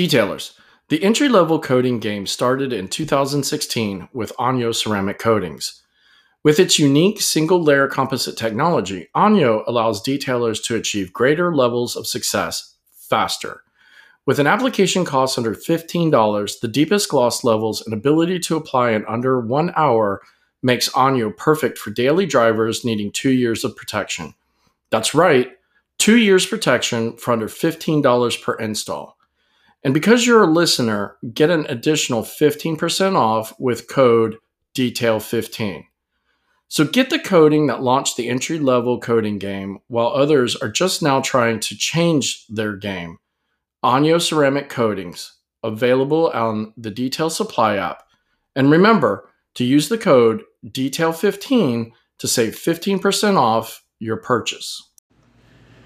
Detailers. The entry level coating game started in 2016 with Anyo ceramic coatings. With its unique single layer composite technology, Anyo allows detailers to achieve greater levels of success faster. With an application cost under $15, the deepest gloss levels and ability to apply in under one hour makes Anyo perfect for daily drivers needing two years of protection. That's right, two years protection for under $15 per install. And because you're a listener, get an additional 15% off with code DETAIL15. So get the coding that launched the entry level coding game while others are just now trying to change their game. Onyo Ceramic Coatings, available on the Detail Supply app. And remember to use the code DETAIL15 to save 15% off your purchase.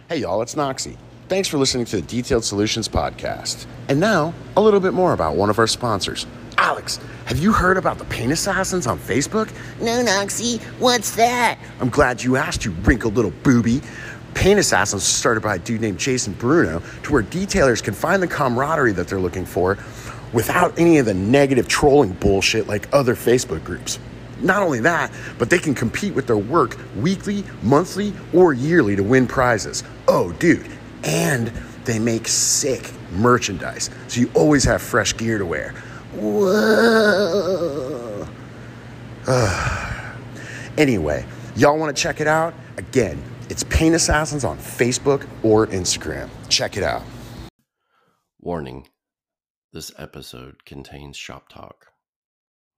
Hey, y'all, it's Noxie. Thanks for listening to the Detail Solutions Podcast. And now, a little bit more about one of our sponsors. Alex, have you heard about the Paint Assassins on Facebook? No, Noxie, what's that? I'm glad you asked, you wrinkled little booby. Paint Assassins was started by a dude named Jason Bruno to where detailers can find the camaraderie that they're looking for without any of the negative trolling bullshit like other Facebook groups. Not only that, but they can compete with their work weekly, monthly, or yearly to win prizes. Oh, dude, and they make sick merchandise, so you always have fresh gear to wear. Whoa. anyway, y'all want to check it out? Again, it's Paint Assassins on Facebook or Instagram. Check it out. Warning this episode contains shop talk.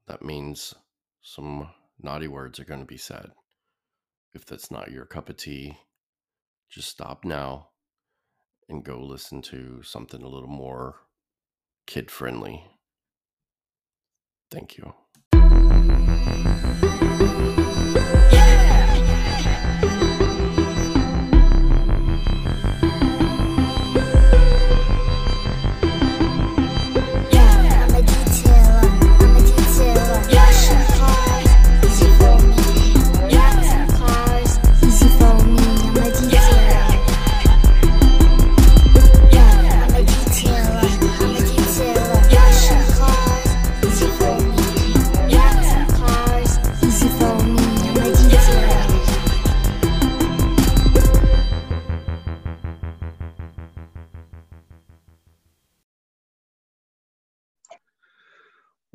That means some naughty words are going to be said. If that's not your cup of tea, just stop now and go listen to something a little more kid friendly. Thank you.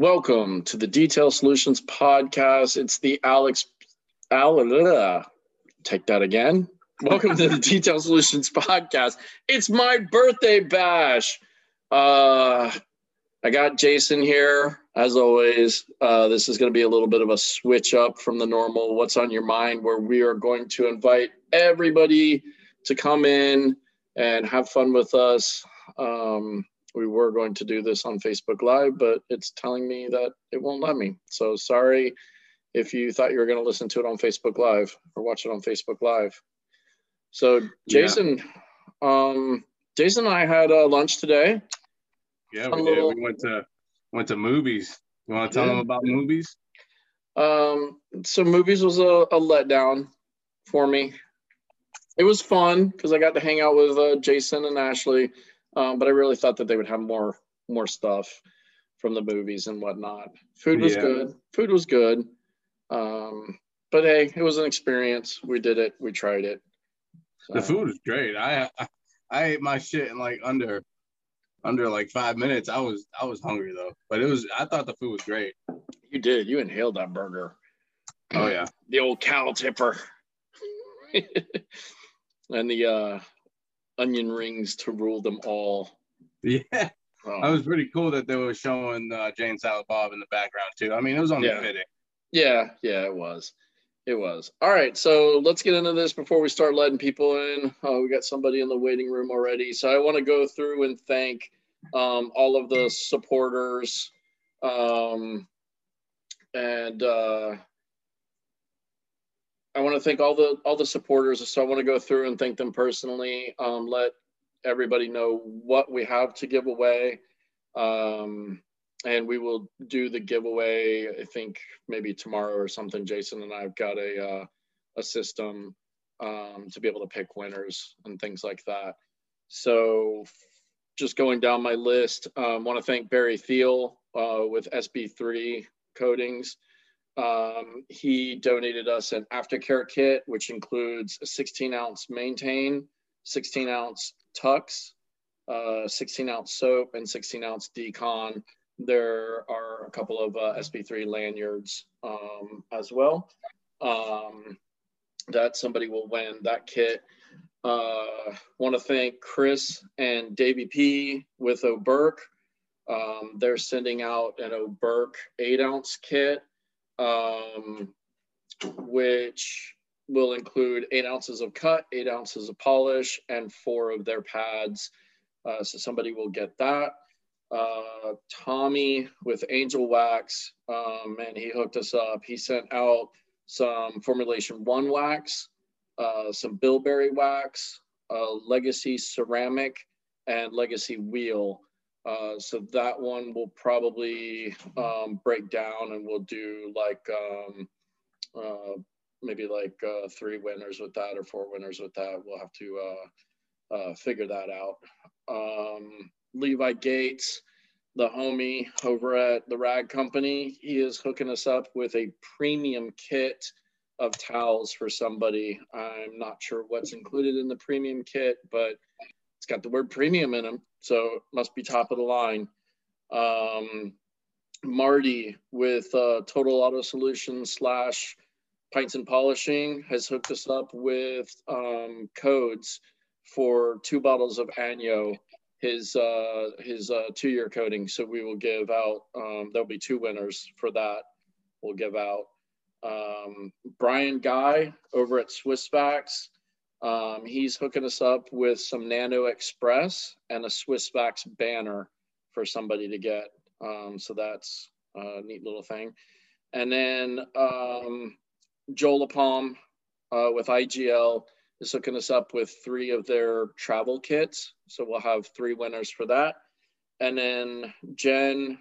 Welcome to the Detail Solutions Podcast. It's the Alex. Al, take that again. Welcome to the Detail Solutions Podcast. It's my birthday bash. Uh, I got Jason here as always. Uh, this is going to be a little bit of a switch up from the normal "What's on Your Mind," where we are going to invite everybody to come in and have fun with us. Um, we were going to do this on Facebook Live, but it's telling me that it won't let me. So sorry if you thought you were going to listen to it on Facebook Live or watch it on Facebook Live. So Jason, um, Jason and I had uh, lunch today. Yeah, we little- did. We went to went to movies. You want to tell Yeah. them about movies? Um, so movies was a, a letdown for me. It was fun because I got to hang out with uh, Jason and Ashley, um, but I really thought that they would have more more stuff from the movies and whatnot. Food was Yeah. good. Food was good. Um, but hey, it was an experience. We did it. We tried it. The food was great. I, I I ate my shit in like under under like five minutes. I was I was hungry though, but it was I thought the food was great. You did. You inhaled that burger. Oh yeah, the old cow tipper and the uh onion rings to rule them all yeah. Um, That was pretty cool that they were showing uh, Jay and Silent Bob in the background too. I mean, it was only Yeah. fitting. yeah yeah it was it was all right so let's get into this before we start letting people in uh, we got somebody in the waiting room already so i want to go through and thank um, all of the supporters um, and uh, I want to thank all the all the supporters. So I want to go through and thank them personally. Um, let everybody know what we have to give away, um, and we will do the giveaway. I think maybe tomorrow or something. Jason and I've got a uh, a system um, to be able to pick winners and things like that. So just going down my list, um, want to thank Barry Thiel uh, with SB3 Coatings. Um, he donated us an aftercare kit, which includes a 16 ounce maintain, 16 ounce tux, uh, 16 ounce soap, and 16 ounce decon. There are a couple of uh, SB3 lanyards um, as well. Um, that somebody will win that kit. Uh, want to thank Chris and Davey P with Oberk. Um, they're sending out an Oberk eight ounce kit, um, which will include eight ounces of cut, eight ounces of polish, and four of their pads. Uh, so somebody will get that. Uh, Tommy with Angel Wax, um, and he hooked us up. He sent out some Formulation One wax, uh, some bilberry wax, uh, legacy ceramic, and legacy wheel. Uh, so that one will probably um, break down and we'll do like um, uh, maybe like uh, three winners with that or four winners with that. We'll have to uh, uh, figure that out. Um, Levi Gates, the homie over at the Rag Company, he is hooking us up with a premium kit of towels for somebody. I'm not sure what's included in the premium kit, but it's got the word premium in them, so must be top of the line. Um, Marty with uh, Total Auto Solutions slash Pints and Polishing has hooked us up with um, codes for two bottles of Anyo, his uh, his uh, two year coating. So we will give out. Um, there'll be two winners for that. We'll give out. Um, Brian Guy over at Swissvax. Um, he's hooking us up with some Nano Express and a Swissvax banner for somebody to get. Um, so that's a neat little thing. And then um, Joel Palm uh, with IGL is hooking us up with three of their travel kits. So we'll have three winners for that. And then Jen,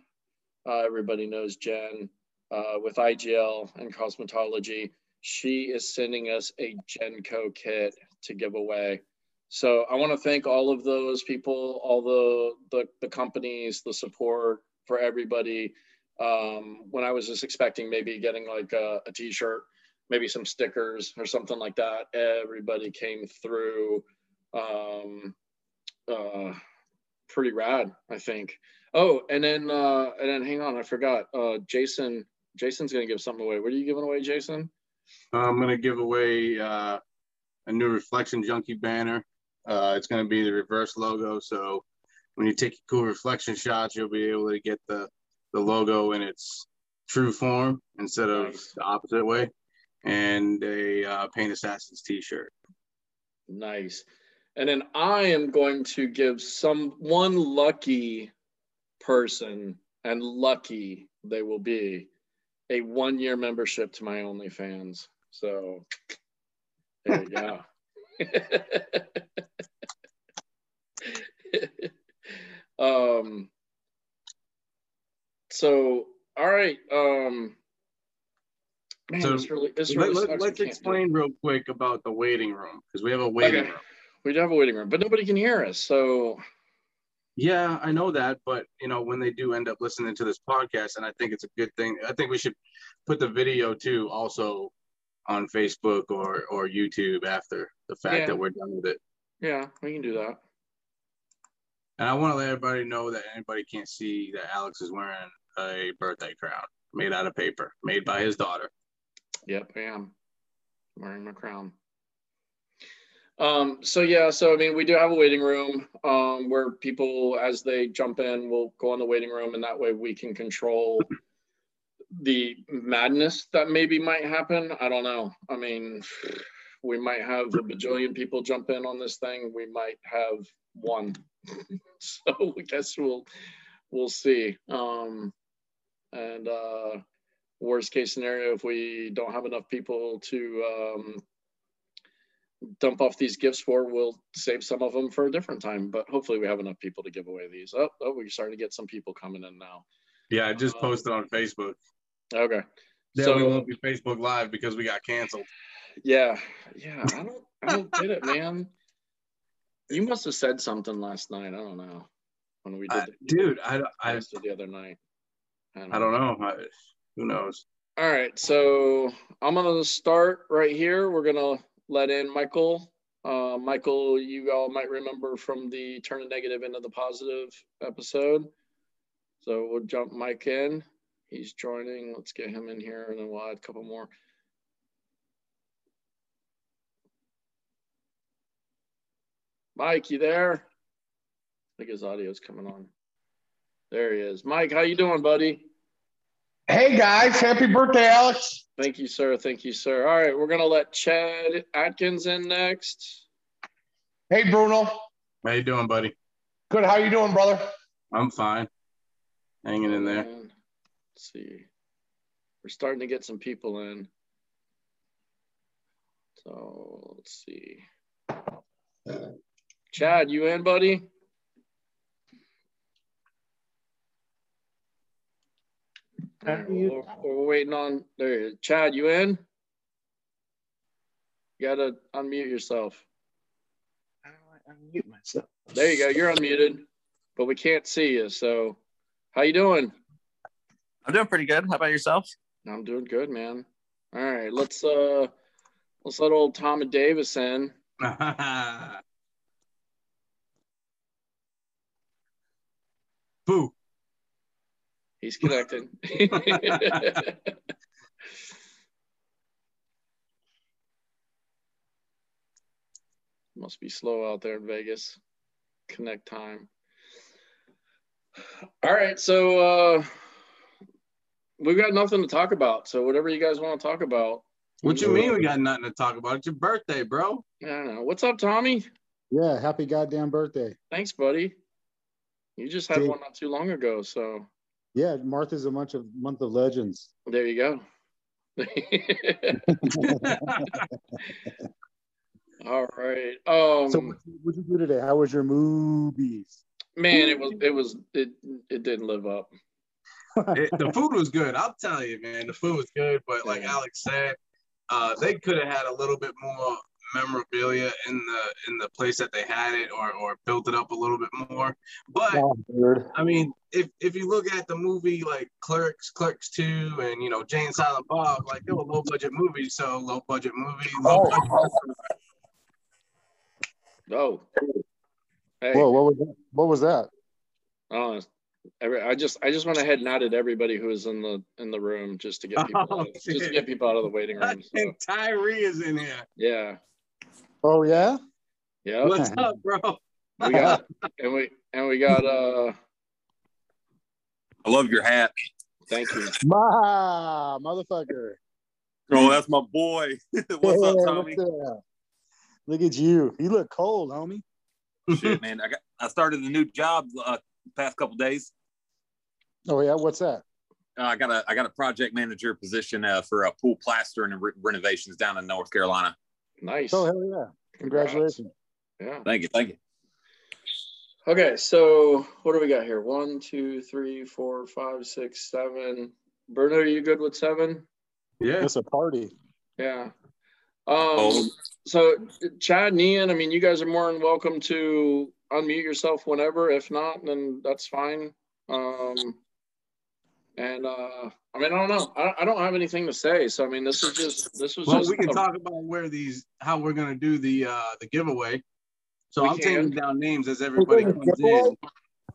uh, everybody knows Jen uh, with IGL and cosmetology. She is sending us a Genco kit to give away. So I want to thank all of those people, all the, the, the companies, the support for everybody. Um, when I was just expecting maybe getting like a a t-shirt, maybe some stickers or something like that, everybody came through. Um, uh, pretty rad, I think. Oh, and then uh, and then hang on, I forgot. Uh, Jason, Jason's gonna give something away. What are you giving away, Jason? I'm gonna give away uh, a new reflection junkie banner. Uh, it's gonna be the reverse logo, so when you take cool reflection shots, you'll be able to get the the logo in its true form instead of Nice. the opposite way. And a uh, Paint Assassins T-shirt. Nice. And then I am going to give some one lucky person, and lucky they will be, a one year membership to my OnlyFans. So there you go. um so all right. Um man, So, this really this really let, do explain real quick about the waiting room because we have a waiting Okay. room. We do have a waiting room, but nobody can hear us. So Yeah, I know that, but you know, when they do end up listening to this podcast, and I think it's a good thing. I think we should put the video too, also on Facebook or or YouTube after the fact Yeah. that we're done with it. yeah, we can do that. And I want to let everybody know that anybody can't see that Alex is wearing a birthday crown made out of paper, made by his daughter. Yep, I am wearing my crown. Um, so yeah, so I mean, we do have a waiting room um, where people, as they jump in, will go in the waiting room, and that way we can control the madness that maybe might happen. I don't know. I mean, we might have a bajillion people jump in on this thing. We might have one. so I guess we'll we'll see. Um, and uh, worst case scenario, if we don't have enough people to um, dump off these gifts for, we'll save some of them for a different time. But hopefully, we have enough people to give away these. Oh, oh we're starting to get some people coming in now. Yeah, I just Um, posted on Facebook. Okay. Yeah, so we won't be Facebook Live because we got canceled. yeah, yeah. I don't, I don't get it, man. You must have said something last night. I don't know. When we did. I, did dude, I, I, I the other night. I don't know. I, who knows? All right, so I'm gonna start right here. We're gonna let in Michael. Uh, Michael, you all might remember from the turn a negative into the positive episode. So we'll jump Mike in. He's joining. Let's get him in here, and then we'll add a couple more. Mike, you there? I think his audio's coming on. There he is. Mike, how you doing, buddy? Hey guys, happy birthday, Alex. Thank you, sir. Thank you, sir. All right, we're gonna let Chad Atkins in next. Hey Bruno. How you doing, buddy? Good. How you doing, brother? I'm fine. Hanging in there. And Let's see. We're starting to get some people in. So let's see. Chad, you in, buddy? Right, we're, we're waiting on there. Chad, you in? You gotta unmute yourself. How do I unmute myself? There you go. You're unmuted, but we can't see you. So, how you doing? I'm doing pretty good. How about yourself? I'm doing good, man. All right, let's uh, let's let old Tom and Davis in. Boo. He's connecting. Must be slow out there in Vegas. Connect time. All right, so uh we've got nothing to talk about. So whatever you guys want to talk about. What you mean we got nothing to talk about? It's your birthday, bro. I don't know. What's up, Tommy? Yeah, happy goddamn birthday. Thanks, buddy. You just had Dude. one not too long ago, so Yeah, Martha's a month of month of legends. there you go. All right. Um, So what would you do today? How was your movies? man, it was it was it it didn't live up. It- the food was good. I'll tell you, man. The food was good, but like Alex said, uh, they could have had a little bit more memorabilia in the in the place that they had it, or or built it up a little bit more. But Oh. I mean, if if you look at the movie like Clerks, Clerks Two, and you know Jay and Silent Bob, like they were low budget movies. So low budget movie, low Oh. budget. Oh, hey, Whoa, what was that? What was that? every, I just I just went ahead and added everybody who was in the in the room just to get people Oh, just to get people out of the waiting room. So, think Tyree is in here. yeah, Oh yeah? yeah. What's up, bro? We got and we and we got uh. I love your hat. Thank you. Ma, motherfucker. Oh, that's my boy. What's up, Tommy? what's? Look at you. You look cold, homie. Shit, man. I got I started a new job uh, past couple days. Oh yeah, what's that? Uh, I got a I got a project manager position uh, for a pool plastering and re- renovations down in North Carolina. Nice. Oh hell yeah. Congratulations. Yeah. Thank you, thank you. Okay, so what do we got here? One, two, three, four, five, six, seven. Bruno, are you good with seven? Yeah. It's a party. Yeah. Um, Oh. so Chad and Ian, I mean, you guys are more than welcome to unmute yourself whenever. If not, then that's fine. Um, and uh, I mean, I don't know. I, I don't have anything to say. So I mean, this is just this was Well, just we can a- talk about where these, how we're gonna do the uh the giveaway. So I'm can. taking down names as everybody comes in.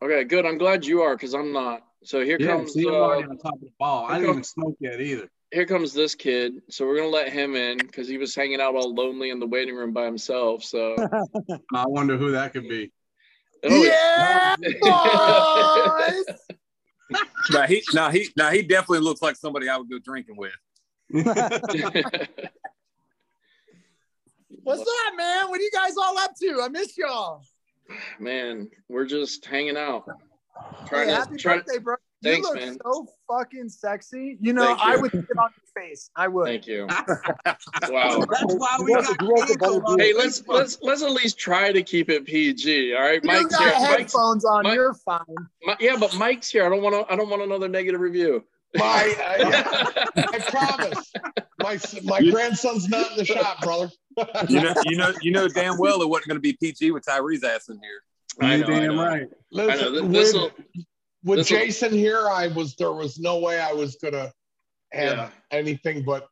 okay. Good. I'm glad you are because I'm not. So here Yeah, comes see, I'm uh, already on top of the ball. I didn't even smoke yet either. Here comes this kid. So we're gonna let him in because he was hanging out all lonely in the waiting room by himself. So I wonder who that could be. Oh, Yeah, Now he now he now he definitely looks like somebody I would go drinking with. What's up, man? What are you guys all up to? I miss y'all. Man, we're just hanging out. Hey, to happy try, birthday, bro. Thanks, you look man. so fucking sexy. You know, you. I would sit on your face. I would. Thank you. Wow. That's why we You got want to- you want to Nico better on do Hey, let's let's let's at least try to keep it PG. All right, You Mike's got here. Mike's, headphones on. Mike- You're fine. Mi- yeah, but Mike's here. I don't want to. I don't want another negative review. My, I, I promise. My my grandson's not in the shop, brother. You know, you know, you know damn well it wasn't going to be PG with Tyree's ass in here. I You know, I damn know. right. Listen, I know. with, This'll- with this'll- Jason here, I was there was no way I was gonna have Yeah. anything but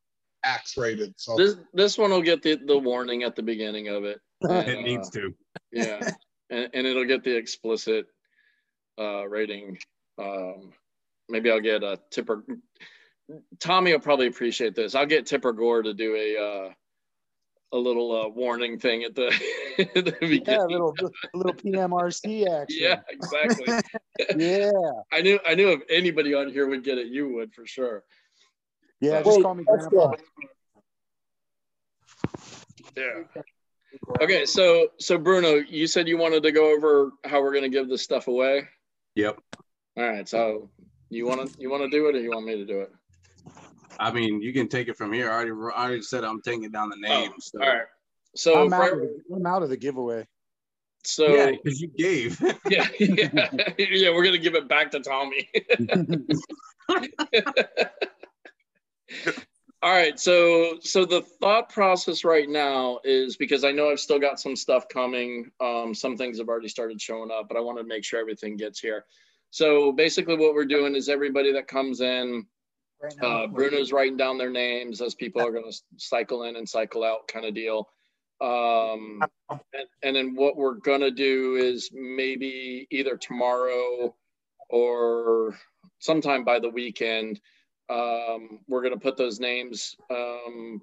X rated. So This this one will get the, the warning at the beginning of it. And, It uh, needs to. yeah, and, and it'll get the explicit uh, rating. Um, maybe I'll get a Tipper. Tommy will probably appreciate this. I'll get Tipper Gore to do a uh, a little uh, warning thing at the, at the beginning. Yeah, a little a little PMRC action. Yeah, exactly. Yeah. I knew I knew if anybody on here would get it, you would for sure. Yeah, Wait, just call me let's grandpa. Yeah. Okay, so so Bruno, you said you wanted to go over how we're gonna give this stuff away. Yep. All right, so you want to you want to do it, or you want me to do it? I mean, you can take it from here. I already, I already said I'm taking down the names. so. All right. So I'm for out, of the, I'm out of the giveaway. so yeah, because you gave. yeah, yeah, yeah, we're gonna give it back to Tommy. All right, so so the thought process right now is because I know I've still got some stuff coming. Um, some things have already started showing up, but I want to make sure everything gets here. So basically, what we're doing is everybody that comes in, uh, Bruno's writing down their names as people are going to cycle in and cycle out, kind of deal. Um, and, and then what we're going to do is maybe either tomorrow or sometime by the weekend, um, we're going to put those names, um,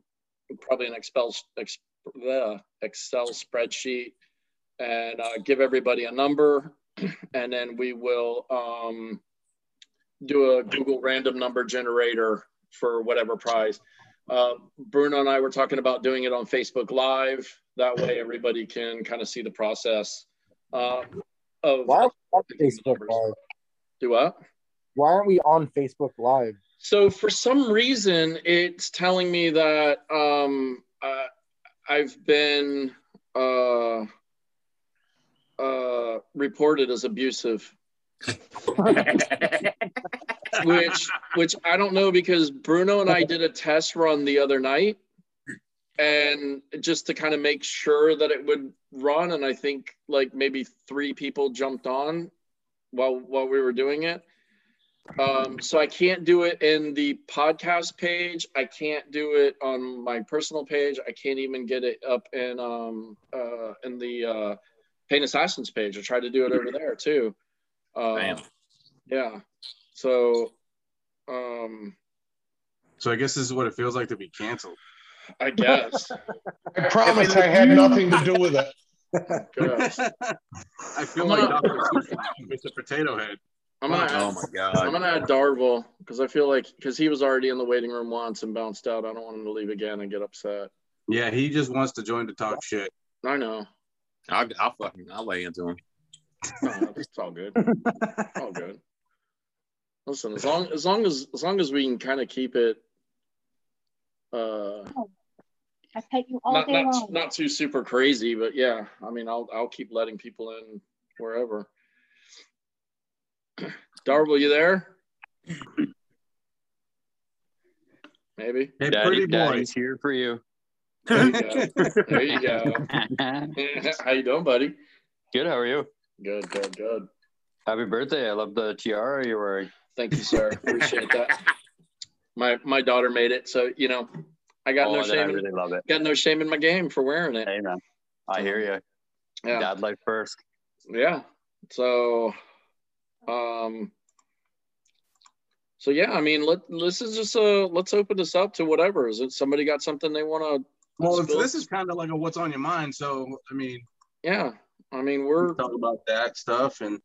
probably an Excel, ex, Excel spreadsheet and uh, give everybody a number. And then we will um, do a Google random number generator for whatever prize. Uh, Bruno and I were talking about doing it on Facebook Live. That way, everybody can kind of see the process um, of Why aren't we on Facebook. Live? Do what? Why aren't we on Facebook Live? So for some reason, it's telling me that um, uh, I've been uh, uh, reported as abusive, which which I don't know because Bruno and I did a test run the other night, and just to kind of make sure that it would run, and I think like maybe three people jumped on while while we were doing it. Um, so I can't do it in the podcast page. I can't do it on my personal page. I can't even get it up in um uh in the uh Paint Assassins page. I tried to do it over there too. Uh, yeah. So um So I guess this is what it feels like to be canceled. I guess. I promise I had nothing to do with it. I feel I'm like gonna- Dr. Seuss potato head. I'm gonna Oh add, my I'm gonna add Darvel because I feel like because he was already in the waiting room once and bounced out. I don't want him to leave again and get upset. Yeah, he just wants to join to talk shit. I know. I'll, I'll fucking I'll lay into him. No, it's all good. all good. Listen, as long as long as as long as we can kind of keep it uh I pet you all not day not long. not too super crazy, but yeah, I mean I'll I'll keep letting people in wherever. Darvel, you there? Maybe. Hey, Daddy, pretty boy. Daddy's here for you. There you go. There you go. How you doing, buddy? Good. How are you? Good, good, good. Happy birthday! I love the tiara you're wearing. Thank you, sir. Appreciate that. My my daughter made it, so you know, I got oh, no shame. I shame. In, really love it. got no shame in my game for wearing it. Hey man, I hear you. Yeah, Dad life first. yeah. So, um, so yeah. I mean, let this is just a let's open this up to whatever. Is it somebody got something they want to? Well, it's, this is kind of like a what's on your mind. So, I mean, Yeah, I mean we're talk about that stuff and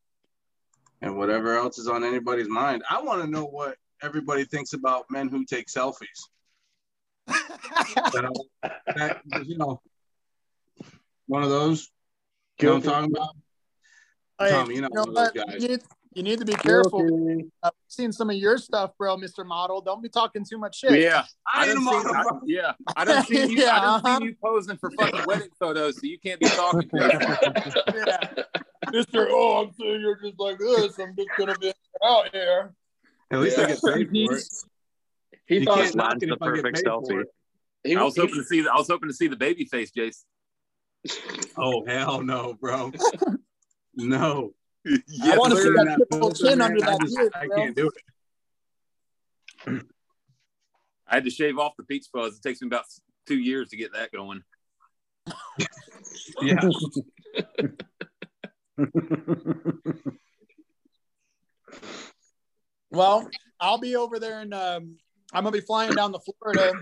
and whatever else is on anybody's mind. I want to know what everybody thinks about men who take selfies. that, that, you know, one of those. You know what I'm talking about? Hey, Tommy, you know, you know one of those guys. You need, you need to be careful. I've seen some of your stuff, bro, Mr. Model. Don't be talking too much shit. Yeah, I I done ain't a I, yeah, I done seen you. Yeah, I done uh-huh. seen you posing for fucking wedding photos, so you can't be talking. Yeah. Mr. Oh, I'm saying you're just like this. I'm just gonna be out here. At least I get paid for it. he You thought can't knock the if I get perfect selfie. he, I was he- hoping to see. The, I was hoping to see the baby face, Jace. Oh hell no, bro. No. I want to see that that triple chin man, under I that just- beard, I bro. can't do it. I had to shave off the peach fuzz. It takes me about two years to get that going. Yeah. Well, I'll be over there and um, I'm gonna be flying down to Florida,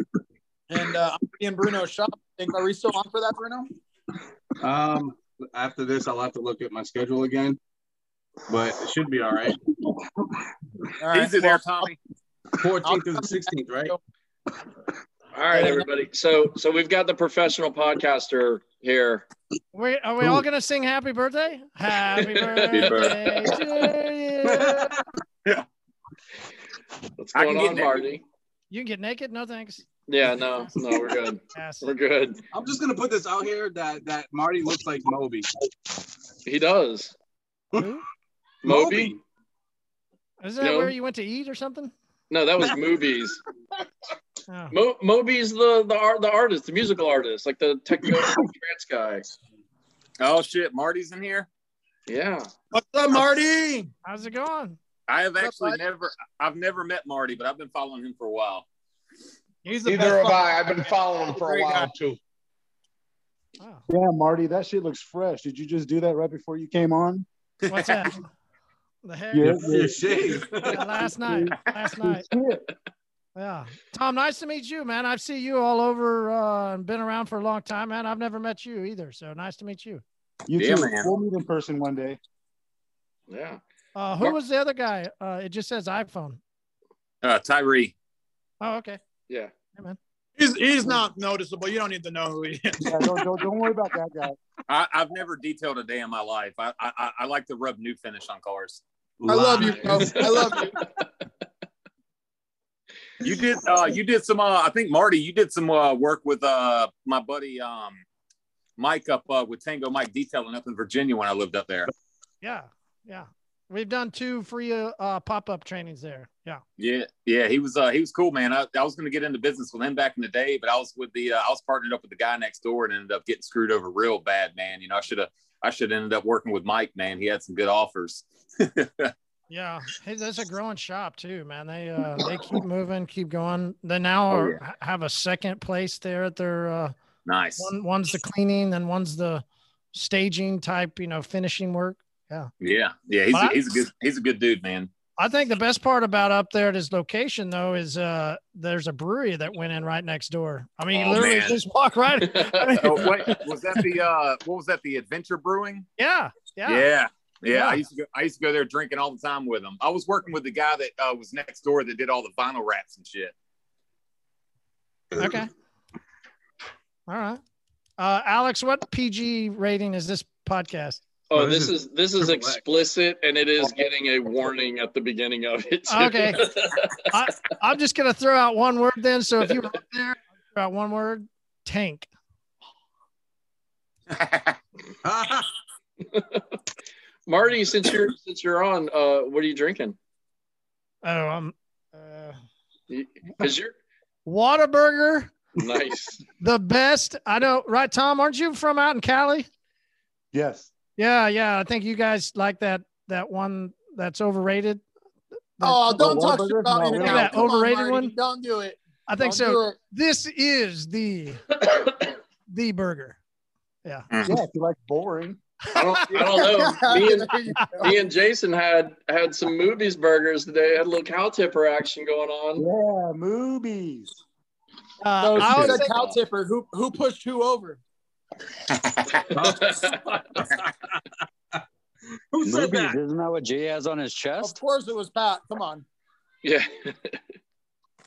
and uh, I'm in Bruno's shop. Think are we still on for that, Bruno? Um, after this, I'll have to look at my schedule again, but it should be all right. All right. Easy there, Tommy. 14th through the 16th, right? All right, everybody. So so we've got the professional podcaster here. Wait, are we all gonna sing happy birthday? Happy birthday to you. What's going can get on, naked. Marty? You can get naked? No thanks. Yeah, no, no, we're good. Yes. We're good. I'm just gonna put this out here that that Marty looks like Moby. He does. Who? Moby? Is that No. where you went to eat or something? No, that was movies. Oh. Mo- Moby's the the art the artist, the musical artist, like the techno trance guy. Oh shit, Marty's in here. Yeah. What's up, Marty? How's it going? I have What's up, actually bud? never, I've never met Marty, but I've been following him for a while. He's the Neither have I. I've been following him for a while guy. too. Oh, Yeah, Marty, that shit looks fresh. Did you just do that right before you came on? what's that? The hair? Yeah, Your shave. Yeah, last night. Last night. Yeah. Tom, nice to meet you, man. I've seen you all over uh, and been around for a long time, man. I've never met you either. So nice to meet you. You Yeah, too. man. We'll meet in person one day. Yeah. Uh, who Mar- was the other guy? Uh, it just says iPhone. Uh, Tyree. Oh, okay. Yeah. Hey, man. He's he's not noticeable. You don't need to know who he is. Yeah, don't, don't, don't worry about that guy. I, I've never detailed a day in my life. I, I, I- I like to rub new finish on cars. I love you, bro. I love you. You did, uh, you did some, uh, I think Marty, you did some uh, work with uh, my buddy um, Mike up uh, with Tango Mike Detailing up in Virginia when I lived up there. Yeah. Yeah. We've done two free uh, pop up trainings there. Yeah. Yeah, yeah, he was uh, he was cool, man. I, I was going to get into business with him back in the day, but I was with the uh, I was partnered up with the guy next door and ended up getting screwed over real bad, man. You know, I should have I should have ended up working with Mike, man. He had some good offers. Yeah, hey, that's a growing shop too, man. They uh they keep moving, keep going. They now Oh, are, yeah. have a second place there at their uh nice. one one's the cleaning, then one's the staging type, you know, finishing work. Yeah. Yeah, yeah, he's But a, I- he's a good he's a good dude, man. I think the best part about up there at his location though is uh there's a brewery that went in right next door. I mean, you Oh, literally man. just walk right. I mean, Oh wait, was that the uh what was that the Adventure Brewing? yeah, yeah. Yeah. yeah. Yeah. I used to go. I used to go there drinking all the time with him. I was working with the guy that uh, was next door that did all the vinyl wraps and shit. Okay. All right. Uh Alex, what PG rating is this podcast? Oh, Oh, this this is this is triple X. explicit, and it is getting a warning at the beginning of it. too. Okay. I, I'm just gonna throw out one word then. So if you were up there, throw out one word: tank. Marty, since you're since you're on, uh, what are you drinking? Oh, um, uh, Because you're Whataburger, nice. the best. I know, right, Tom? Aren't you from out in Cali? Yes. Yeah, yeah. I think you guys like that that one that's overrated. Oh, don't talk shit about No, me we That Come on, overrated Marty. one? Don't do it. I think Don't so. This is the the burger. Yeah. Yeah, if you like boring. I don't, I don't know. Me and There you go. me and Jason had had some movies burgers today. Had a little cow tipper action going on. Yeah, movies. Uh, So I she would cow tipper. Who who pushed who over? Who said Movies, that? isn't that what Jay has on his chest? Of course it was Pat. Come on. yeah.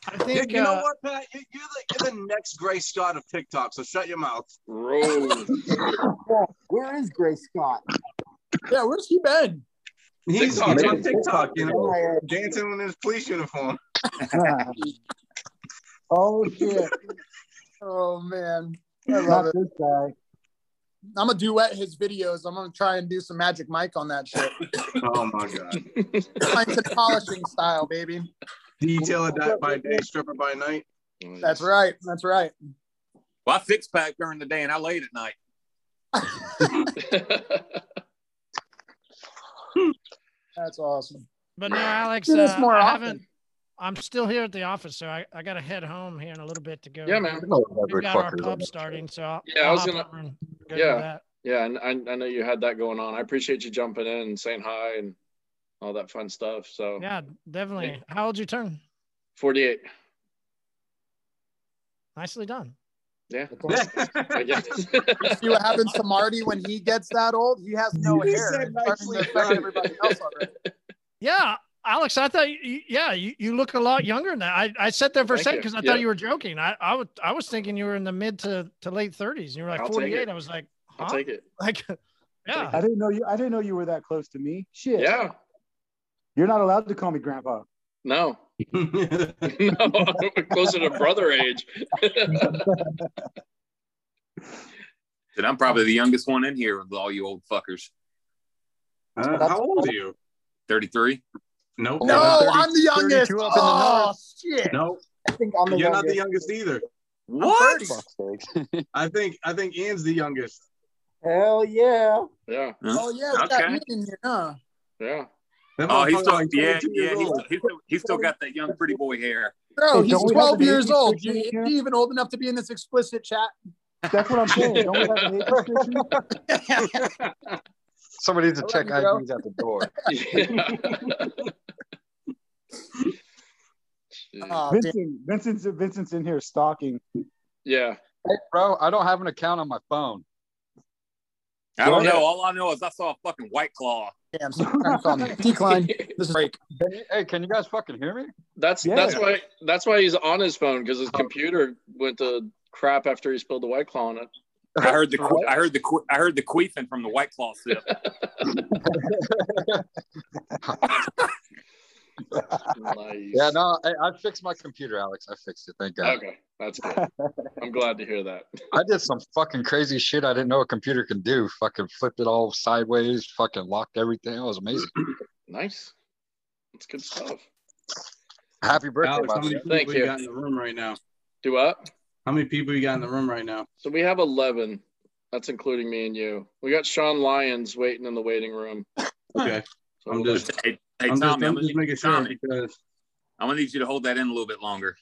I You, think you know uh, what, Pat? You, you're, the, you're the next Gray Scott of TikTok, so shut your mouth. Rose. Where is Gray Scott? Yeah, where's he been? He's TikTok. on TikTok, you know, dancing in his police uniform. oh shit! Oh man, I love Not it. this guy. I'm gonna duet his videos. I'm gonna try and do some Magic Mike on that shit. Oh my god. Planks and polishing style, baby. Detailer that by day, stripper by night. That's right. That's right. Well, I fixed pack during the day and I laid at night. That's awesome. But no, Alex, Do uh, more I haven't. I'm still here at the office, so I, I got to head home here in a little bit to go. Yeah, man. We've got our pub starting, so I'll, Yeah, I I'll was gonna- go Yeah, that. yeah, and I, I know you had that going on. I appreciate you jumping in and saying hi and all that fun stuff. So Yeah, definitely. How old you turn? 48. Nicely done. Yeah. See what happens to Marty when he gets that old? He has no He hair. said It's starting nicely to affect everybody else already. Yeah, Alex, I thought, yeah, you, you look a lot younger than that. I, I sat there for a Thank second because I Yeah. thought you were joking. I, I, was, thinking you were in the mid to, to late 30s. And you were like I'll 48. I was like, huh? I'll take it. Like, yeah. I didn't know you. I didn't know you were that close to me. Shit. Yeah. You're not allowed to call me grandpa. No. no, closer to brother age. And I'm probably the youngest one in here with all you old fuckers. Uh, how old are you? 33. Nope. No, I'm the youngest. 32 up in the Oh, north. shit. No, I think I'm the you're not the youngest. youngest either. What? I think I think Ian's the youngest. Hell yeah. Yeah. Oh, yeah. We got Okay. me in here, huh? Yeah. That Oh, he's motherfucker still, like yeah, yeah. He's, he's, still, he's still got that young pretty boy hair. Bro, he's don't we have 12 years old. restriction Is he even old enough to be in this explicit chat? That's what I'm saying. Don't we have an age restriction? Somebody needs to check love you, bro. IDs at the door. Oh. Vincent, Vincent's Vincent's in here stalking. Yeah. Hey, bro, I don't have an account on my phone. I don't know. All I know is I saw a fucking white claw. Damn, sorry, call me. Decline. This is break. Hey, can you guys fucking hear me? That's Yeah. that's why that's why he's on his phone because his computer went to crap after he spilled the white claw on it. I heard the que- I heard the I heard the queefing from the white claw sip. Nice. Yeah, no, I, I fixed my computer, Alex. I fixed it. Thank God. Okay, that's good. I'm glad to hear that. I did some fucking crazy shit I didn't know a computer can do. Fucking flipped it all sideways, fucking locked everything. It was amazing. Nice. That's good stuff. Happy birthday, Alex, how by the many people Thank you you. got in the room right now? Do what? How many people you got in the room right now? So we have 11. That's including me and you. We got Sean Lyons waiting in the waiting room. Okay. So I'm just Hey, hey I'm just, Tommy, I'm, I'm just need, making sure Tommy, because I'm gonna need you to hold that in a little bit longer.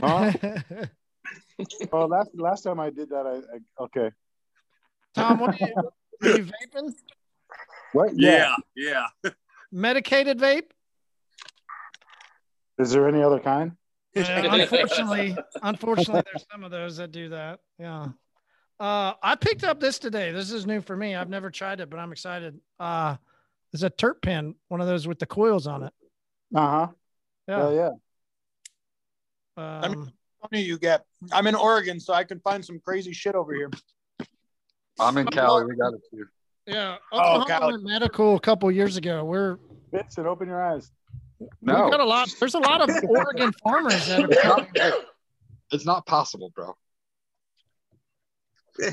Huh? oh, last last time I did that, I, I okay. Tom, what are you, are you vaping? What? Yeah, yeah. Medicated vape? Is there any other kind? Uh, unfortunately, unfortunately, there's some of those that do that. Yeah. Uh, I picked up this today. This is new for me. I've never tried it, but I'm excited. Uh, it's a terp pen, one of those with the coils on it. Uh huh. Yeah. Hell yeah. Um, mean- How many you get? I'm in Oregon, so I can find some crazy shit over here. I'm in Cali. We got it too. yeah. Oh, Oklahoma Cali. went medical a couple years ago. We're Vincent, open your eyes. No. we got a lot. There's a lot of Oregon farmers that It's are. not, it's not possible, bro.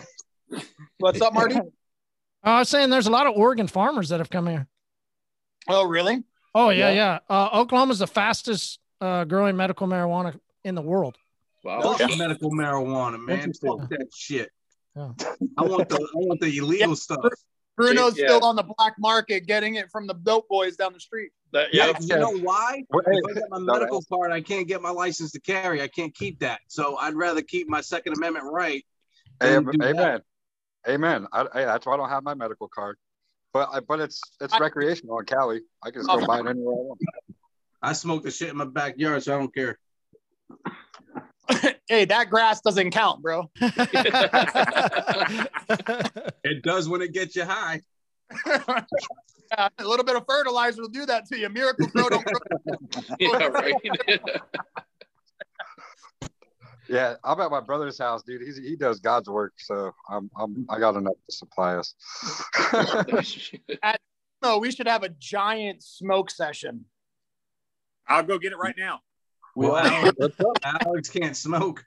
What's up, Marty? I was saying there's a lot of Oregon farmers that have come here. oh, really? Oh yeah, Yeah. yeah. Uh, Oklahoma's the fastest uh, growing medical marijuana in the world. Wow. Fuck medical marijuana, man. Fuck that shit. Yeah. I want the I want the illegal stuff. Bruno's Yeah. still on the black market getting it from the dope boys down the street. That, Yeah, yeah. you know why? If I get my no, medical card, I can't get my license to carry. I can't keep that. So I'd rather keep my Second Amendment right. Hey, than do that. amen. Amen. I, hey, that's why I don't have my medical card. But I, but it's it's I- recreational in Cali. I can just Oh. go buy it anywhere I want. I smoke the shit in my backyard, so I don't care. hey, that grass doesn't count, bro. It does when it gets you high. Yeah, a little bit of fertilizer will do that to you. Miracle-Gro don't grow. yeah, right. Yeah, I'm at my brother's house, dude. He's, he does God's work, so I'm I'm I got enough to supply us. No, we should have a giant smoke session. I'll go get it right now. Well, Alex, Alex can't smoke.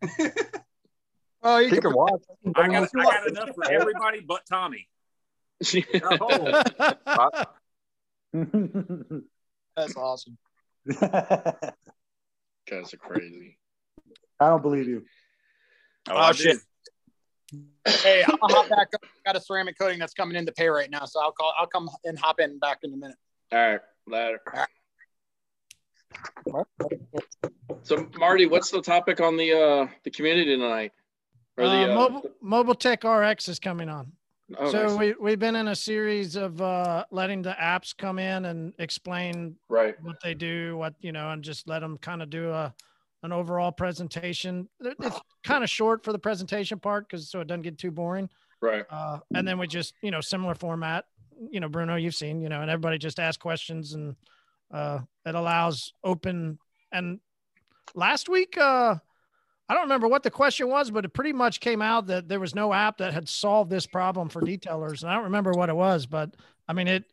Oh, you he can can watch. I got I got enough for everybody but Tommy. Oh, That's awesome. Guys are crazy. I don't believe you. Oh, Oh, shit. Hey, I'll hop back up. Got a ceramic coating that's coming in to pay right now, so I'll call. I'll come and hop in back in a minute. All right. Later. So Marty, what's the topic on the uh the community tonight? Or Uh, the uh, mobile, mobile Tech RX is coming on. Oh, so nice. we, we've been in a series of uh, letting the apps come in and explain right what they do, what you know, and just let them kind of do a an overall presentation. It's kind of short for the presentation part because so it doesn't get too boring. right. Uh, and then we just you know similar format. You know, Bruno, you've seen you know, and everybody just asks questions and uh, it allows open. And last week, uh, I don't remember what the question was, but it pretty much came out that there was no app that had solved this problem for detailers. And I don't remember what it was, but I mean, it,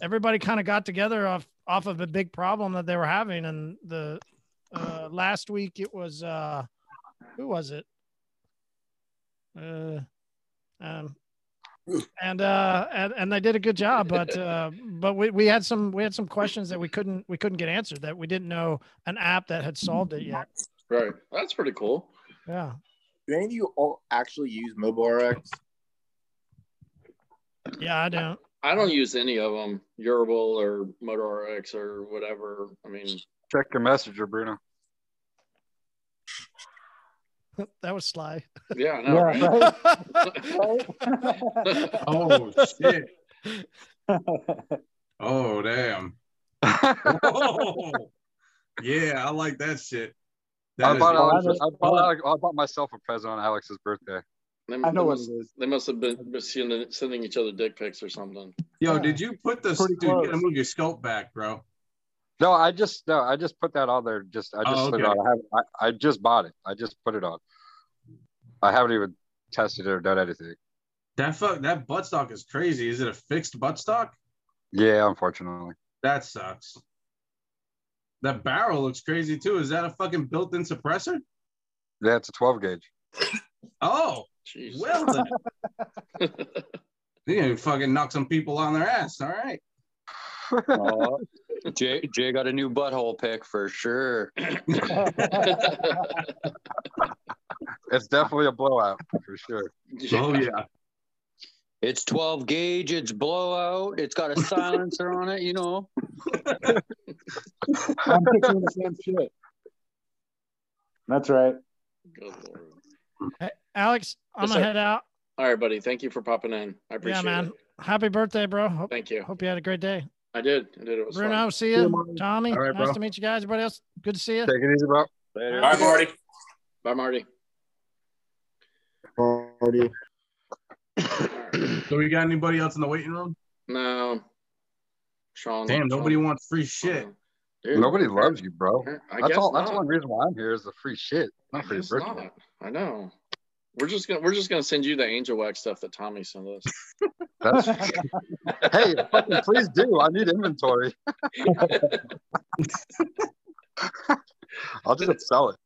everybody kind of got together off, off of a big problem that they were having. And the, uh, last week it was, uh, who was it? Uh, um, and uh and, and they did a good job but uh but we, we had some we had some questions that we couldn't we couldn't get answered that we didn't know an app that had solved it yet Right. That's pretty cool. yeah Do any of you all actually use Mobile RX? yeah i don't I don't use any of them, Urable or Motor RX or whatever. I mean, Check your messenger, Bruno. that was sly yeah, I know, right? Oh shit. Oh damn. Oh. Yeah, I like that shit. That I bought, Alex. I, bought Alex, I bought myself a present on Alex's birthday. They, I know they what must, it is. They must have been been sending, sending each other dick pics or something. Yo, did you put the Pretty dude? You gotta move your scope back, bro. No, I just no, I just put that on there. Just I just Oh, slid it okay. on. I, haven't, I I just bought it. I just put it on. I haven't even tested it or done anything. That fuck that buttstock is crazy. Is it a fixed buttstock? Yeah, unfortunately. That sucks. That barrel looks crazy too. Is that a fucking built-in suppressor? Yeah, it's a 12 gauge. Oh, Jeez. well then. you can fucking knock some people on their ass. All right. Oh, Jay, Jay got a new butthole pick for sure. It's definitely a blowout for sure. Oh yeah. It's 12 gauge, it's blowout, it's got a silencer on it, you know. I'm picturing the same shit. That's right. Good Lord. Hey, alex i'm Yes, gonna sir. head out All right, buddy. Thank you for popping in. I appreciate it. yeah man it. happy birthday bro hope, Thank you. hope you had a great day I did. I did. It was bruno fun. see you tommy All right, nice bro. to meet you guys everybody else good to see you Take it easy, bro. Later. All right, Marty. Bye, Marty. Party. So we got anybody else in the waiting room? No. Sean. Damn, Sean- nobody wants free shit. Dude, Nobody loves you, bro. I That's guess all. That's not. one reason why I'm here is the free shit, I not for your guess not. I know. We're just gonna we're just gonna send you the Angelwax stuff that Tommy sent us. That's hey, fucking please do. I need inventory. I'll just sell it.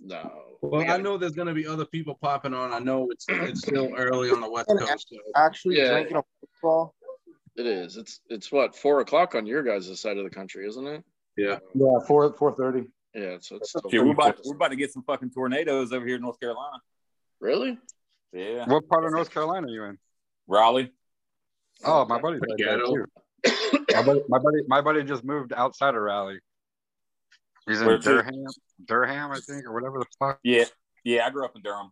No. Well, We I know there's gonna be other people popping on. I know it's it's still early on the West Coast. So. Actually Yeah. drinking a football. It is. It's it's what four o'clock on your guys' side of the country, isn't it? Yeah. Yeah, four four thirty. Yeah. So it's Shit, we're about we're about to get some fucking tornadoes over here in North Carolina. really. Yeah, What part of North Carolina are you in? Raleigh. Oh, my buddy's right there Ghetto. too. My buddy, my buddy, my buddy just moved outside of Raleigh. He's in Where's he? Durham, Durham, I think, or whatever the fuck. Yeah, yeah. I grew up in Durham.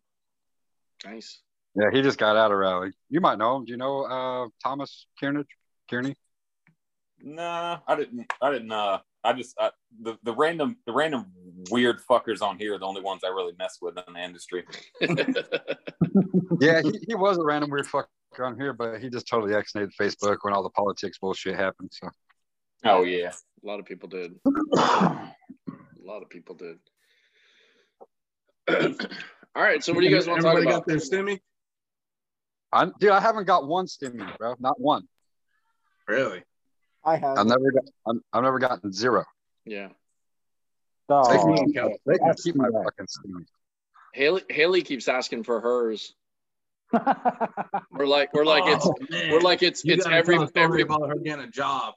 Nice. Yeah, he just got out of Raleigh. You might know him. Do you know uh, Thomas Kearney? Kearney? Nah, I didn't. I didn't. Uh, I just I, the the random the random weird fuckers on here are the only ones I really mess with in the industry. Yeah, he, he was a random weird fucker on here, but he just totally exited Facebook when all the politics bullshit happened. So Oh yeah. A lot of people did. A lot of people did. All right. So what do you guys want to talk Everybody about? got their stimmy? I, dude, I haven't got one stimmy, bro. Not one. Really? I have. I've never got. I'm, I've never gotten zero. Yeah. Oh, They can, oh, Cal- they can keep my too fucking stimmy. Haley Haley keeps asking for hers. We're like we're like it's Oh, man. we're like it's You it's every tell a story every about her getting a job.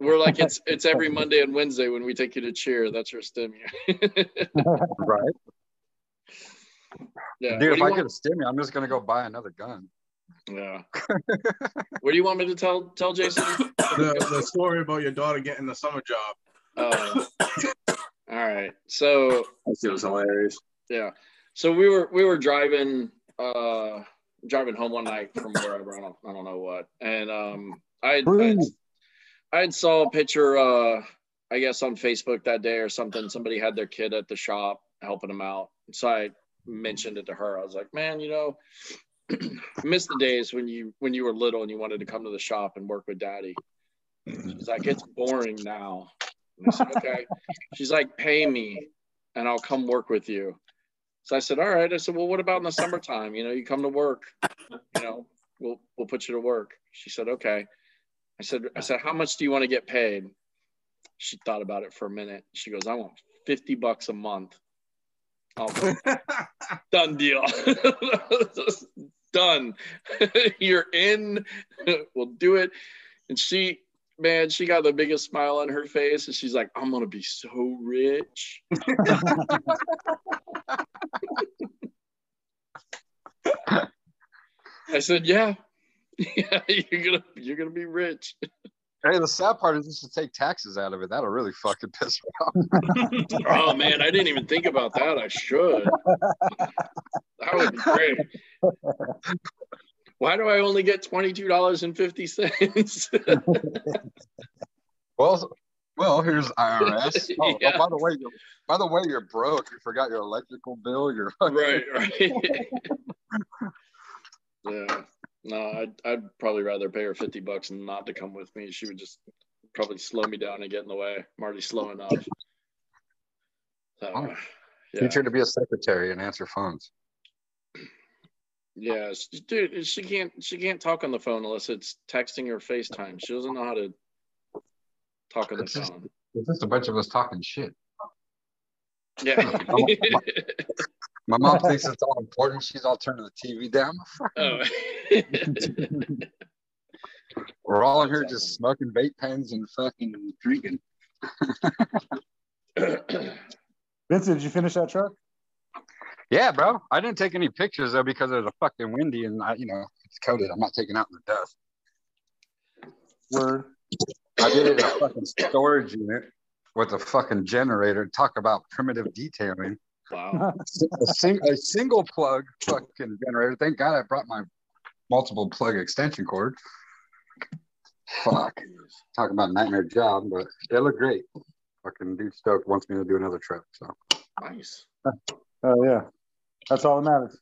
We're like it's it's every Monday and Wednesday when we take you to cheer. That's your stimmy. Right, yeah. dude. If I you get a want? stimmy, I'm just gonna go buy another gun. Yeah. what do you want me to tell tell Jason? The, the story about your daughter getting the summer job. Oh. all right. So it was hilarious. Yeah. So we were we were driving uh driving home one night from wherever I don't I don't know what, and um I I, I saw a picture uh I guess on Facebook that day or something. Somebody had their kid at the shop helping them out, so I mentioned it to her. I was like, man, you know, miss the days when you when you were little and you wanted to come to the shop and work with daddy. She's like, it's boring now. Said, okay. She's like, pay me and I'll come work with you. So I said, all right. I said, well, what about in the summertime? You know, you come to work, you know, we'll we'll put you to work. She said, okay. I said, I said, how much do you want to get paid? She thought about it for a minute. She goes, I want 50 bucks a month. I'll oh, go. Done deal. Done. You're in. we'll do it. And she, man, she got the biggest smile on her face. And she's like, I'm going to be so rich. I said, yeah. Yeah, you're gonna you're gonna be rich. Hey, the sad part is just to take taxes out of it. That'll really fucking piss me off. oh man, I didn't even think about that. I should. That would be great. Why do I only get twenty two dollars and fifty cents? well, well, here's IRS. Oh, oh, by the way, you're, by the way, you're broke. You forgot your electrical bill. Your right, right. yeah. No, I'd I'd probably rather pay her fifty bucks and not to come with me. She would just probably slow me down and get in the way. I'm already slow enough. So, Oh. yeah. Teach her to be a secretary and answer phones. Yeah, she- dude, she can't she can't talk on the phone unless it's texting or FaceTime. She doesn't know how to talk on the It's just- phone. It's just a bunch of us talking shit. Yeah. My mom thinks it's all important. She's all turning the TV down. oh. We're all in here just smoking vape pens and fucking drinking. Vincent, did you finish that truck? Yeah, bro. I didn't take any pictures though because it was a fucking windy and I, you know, it's coated. I'm not taking out in the dust. Word. I did it in a fucking storage unit with a fucking generator. Talk about primitive detailing. Wow. A, sing, a single plug fucking generator. Thank God I brought my multiple plug extension cord. Fuck. Talking about nightmare job, but it looked great. Fucking dude stoked wants me to do another trip. So Nice. Oh yeah, that's all that matters.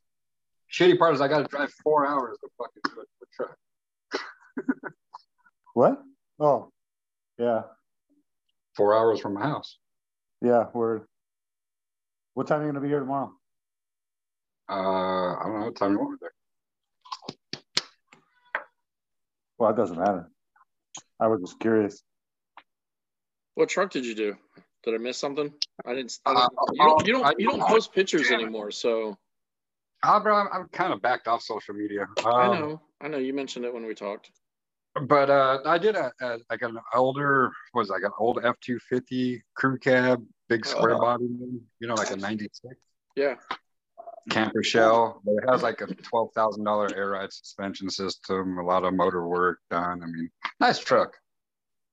shitty part is I got to drive four hours to fucking do a truck. What? Oh, yeah, Four hours from my house. yeah. Word. What time are you gonna be here tomorrow? Uh, I don't know what time you want me there. Well, it doesn't matter. I was just curious. What truck did you do? Did I miss something? I didn't. I Uh, didn't you don't. You don't. You don't post pictures anymore. So Ah, bro, I'm, I'm kind of backed off social media. Um, I know. I know. You mentioned it when we talked. But uh, I did a, a like an older was like an old F two fifty crew cab, big square Oh. body, you know, like a ninety six Yeah. camper shell. But it has like a twelve thousand dollar air ride suspension system, a lot of motor work done. I mean, nice truck.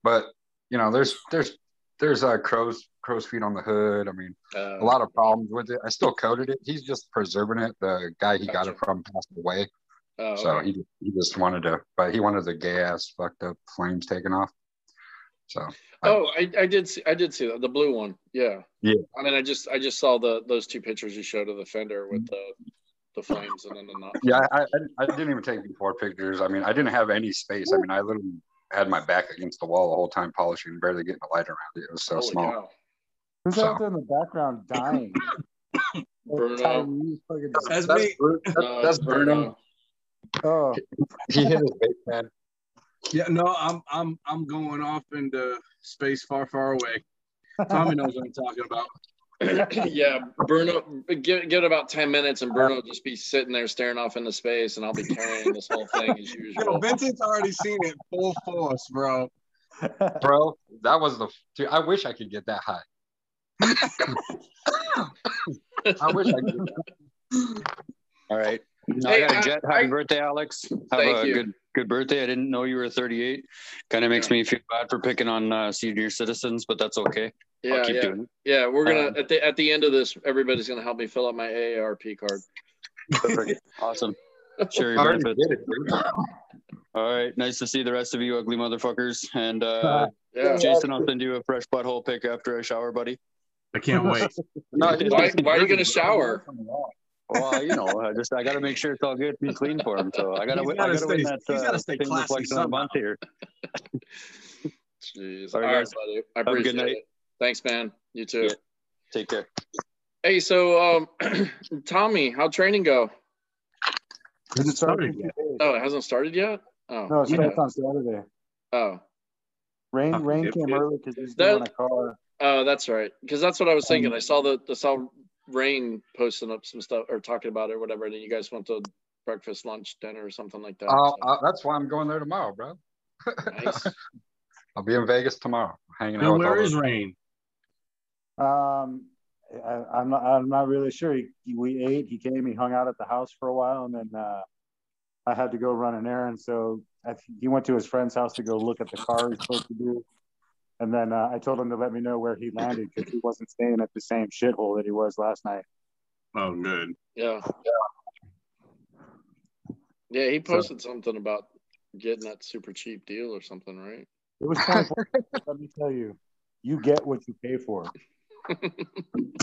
But you know, there's there's there's a crow's crow's feet on the hood. I mean, Uh, a lot of problems with it. I still coated it. He's just preserving it. The guy he got it from passed away. Oh, So okay. he he just wanted to, but he wanted the gas fucked up flames taken off. So Oh, I, I did see I did see that the blue one. Yeah. yeah, I mean, I just I just saw the those two pictures you showed of the fender with the the flames and then the not. yeah. I, I I didn't even take before pictures. I mean, I didn't have any space. I mean, I literally had my back against the wall the whole time polishing, barely getting a light around it. It was so Holy small. cow. Who's So- out there in the background dying? Bruno. Tyrese fucking- That's That's me. Bru- No, that's it's Bruno. Oh, He hit his vape pen. Yeah, no, I'm I'm I'm going off into space far, far away. Tommy knows what I'm talking about. yeah, Bruno, give, give it about 10 minutes and Bruno will just be sitting there staring off into space and I'll be carrying this whole thing as Yo, usual. Vincent's already seen it full force, bro. Bro, that was the. Dude, I wish I could get that high. I wish I could. All right. No, Hey, I got I- a jet. Happy I- birthday, Alex. Have Thank a you. good good birthday. I didn't know you were 38. Kind of makes me feel bad for picking on uh, senior citizens, but that's okay. Yeah, I'll keep yeah. doing it. Yeah, we're gonna Um, at the at the end of this, everybody's gonna help me fill out my AARP card. Perfect. awesome. Share your benefits. All right. Nice to see the rest of you ugly motherfuckers. And uh, Yeah. Jason, I'll send you a fresh butthole pick after I shower, buddy. I can't wait. No, Why, why are you gonna shower? Well, you know, I just I got to make sure it's all good, be clean for him. So I got to win. gotta I got to win that. he's uh, gotta stay thing classy reflection of month here. Jeez. All All right, right, buddy. I Have a good appreciate night. it. Thanks, man. You too. Take care. Hey, so um, Tommy, how'd training go? Has it started yet. Oh, it hasn't started yet. Oh, No, it yeah. starts on Saturday. Oh, Rain, rain came early because he's That- doing a car. oh, that's right. Because that's what I was Um, thinking. I saw the the saw Rain posting up some stuff or talking about it or whatever, and then you guys went to breakfast, lunch, dinner, or something like that. Uh, so. uh, that's why I'm going there tomorrow, bro. Nice. I'll be in Vegas tomorrow, hanging out And with where all is those- Rain? Um, I, I'm not. I'm not really sure. He, he- we ate. He came. He hung out at the house for a while, and then uh, I had to go run an errand. So I, think he went to his friend's house to go look at the car he's supposed to do. And then uh, I told him to let me know where he landed because he wasn't staying at the same shithole that he was last night. Oh, good. Yeah. Yeah, yeah he posted something about getting that super cheap deal or something, right? It was 24. let me tell you, you get what you pay for.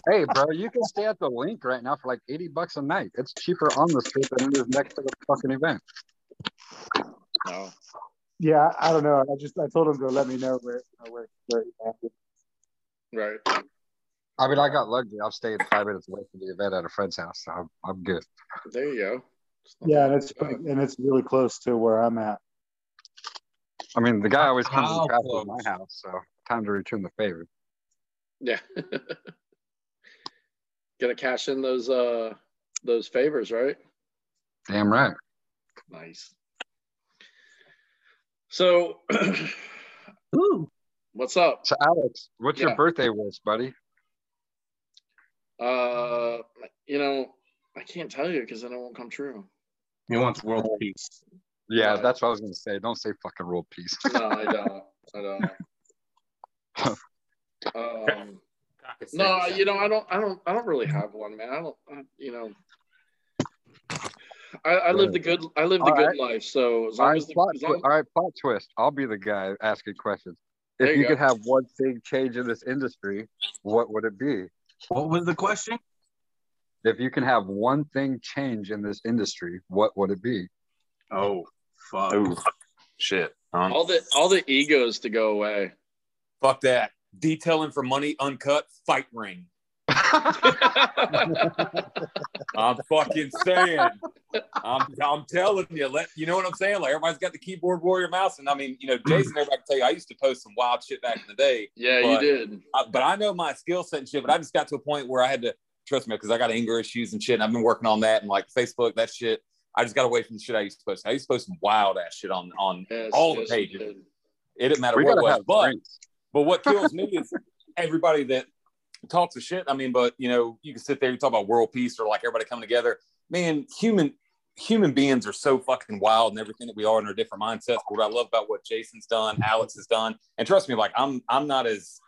Hey, bro, you can stay at the link right now for like 80 bucks a night. It's cheaper on the strip than it is next to the fucking event. No. Yeah, I don't know. I just I told him to let me know where where where he landed. Right. I mean, I got lucky. I've stayed five minutes away from the event at a friend's house, so I'm, I'm good. There you go. Yeah, and it's and it's really close to where I'm at. I mean, the guy always comes How and crashes close? at my house, so time to return the favor. Yeah. Gonna cash in those uh those favors, right? Damn right. Nice. So what's up? So, Alex, what's Yeah. your birthday wish, buddy? Uh you know, I can't tell you because then it won't come true. He wants world peace. Yeah, that's what I was gonna say. Don't say fucking world peace. No, I don't. I don't. Um, no, you know, I don't, I don't, I don't really have one, man. I don't, I, you know, I, I live the good, I live the All good right. life. So as All long right, as, the, plot as long, all right, plot twist. I'll be the guy asking questions. There If you you could have one thing change in this industry, what would it be? What was the question? If you can have one thing change in this industry, what would it be? Oh, fuck. Ooh, shit. Um, all the, all the egos to go away. fuck that. Detailing for money, uncut, fight ring. I'm fucking saying. I'm, I'm telling you. Let you know what I'm saying. Like everybody's got the keyboard warrior mouse, and I mean, you know, Jason. Everybody can tell you, I used to post some wild shit back in the day. Yeah, but, you did. I, but I know my skill set and shit. But I just got to a point where I had to trust me because I got anger issues and shit. And I've been working on that and like Facebook, that shit. I just got away from the shit I used to post. I used to post some wild ass shit on on Yes, all yes, the you pages. did. It didn't matter We what it was. But drinks. but what kills me is everybody that talks of shit. I mean, but you know, you can sit there, you talk about world peace or like everybody coming together. Man, human human beings are so fucking wild and everything that we are in our different mindsets. But what I love about what Jason's done, Alex has done, and trust me, like I'm I'm not as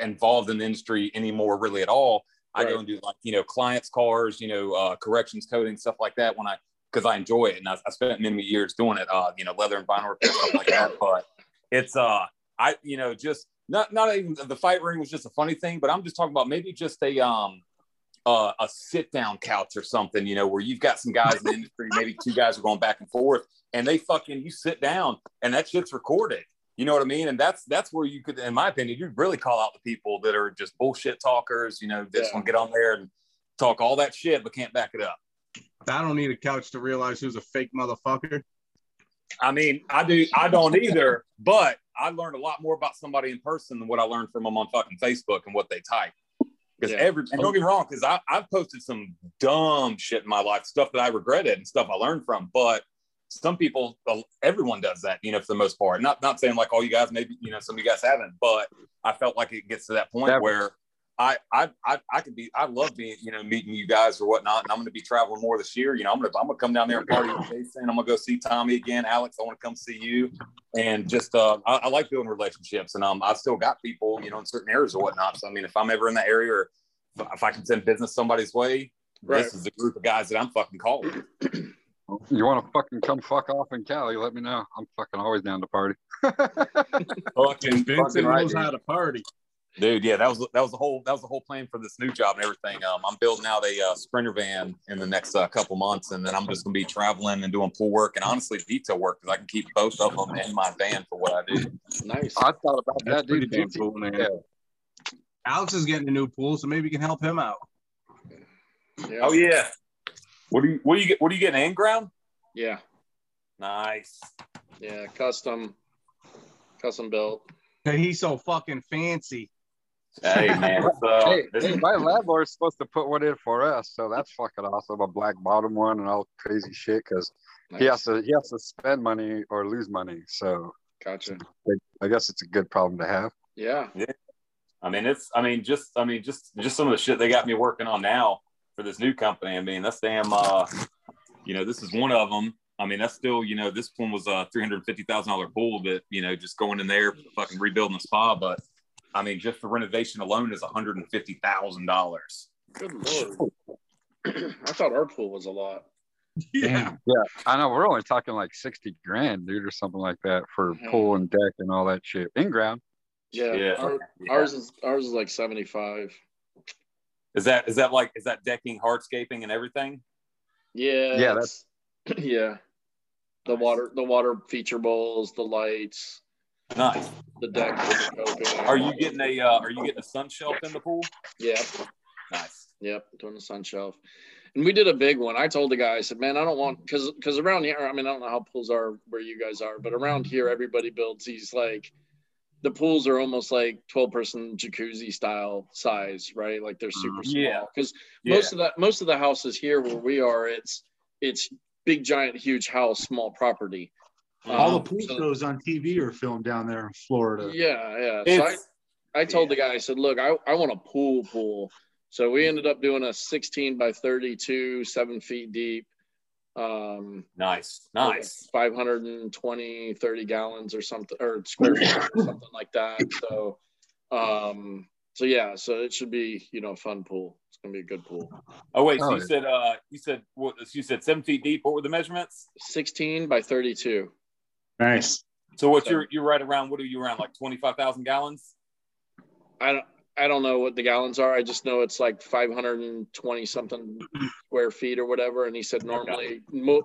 involved in the industry anymore really at all. I go Right. and do like, you know, clients' cars, you know, uh, corrections coding, stuff like that when I because I enjoy it and I, I spent many years doing it, uh, you know, leather and vinyl repair, stuff like that. But it's uh I you know, just not not even the fight ring was just a funny thing, but I'm just talking about maybe just a um uh, a sit down couch or something, you know, where you've got some guys in the industry, maybe two guys are going back and forth, and they fucking you sit down and that shit's recorded. You know what I mean? And that's that's where you could, in my opinion, you really call out the people that are just bullshit talkers. You know, this Yeah. want to get on there and talk all that shit, but can't back it up. I don't need a couch to realize who's a fake motherfucker. I mean, I do. I don't either. But I learned a lot more about somebody in person than what I learned from them on fucking Facebook and what they type. Because Yeah. every and don't get me wrong, because I I've posted some dumb shit in my life, stuff that I regretted and stuff I learned from. But some people, everyone does that, you know, for the most part. Not not saying like all you guys, maybe you know, some of you guys haven't, but I felt like it gets to that point Never. where I, I, I, I could be, I love being, you know, meeting you guys or whatnot. And I'm going to be traveling more this year. You know, I'm going to, I'm going to come down there and party with Jason. I'm going to go see Tommy again. Alex, I want to come see you. And just, uh, I, I like building relationships and, um, I've still got people, you know, in certain areas or whatnot. So, I mean, if I'm ever in that area or if, if I can send business somebody's way, Right. this is the group of guys that I'm fucking calling. You want to fucking come fuck off in Cali? Let me know. I'm fucking always down to party. Fucking, Vincent fucking right, knows dude. how to party. Dude, yeah, that was that was the whole that was the whole plan for this new job and everything. Um, I'm building out a uh, sprinter van in the next uh, couple months, and then I'm just gonna be traveling and doing pool work and honestly detail work because I can keep both of them in my van for what I do. Nice. I thought about That's that, dude. pretty damn cool, man. Yeah. Alex is getting a new pool, so maybe we can help him out. Yeah. Oh yeah. What do you what do you get? What do you get? In ground? Yeah. Nice. Yeah. Custom. Custom built. And he's so fucking fancy. Hey man, it's, uh, hey, hey, my landlord's supposed to put one in for us, so that's fucking awesome. A black bottom one and all crazy shit because he has to he has to spend money or lose money. So Gotcha. I guess it's a good problem to have. Yeah. I mean, it's. I mean, just. I mean, just. Just some of the shit they got me working on now for this new company. I mean, that's damn. Uh, you know, this is one of them. I mean, that's still. You know, this one was a three hundred fifty thousand dollar pool that you know just going in there, fucking rebuilding the spa. But I mean, just the renovation alone is one hundred and fifty thousand dollars. Good lord. I thought our pool was a lot. Yeah. Yeah, I know. We're only talking like sixty grand, dude, or something like that for mm-hmm. pool and deck and all that shit. In ground. Yeah. Yeah. Our, Yeah. Ours is ours is like seventy five. Is that is that like is that decking, hardscaping, and everything? Yeah. Yeah, it's- yeah. The water the water feature bowls, the lights, Nice. the deck with the coping. Are you getting a uh, Are you getting a sun shelf in the pool? Yeah. Nice. Yep, doing the sun shelf. And we did a big one. I told the guy, I said, man, I don't want because because around here, I mean, I don't know how pools are where you guys are, but around here, everybody builds these like the pools are almost like 12 person jacuzzi style size, right? Like they're super small. Because Yeah. most of that most of the houses here where we are, it's it's big, giant, huge house, small property. All the Um, pool so- shows on TV are filmed down there in Florida. yeah, yeah. So I, I told the guy, I said, look, I, I want a pool pool. So we ended up doing a 16 by 32, seven feet deep. Um, Nice. Nice. 520, 30 gallons or something, or square feet or something like that. So, um, so yeah, so it should be, you know, a fun pool. It's going to be a good pool. Oh wait, so Oh, you yeah. said uh you said what you said seven feet deep. What were the measurements? 16 by 32. Nice. So what So- you're you're right around what are you around like twenty five thousand gallons? I don't, I don't know what the gallons are. I just know it's like 520 something square feet or whatever. And he said normally mo-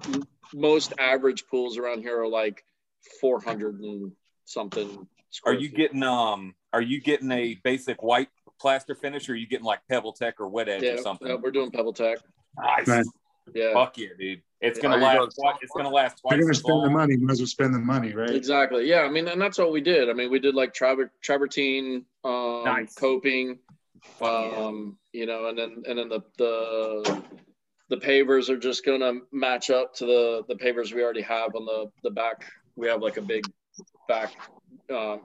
most average pools around here are like 400 and something. Are you feet. getting um are you getting a basic white plaster finish or are you getting like PebbleTec or Wet Edge Yeah, or something? yeah, we're doing PebbleTec. Nice. Nice. Yeah, Fuck yeah, dude. It's gonna There last go. twice it's gonna last twice. You're gonna as spend the long. money. Might as well spend the money, right? exactly. Yeah, I mean, and that's what we did. I mean, we did like traver- travertine, um, Nice. coping, Fuck yeah. um, you know, and then and then the the the pavers are just gonna match up to the the pavers we already have on the the back. We have like a big back um,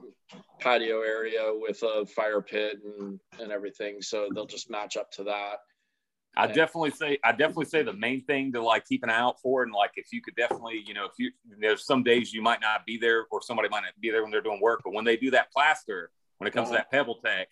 patio area with a fire pit and and everything, so they'll just match up to that. I definitely say I definitely say the main thing to like keep an eye out for, and like if you could definitely, you know, if you there's some days you might not be there or somebody might not be there when they're doing work, but when they do that plaster, when it comes Uh-huh. to that PebbleTec,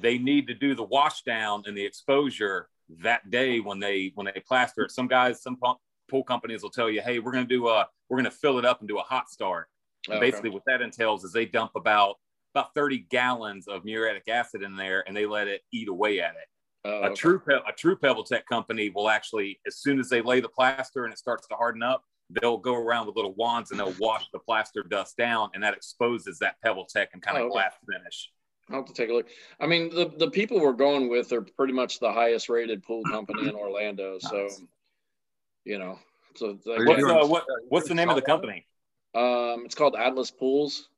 they need to do the wash down and the exposure that day when they when they plaster it. Some guys, some pump, pool companies will tell you, hey, we're gonna do a we're gonna fill it up and do a hot start. Okay. Basically, what that entails is they dump about about 30 gallons of muriatic acid in there and they let it eat away at it Oh, a okay. true pe- a true PebbleTec company will actually as soon as they lay the plaster and it starts to harden up they'll go around with little wands and they'll wash the plaster dust down and that exposes that PebbleTec and kind of Oh, okay. glass finish I'll have to take a look. I mean, the, the people we're going with are pretty much the highest rated pool company in Orlando. So, you know, so like- what's, uh, what, what's the name of the company um, it's called Atlas Pools.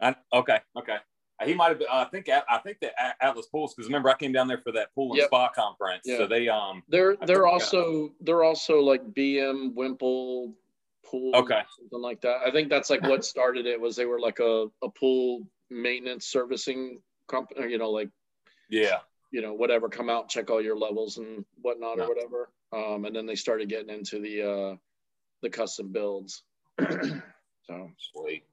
I, okay okay he might have been, I think I think that Atlas Pools because remember I came down there for that pool and Yep. spa conference Yeah. so they um They're I they're also they're also like BM Wimple pool Okay. something like that. I think that's like what started it was they were like a, a pool maintenance servicing company, you know, like yeah you know, whatever, come out, check all your levels and whatnot Yeah. or whatever. Um, and then they started getting into the uh, the custom builds. so sweet.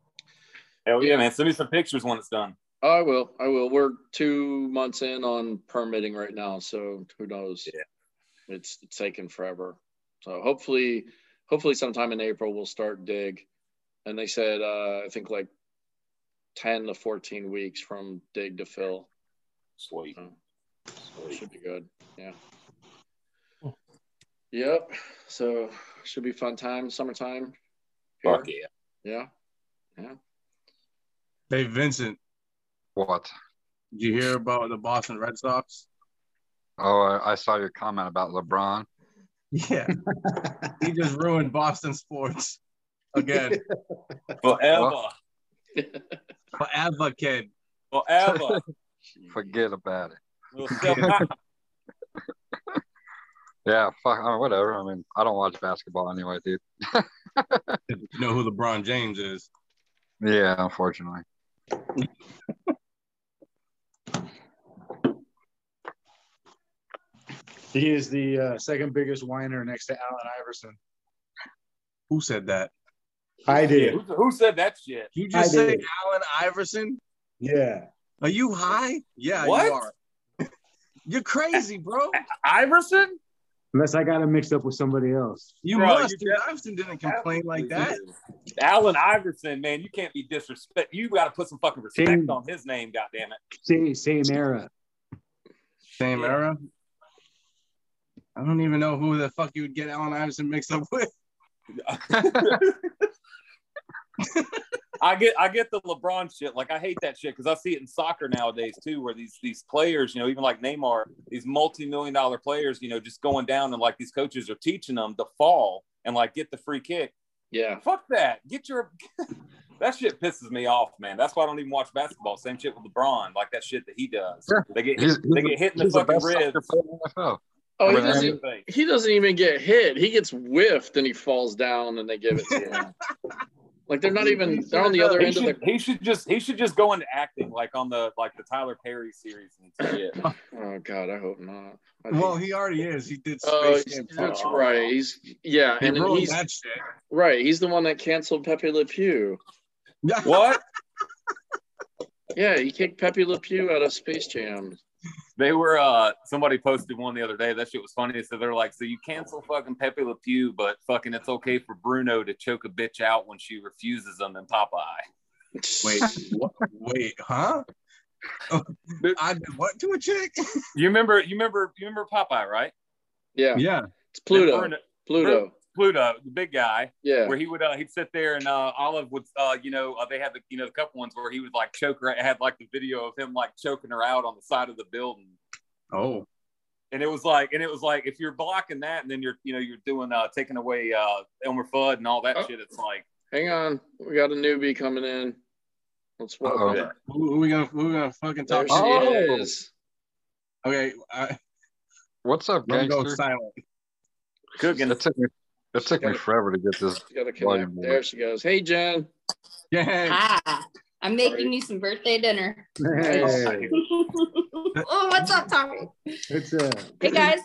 Hell yeah, man. Send me some pictures when it's done. I will. I will. We're two months in on permitting right now, so who knows? Yeah. It's, it's taking forever. So hopefully, hopefully sometime in April we'll start dig. And they said uh, I think like ten to fourteen weeks from dig to fill. Sweet. So it should be good. Yeah. Yep. So should be fun time. Summertime. Fuck here. Yeah. Yeah. Hey, Vincent, What? did you hear about the Boston Red Sox? Oh, I, I saw your comment about LeBron. Yeah. he just ruined Boston sports again. Forever. Forever, kid. Forever. Forget about it. We'll Yeah, fuck, uh, whatever. I mean, I don't watch basketball anyway, dude. You know who LeBron James is? Yeah, unfortunately. He is the uh, second biggest whiner next to Allen Iverson. Who said that? I did. Who, who said that shit? You just I said did. Allen Iverson? Yeah. Are you high? Yeah, What? you are. You're crazy, bro. Iverson? Unless I got him mixed up with somebody else. You Bro, must. you dude. Iverson didn't complain like that. Allen Iverson, man, you can't be disrespect. You got to put some fucking respect Same. on his name, goddamn it. Same, same era. Same era. I don't even know who the fuck you would get Allen Iverson mixed up with. I get I get the LeBron shit. Like I hate that shit because I see it in soccer nowadays too, where these these players, you know, even like Neymar, these multi-million dollar players, you know, just going down and like these coaches are teaching them to fall and like get the free kick. Yeah. Fuck that. Get your that shit pisses me off, man. That's why I don't even watch basketball. Same shit with LeBron, like that shit that he does. They get He's- they get hit in the fucking ribs. Player in the NFL. Oh, he doesn't. He doesn't even get hit. He gets whiffed and he falls down and they give it to him. like they're not even. They're on the other He end of the. he should just he should just go into acting like on the like the Tyler Perry series and shit. Oh God, I hope not. I Well, he already is. He did oh, Space Jam. that's right. He's yeah, He and he's that shit. right. He's the one that canceled Pepe Le Pew. What? Yeah, he kicked Pepe Le Pew out of Space Jam. They were uh somebody posted one the other day. That shit was funny. So they're like, so you cancel fucking Pepe Le Pew, but fucking it's okay for Bruno to choke a bitch out when she refuses them in Popeye. Wait, what? wait, huh? I did what to a chick? You remember you remember you remember Popeye, right? Yeah, Yeah. it's Pluto. Bruno- Pluto. Pluto, the big guy. Yeah. Where he would uh, he'd sit there and uh, Olive would uh, you know uh, they had the you know the couple ones where he would like choke her. It had like the video of him like choking her out on the side of the building. Oh. and it was like, and it was like, if you're blocking that, and then you're, you know, you're doing, uh, taking away, uh, Elmer Fudd and all that Oh. shit. It's like, Hang on, we got a newbie coming in. Let's welcome it. Who, who we gonna who we gonna fucking talk? There talk she? Oh. is. Okay, I, What's up, let me go gangster? silent. cooking. It took me. It took me Gotta- forever to get this. Got to connect. There she goes. Hey, Jen. Yeah. Hi. I'm making you some birthday dinner. Hey, oh, what's up, Tommy? it's uh, Hey guys.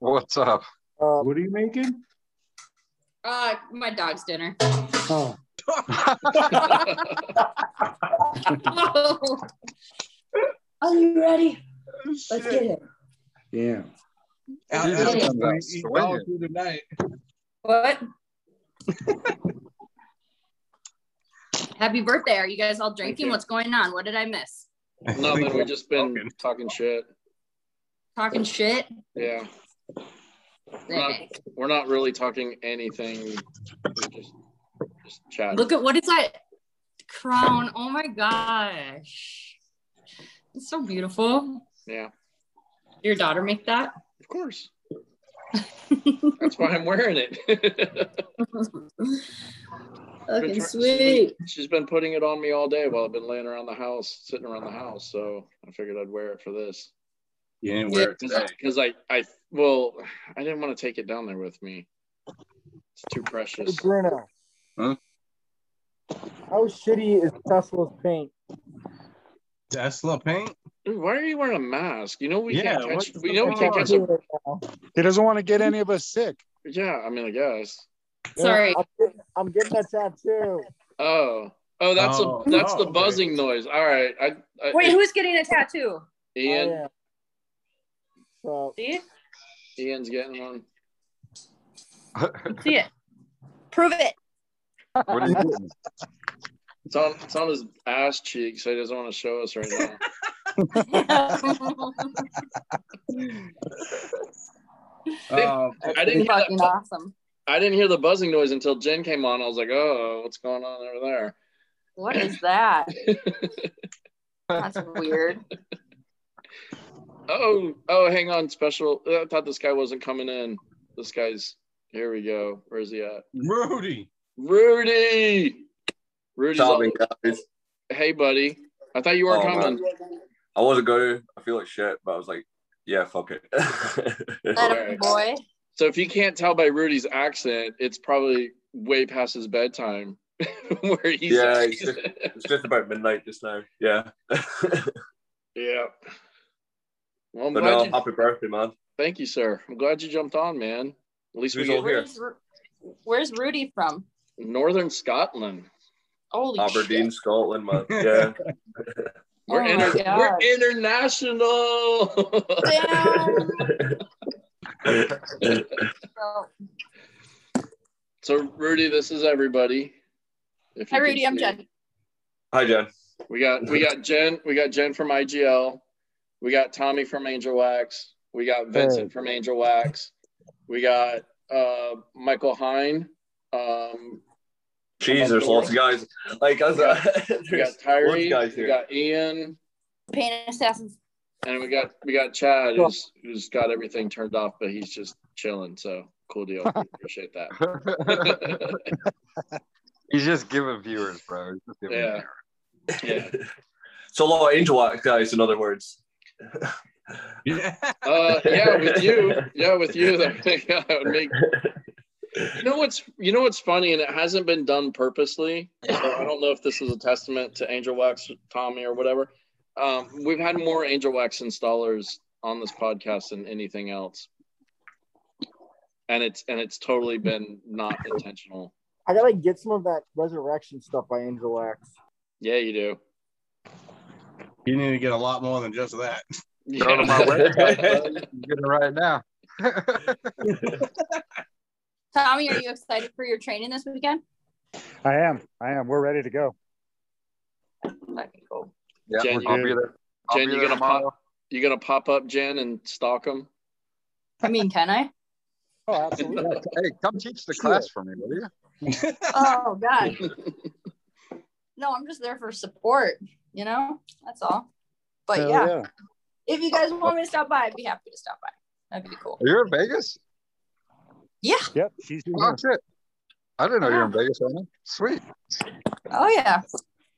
What's up? what are you making? Uh, my dog's dinner. Oh, Are you ready? Let's Shit. get it. yeah. Al- Jesus, Al- I'm not eat swinging. dog food tonight. What? Happy birthday. Are you guys all drinking? What's going on? What did I miss? Nothing. We've just been talking shit. Talking shit? Yeah. We're not, we're not really talking anything. We're just, just chatting. Look at what is that crown? Oh my gosh. It's so beautiful. Yeah, Your daughter make that? of course. That's why I'm wearing it. Been Fucking try- sweet. She's been putting it on me all day while I've been laying around the house, sitting around the house. So I figured I'd wear it for this. You didn't wear it today. Because I, I, well, I didn't want to take it down there with me. It's too precious. Tesla paint. Dude, why are you wearing a mask? You know we Yeah, can't what catch. the We know we can't catch. A, He doesn't want to get any of us sick. yeah, I mean, I guess. Sorry. I'm getting, I'm getting a tattoo. Oh, oh, that's Oh, a that's oh, the okay. buzzing noise. All right, I, I Wait, who's getting a tattoo? Ian. Oh, yeah. So See? Ian's getting one. See it. Prove it. What are you doing? It's on it's on his ass cheek, so he doesn't want to show us right now. Um, I didn't hear that. awesome. I didn't hear the buzzing noise until Jen came on. I was like, oh, what's going on over there? What is that? That's weird. Oh, oh, hang on, special. I thought this guy wasn't coming in. This guy's here. We go. Where's he at? Rudy. Rudy. Rudy's What's up, guys? Hey, buddy. I thought you weren't Oh, coming. man. I wasn't going. I feel like shit, but I was like, yeah, fuck it. Atta boy. So if you can't tell by Rudy's accent, it's probably way past his bedtime. Where he's yeah, at. it's just, it's just about midnight just now. Yeah. yeah. Well, I'm but glad no, you, happy birthday, man. thank you, sir. I'm glad you jumped on, man. At least Who's we all get here? Where's Rudy from? Northern Scotland. Holy Aberdeen, shit. Scotland, man. Yeah. We're, Oh inter- we're international. So, so Rudy, this is everybody. If hi Rudy, I'm. Jen. Hi, Jen. We got we got Jen, we got Jen from IGL, we got Tommy from Angelwax, we got Vincent from Angelwax, we got uh Michael Hine, um Jeez, there's lots of guys. Like, as we got, a, we got there's lots of Tyree, guys we got Ian, Paint Assassins. and we got we got Chad who's who's got everything turned off, but he's just chilling. So cool deal. Appreciate that. He's just giving viewers, bro. He's just giving Yeah. viewers. yeah. So a lot of Angelwax guys, in other words. Yeah. Uh, yeah, with you, yeah, with you, that would make. You know what's you know what's funny, and it hasn't been done purposely. So I don't know if this is a testament to Angelwax, Tommy, or whatever. Um, we've had more Angelwax installers on this podcast than anything else, and it's and it's totally been not intentional. I gotta get some of that resurrection stuff by Angelwax. Yeah, you do. You need to get a lot more than just that. Go to my website. You get it right now. Tommy, are you excited for your training this weekend? I am. I am. We're ready to go. That'd be cool. Yeah, Jen, I'll you- be there. I'll Jen, you there gonna tomorrow. pop? You gonna pop up Jen and stalk him? I mean, can I? Oh, absolutely. Hey, come teach the class for me, will you? Oh God. No, I'm just there for support. You know, that's all. But Hell yeah, if you guys want me to stop by, I'd be happy to stop by. That'd be cool. You're in Vegas? Yeah. Yep. She's doing Oh shit! I didn't know you were in uh-huh. Vegas right. Sweet. Oh yeah.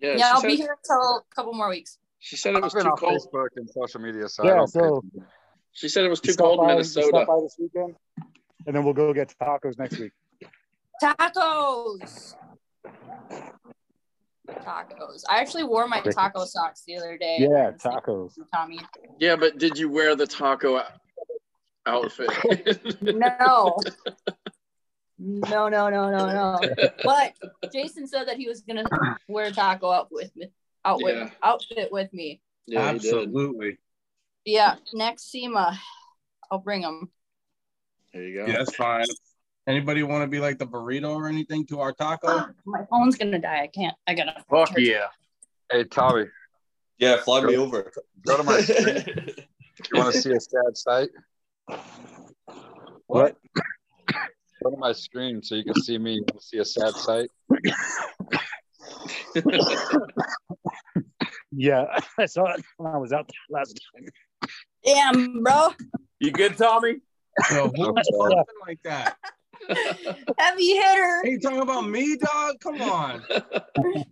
Yeah, Yeah, I'll said, be here until a couple more weeks. She said it was I've been too cold. Facebook and social media, so Yeah, so- She said it was too cold in by- you Minnesota. Stop by this weekend, and then we'll go get tacos next week. Tacos. Tacos. I actually wore my taco socks the other day. Yeah, tacos. Tommy. Yeah, but did you wear the taco outfit? No. No, no, no, no, no. But Jason said that he was gonna wear a taco out with me, outfit, Yeah. outfit with me. yeah. Absolutely. Yeah, next SEMA, I'll bring him. There you go. Yeah, that's fine. Anybody want to be like the burrito or anything to our taco? Ah, my phone's gonna die. I can't. I gotta. Fuck yeah. Hey, Tommy, Yeah, fly me over. go to my. You want to see a sad sight? What? Go to my screen so you can see me. You want see a sad sight? Yeah, I saw it when I was out there last time. Damn, bro. You good, Tommy? Yo, who was Okay. like that? Heavy hitter. Hey, you talking about me, dog? Come on.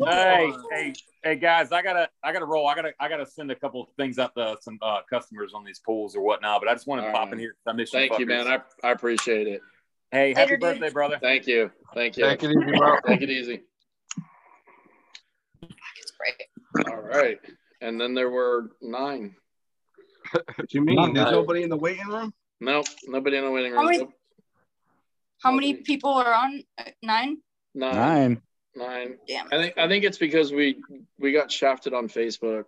Hey, hey, hey, guys! I gotta, I gotta roll. I gotta, I gotta send a couple of things out to some uh, customers on these pools or whatnot. But I just want to pop right. in here. I miss Thank you, fuckers. man. I, I appreciate it. Hey, happy Later, dude. birthday, brother! Thank you. Thank you. Take it easy, bro. Take it easy. It's great. All right. and then there were nine. What do you mean? There's nobody in the waiting room? Nope, nobody in the waiting How room. many- Nope. How many people are on? Uh, Nine. Nine. Nine. Nine. Damn. I think I think it's because we we got shafted on Facebook.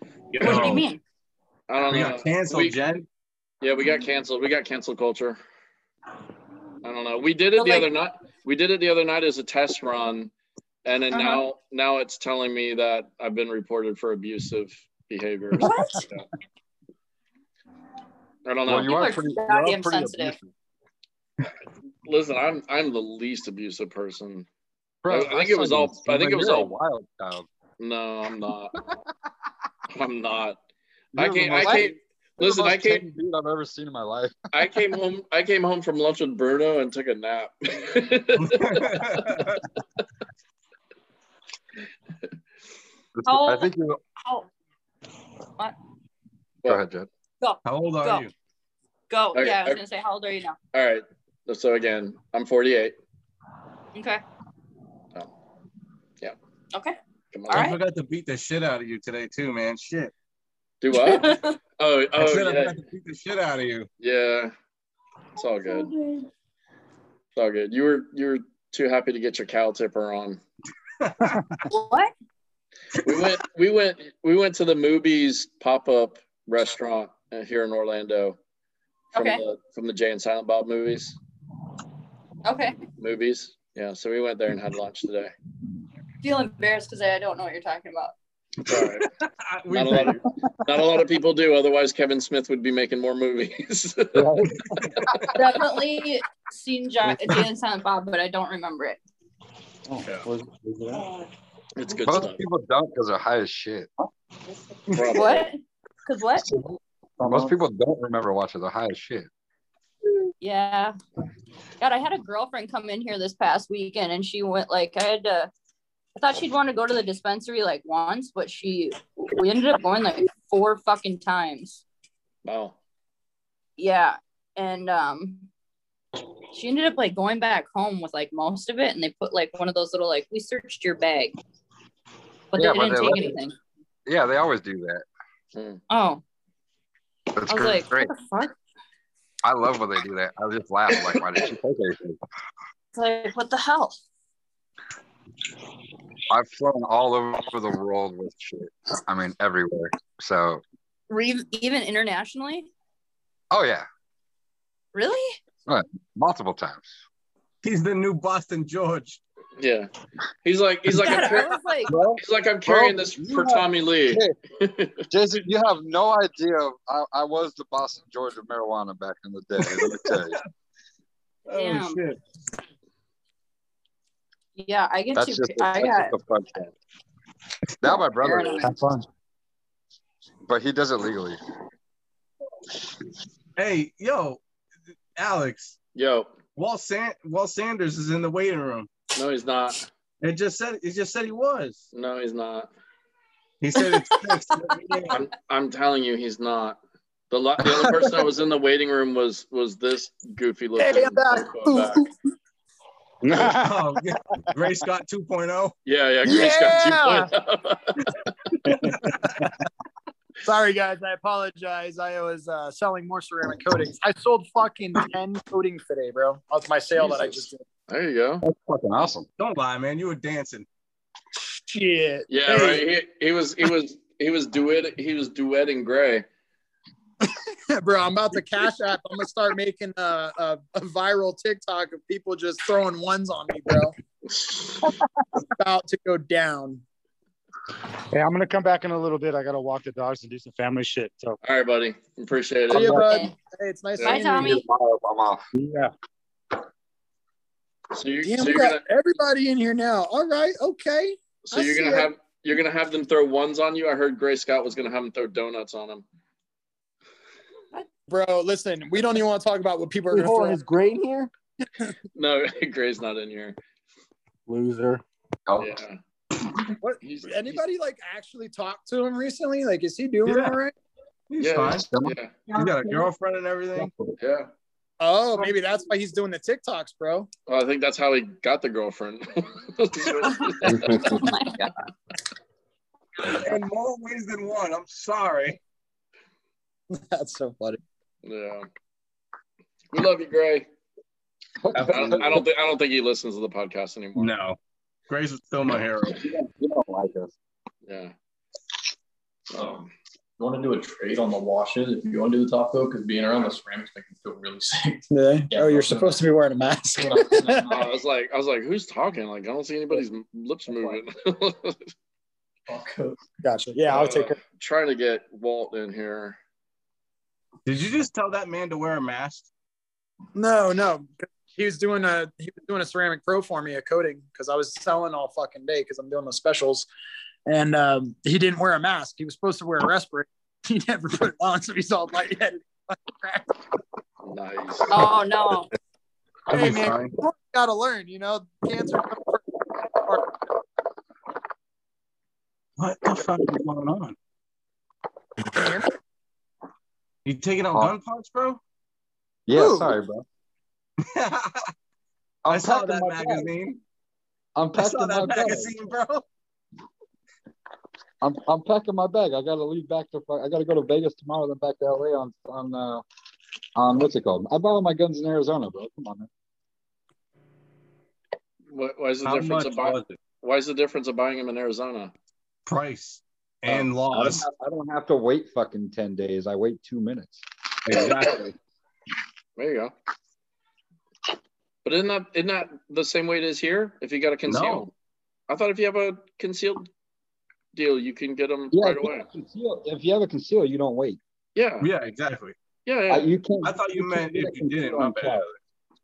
What do you mean? I don't We know. got canceled, We- Jen. Yeah, we got canceled. We got cancel culture. I don't know. We did it But, the like- other night. We did it the other night as a test run, and then Uh-huh. now now it's telling me that I've been reported for abusive behavior. What? I don't know. Well, you People are are pretty, you are pretty sensitive. abusive. Listen, I'm I'm the least abusive person. Bro, I, I think it was all. I think it was all. wild child. No, I'm not. I'm not. I You're came. I most- came. you're the Listen, I came. dude I've ever seen in my life. I came home. I came home from lunch with Bruno and took a nap. How- I think you. How? What? Go ahead, Jed. Go. How old are Go. you? Go. Okay, yeah, I was gonna say, how old are you now? All right. So again, I'm 48. Okay. Oh. Yeah. Okay. Come All on. I right. forgot to beat the shit out of you today too, man. Shit. Do what? Oh, oh, I oh said I forgot to beat the shit out of you. yeah. It's all good. It's all good. You were you were too happy to get your cow tipper on. What? We went we went we went to the movies pop up restaurant uh, here in Orlando. From Okay. the from the Jay and Silent Bob movies. Okay. Movies. Yeah. So we went there and had lunch today. Feel embarrassed because I don't know what you're talking about. It's all right. We Not a lot of not a lot of people do. Otherwise, Kevin Smith would be making more movies. Definitely seen Jay Jay and Silent Bob, but I don't remember it. it's good Most stuff. people don't because they're high as shit. Probably. What? Cause what? Most people don't remember watching. They're high as shit. Yeah. God, I had a girlfriend come in here this past weekend and she went like I had to I thought she'd want to go to the dispensary like once, but she we ended up going like four fucking times. Wow. Yeah. And um she ended up like going back home with like most of it and they put like one of those little like we searched your bag. But Yeah, they but didn't take anything. Yeah, they always do that. Hmm. Oh. That's I was great. like, what the fuck? I love when they do that. I just laugh. I'm like, why did she take anything? It's like, what the hell? I've flown all over the world with shit. I mean, everywhere. So, Re- even internationally? oh yeah, Really? Right. multiple times. He's the new Boston George. Yeah. He's like he's like God, I'm I car- like, he's like I'm carrying Bro, this for have- Tommy Lee. Jason, you have no idea. I, I was the Boston George of marijuana back in the day. Let me tell you. Oh Damn. shit. yeah, I get That's to. just, I that's got. just a fun fact. Now my brother, Fair. Have fun. but he does it legally. Hey, yo, Alex. Yo, Walt San- Walt Sanders is in the waiting room. No, he's not. It just said it just said he was. No, he's not. He said it's fixed. I'm I'm telling you, he's not. The, lo- the only person that was in the waiting room was was this goofy looking. Hey, I'm back. back. oh, yeah. Gray Scott 2.0. Yeah, yeah, Grace Yeah! got 2.0. Sorry, guys. I apologize. I was uh, selling more ceramic coatings. I sold fucking 10 coatings today, bro. That's my sale that I just did. There you go. That's fucking awesome. Don't lie, man. You were dancing. Shit. Yeah, Hey, right. He, he was he was he was duet he was duetting Gray. bro, I'm about to cash app. I'm gonna start making a, a, a viral TikTok of people just throwing ones on me, bro. about to go down. Hey, I'm gonna come back in a little bit. I gotta walk the dogs and do some family shit. So All right, buddy. Appreciate it. See it. you, bud. Hey, it's nice Bye, seeing Tommy. you. I'm off. yeah. So you Damn, so we you're got gonna everybody in here now. All right, okay. so I you're gonna it. have you're gonna have them throw ones on you. I heard Gray Scott was gonna have them throw donuts on him. Bro, listen, we don't even want to talk about what people are Wait, going hold on, to is Gray in here? No, Gray's not in here. Loser. Oh, Yeah. What? He's- Anybody like actually talked to him recently? Like, is he doing Yeah. all right? He's Yeah, fine. yeah, He's got a girlfriend and everything. yeah. Oh, maybe that's why he's doing the TikToks, bro. Well, I think that's how he got the girlfriend. Oh my god. In more ways than one. I'm sorry. That's so funny. Yeah. We love you, Gray. I don't, I don't think I don't think he listens to the podcast anymore. No. Gray's still my hero. You don't like us. Yeah. Um, you want to do a trade on the washes if you want to do the top coat because being around the ceramics make me feel really sick. Yeah. Oh, you're supposed to be wearing a mask. I was like, I was like, who's talking? Like, I don't see anybody's lips moving. Gotcha. Yeah, I'll take Uh, it. Trying to get Walt in here. Did you just tell that man to wear a mask? No, no. He was doing a he was doing a ceramic pro for me, a coating, because I was selling all fucking day because I'm doing the specials. And um, he didn't wear a mask. He was supposed to wear a respirator. He never put it on, so he's all lightheaded. Nice. Oh no. Hey man, you gotta learn, you know, cancer. What the fuck is going on? You taking out Oh. gun parts, bro? Yeah, Ooh. sorry, bro. I I'm saw that my bag. magazine. I'm I saw that my bag. magazine, bro. I'm I'm packing my bag. I gotta leave back to I gotta go to Vegas tomorrow, then back to LA on on uh on what's it called? I borrow my guns in Arizona, bro. Come on, man. What, why is the How difference much of buying? was it? Why is the difference of buying them in Arizona? Price and I don't, laws. have, I don't have to wait fucking ten days. I wait two minutes. Exactly. There you go. But isn't that isn't that the same way it is here? If you got a concealed, I thought if you have a concealed deal, you can get them Yeah, right if away. have conceal, if you have a conceal, you don't wait. Yeah, Yeah, exactly. yeah, yeah. I, you can't. I thought you can't meant if you didn't. conceal My bad.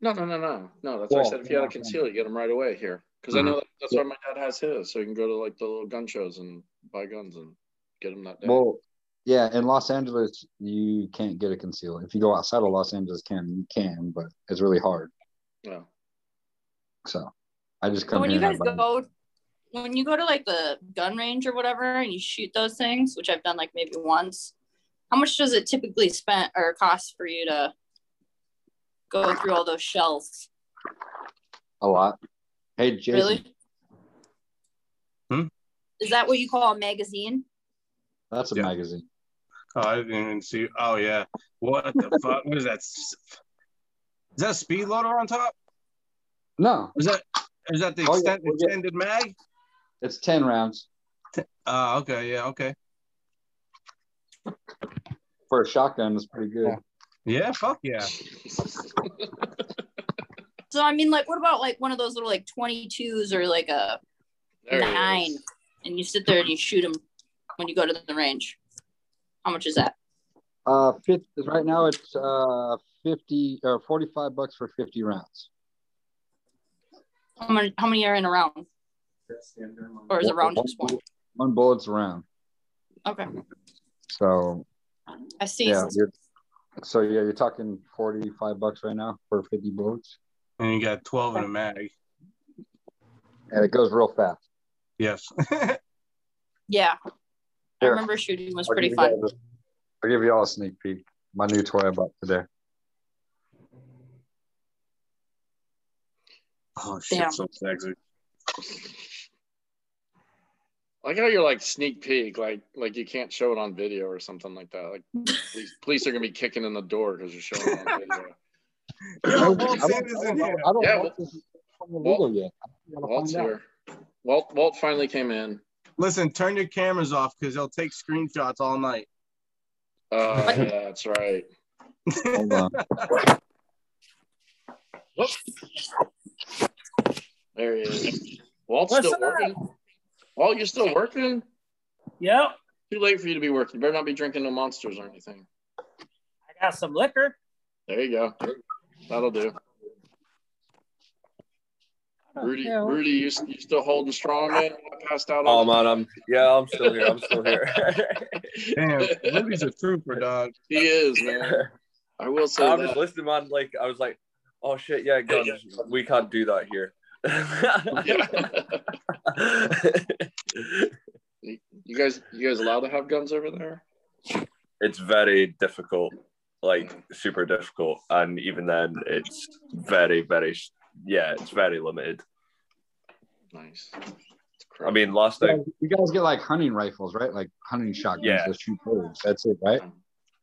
No, no, no, no, no. That's why I said if you had a yeah, conceal, you get them right away here. Because I Mm-hmm. know that, that's why my dad has his, so you can go to like the little gun shows and buy guns and get them that day. Well, yeah, in Los Angeles, you can't get a conceal. If you go outside of Los Angeles, can you can, but it's really hard. yeah. So I just So come when you guys go when you go to like the gun range or whatever and you shoot those things, which I've done like maybe once, how much does it typically spend or cost for you to go through all those shells? a lot. Hey, Jason. Really? Hmm? Is that what you call a magazine? That's a Yeah. magazine. Oh, I didn't even see. Oh yeah. What the fuck? What is that? Is that a speed loader on top? No, Is that is that the Oh, yeah, extend, we'll get- extended mag? It's ten rounds Oh, okay, yeah, okay. for a shotgun. It's pretty good. Yeah, fuck yeah. So I mean, like, what about like one of those little like twenty twos or like a There it nine, is. and you sit there and you shoot them when you go to the range? How much is that? Uh, fifth, right now it's uh fifty or forty-five bucks for fifty rounds. How many? How many are in a round? Or is it round just one? One bullet's a round. Okay, So I see. yeah, so yeah, you're talking forty-five bucks right now for fifty bullets, And you got 12 in a mag. and it goes real fast. Yes. Yeah, I remember shooting was I'll pretty fun. guys a- I'll give you all a sneak peek. My new toy I bought today. oh shit, Damn. so sexy. I like how you're like sneak peek, like like you can't show it on video or something like that. Like police, police are gonna be kicking in the door because you're showing it on video. Yo, Walt don't- Sanders I in here. I don't Yeah, know Walt- if this is illegal yet. Walt's find out. here. Walt Walt finally came in. Listen, turn your cameras off because they'll take screenshots all night. Oh yeah, that's right. Hold on. There he is. Walt's What's still up? working. Walt, you're still working? Yep. Too late for you to be working. You better not be drinking no monsters or anything. I got some liquor. There you go. That'll do. Rudy, yeah, well- Rudy, you, you still holding strong, man? I passed out. Oh man, I'm yeah, I'm still here. I'm still here. Damn, Rudy's a trooper, dog. He is, man. I will say I'm just that. listening, man. Like I was like, oh shit, yeah, guns. We can't do that here. You guys, you guys allowed to have guns over there? it's very difficult, like super difficult, and even then, it's very, very, yeah, it's very limited. Nice. I mean, last You night, guys- you guys get like hunting rifles, right? Like hunting shotguns Yeah. that shoot birds. That's it, right?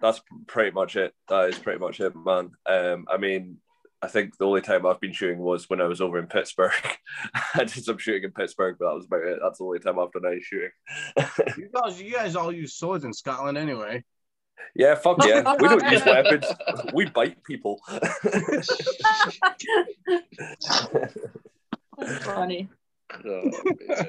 that's pretty much it. That is pretty much it, man. Um, I mean, I think the only time I've been shooting was when I was over in Pittsburgh. I did some shooting in Pittsburgh, but that was about it. That's the only time I've done any shooting. You guys, you guys all use swords in Scotland anyway. Yeah, fuck yeah. We don't use weapons. We bite people. That's funny. Oh, man.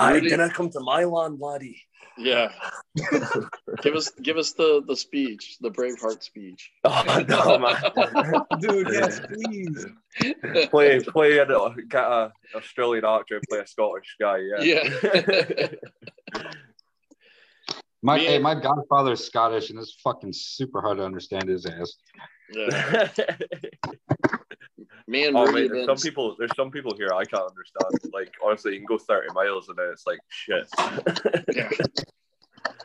I Rudy- gonna come to my land, laddie. Yeah. give us give us the the speech, the Braveheart speech. Oh no, man. Dude, yes, please. play play an uh, get a Australian actor and play a Scottish guy. Yeah. Yeah. My Me hey, and- my godfather's Scottish, and it's fucking super hard to understand his ass. Yeah. Me and oh Rudy man, have there's some people. There's some people here I can't understand. Like honestly, you can go 30 miles and then it's like shit. yeah.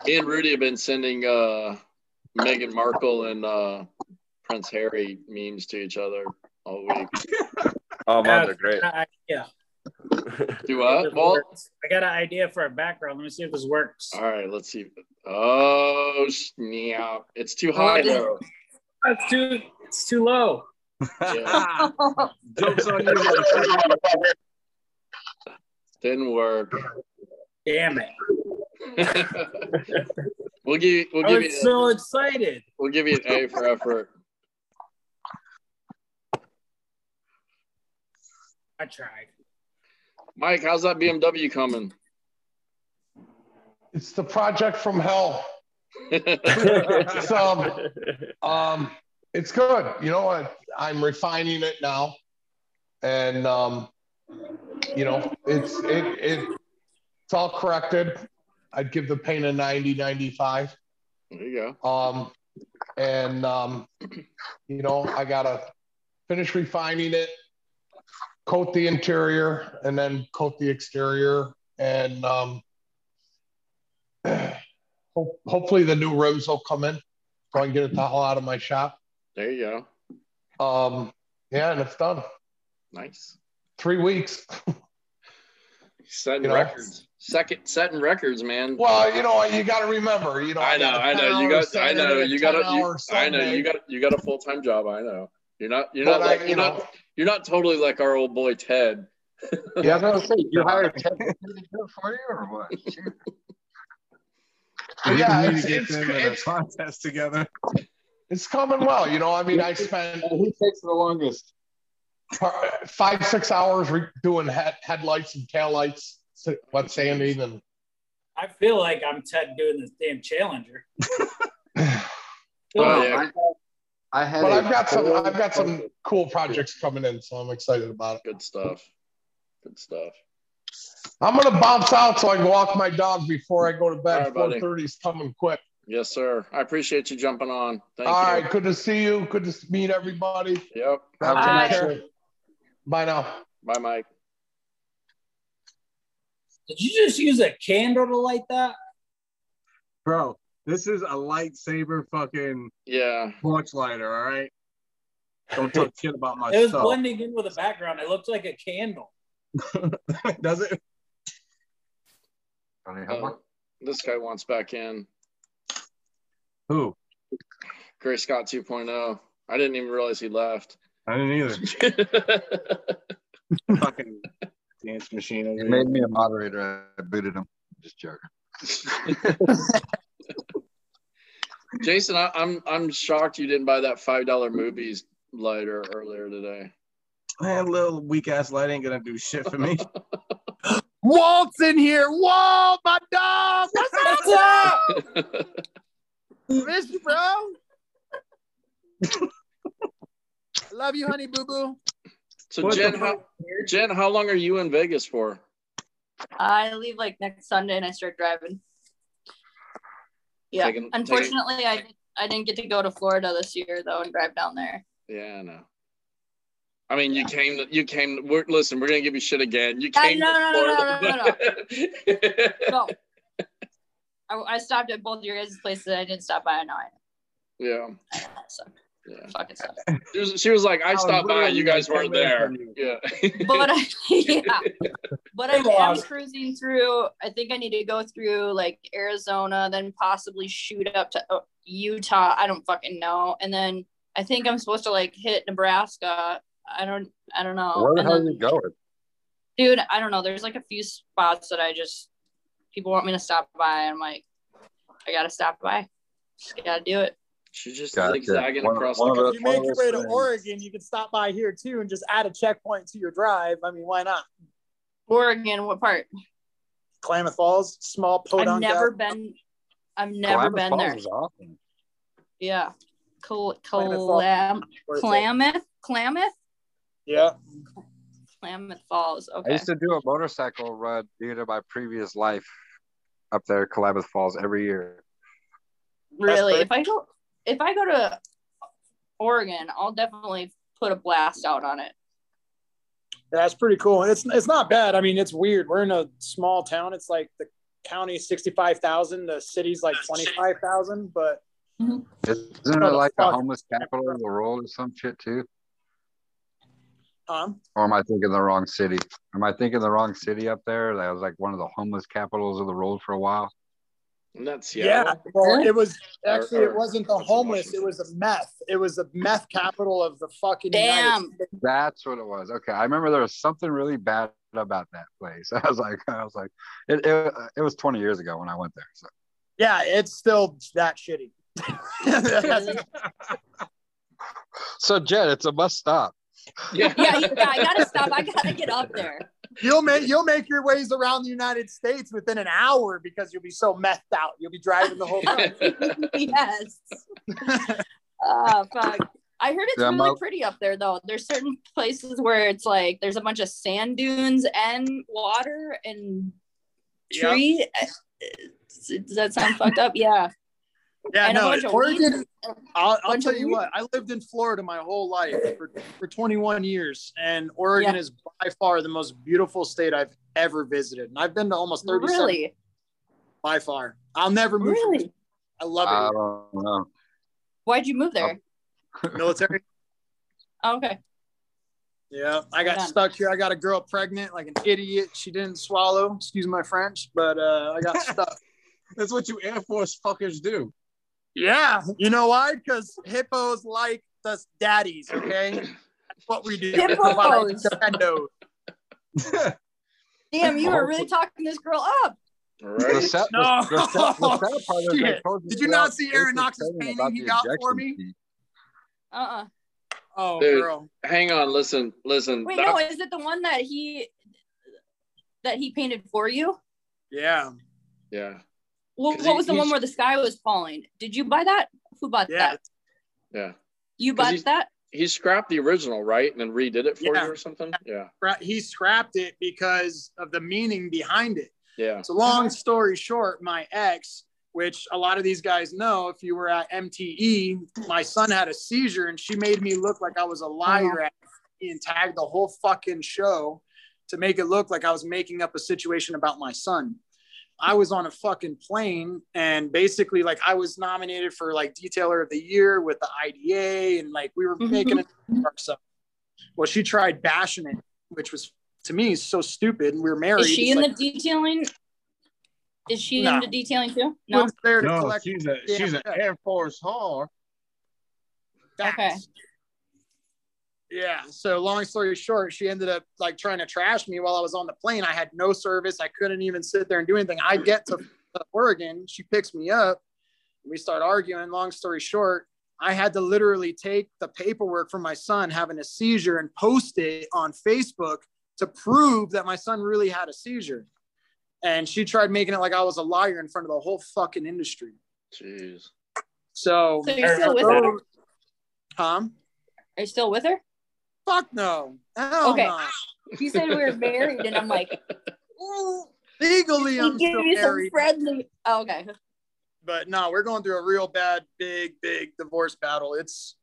Me and Rudy have been sending uh Meghan Markle and uh Prince Harry memes to each other all week. oh man, they're great. Yeah. Do what? Well, I got an idea for a background. Let me see if this works. all right, let's see. Oh snap. It's too high though. It's too it's too low. Yeah. Jokes on you. Didn't work. Damn it. we'll give we'll I give was you so excited. we'll give you an A for effort. I tried. Mike, how's that BMW coming? It's the project from hell. it's um, um, it's good. You know what? I'm refining it now, and um, you know, it's it it it's all corrected. I'd give the paint a 90, 95. There you go. Um, and um, you know, I gotta finish refining it, coat the interior, and then coat the exterior, and um, ho- hopefully the new rims will come in, so I can get it the hell out of my shop. There you go. Um, yeah, and it's done. Nice. Three weeks. Setting You know? records. Second setting records, man. Well, you know, you got to remember, you know, I know, I know. You got I know you got a you, I know you got you got a full time job, I know. You're not you're But not I- like you you're know- not you're not totally like our old boy Ted. Yeah, I was gonna say, you hired Ted to do it for you or what? We Yeah, need it's- to get it's- them in a contest together. It's coming well, you know. I mean, I spent Who takes the longest? five, six hours re- doing head, headlights and taillights, s- wet sanding, and I feel like I'm Ted doing this damn challenger. Oh, yeah. I had. but a I've got some, I've got some cool projects coming in, so I'm excited about it. Good stuff. Good stuff. I'm gonna bounce out so I can walk my dog before I go to bed. 4:30 is coming quick. Yes, sir. I appreciate you jumping on. Thank All you. right, good to see you. Good to meet everybody. Yep. Have Bye. night, Take sir. care. Bye now. Bye, Mike. Did you just use a candle to light that? Bro, this is a lightsaber fucking Yeah. torch lighter, all right? Don't talk shit about my It was blending in with the background. It looked like a candle. Does it? Uh, this guy wants back in. Who? Gray Scott 2.0. I didn't even realize he left. I didn't either. fucking dance machine over He made me a moderator. I booted him. Just joking. Jason, I, I'm I'm shocked you didn't buy that five dollar movies lighter earlier today. Man, little weak ass light ain't gonna do shit for me. Walt's in here. Walt, my dog. What's up? Miss you, bro. Love you, honey boo boo. So What Jen, how, Jen, how long are you in Vegas for? I leave like next Sunday and I start driving. Yeah. Taking- Unfortunately, I I didn't get to go to Florida this year though and drive down there. Yeah, I know. I mean, you came. To, you came. We're, listen, we're gonna give you shit again. You Uh, came. no, to no, no, no, no, no. I, I stopped at both your guys' places. I didn't stop by Hanoi. Yeah. So Yeah. Fucking sucks. She was, she was like, I was stopped by, you guys weren't there. Yeah. But I, yeah, but I am on. cruising through. I think I need to go through like Arizona, then possibly shoot up to uh, Utah. I don't fucking know, and then I think I'm supposed to like hit Nebraska. I don't. I don't know. Where the And hell are you going? dude i don't know there's like a few spots that i just people want me to stop by i'm like i gotta stop by just gotta do it She's just Gotcha. zigzagging One- across one the of If you make your way to. Oregon, you can stop by here too and just add a checkpoint to your drive. I mean, why not? oregon what part Klamath Falls, small podunk. i've never out- been i've never Klamath been Falls there is awesome. yeah Cl- Klamath Falls. Clam- Where it's at. klamath klamath Yeah. klamath falls Okay. I used to do a motorcycle run due to my previous life up there at Klamath Falls every year. really if i go if i go to oregon i'll definitely put a blast out on it That's pretty cool. It's it's not bad. I mean, it's weird. We're in a small town. It's like the county is sixty five thousand. The city's like twenty five thousand. But mm-hmm. Isn't it oh, like the homeless capital of the world or some shit too? Um, Or am I thinking the wrong city? Am I thinking the wrong city up there? That was like one of the homeless capitals of the world for a while. And that's yeah, well, it was actually or- it wasn't the homeless. It was the meth. It was the meth capital of the fucking Damn. That's what it was. Okay, I remember there was something really bad about that place. I was like, I was like, it, it, it was 20 years ago when I went there. So Yeah, it's still that shitty. So Jen, it's a must stop. Yeah, yeah, yeah, I gotta stop. I gotta get up there. You'll make you'll make your ways around the United States within an hour because you'll be so methed out. You'll be driving the whole time. yes. Oh fuck. I heard it's Yeah, really my- pretty up there though. There's certain places where it's like there's a bunch of sand dunes and water and Yep. tree. Eh, eh, does that sound fucked up? Yeah. Yeah, And a no, bunch of Oregon. weeds. I'll, I'll tell you weeds. what. I lived in Florida my whole life for, for 21 years, and Oregon Yeah. is by far the most beautiful state I've ever visited. And I've been to almost 30. Really? by far. I'll never move. Really? here. I love I it. don't know. Why'd you move there? Military. Oh, okay. Yeah, I got Done. stuck here. I got a girl pregnant like an idiot. She didn't swallow. Excuse my French, but uh, I got stuck. That's what you Air Force fuckers do. Yeah, you know why? Because hippos like the daddies. Okay, that's what we do. We provide Hippos. Damn, you were really talking this girl up. The sad, No. the, the, sad, the sad part Shit. Did you not see Aaron basic Knox's painting he got for ejection me? seat. Uh-uh. Oh, Dude, girl. hang on, listen, listen. Wait, That- no, is it the one that he that he painted for you? Yeah. yeah, What, 'Cause what was the one where the sky was falling? Did you buy that? Who bought Yeah. that? yeah. You bought that? He scrapped the original, right, and then redid it for Yeah. you or something. Yeah, He scrapped it because of the meaning behind it. yeah. So long story short, my ex, which a lot of these guys know, if you were at MTE, my son had a seizure and she made me look like I was a liar at MTE and tagged the whole fucking show to make it look like I was making up a situation about my son. I was on a fucking plane and basically like I was nominated for like detailer of the year with the IDA and like we were mm-hmm. making it ourselves. Well, she tried bashing it, which was to me so stupid. And we were married. Is she It's in like- the detailing? Is she No. into detailing too? No. was there to No, collect she's a she's an. Air Force whore. Okay. Yeah. So long story short, she ended up like trying to trash me while I was on the plane. I had no service. I couldn't even sit there and do anything. I get to Oregon. She picks me up. We start arguing. Long story short, I had to literally take the paperwork from my son having a seizure and post it on Facebook to prove that my son really had a seizure. And she tried making it like I was a liar in front of the whole fucking industry. Jeez. So, So you're still with her? Huh? Are you still with her? Fuck no. Hell Okay. no. You said we were married, and I'm like, Legally, I'm still married. friendly. Oh, okay. but no, we're going through a real bad, big, big divorce battle. It's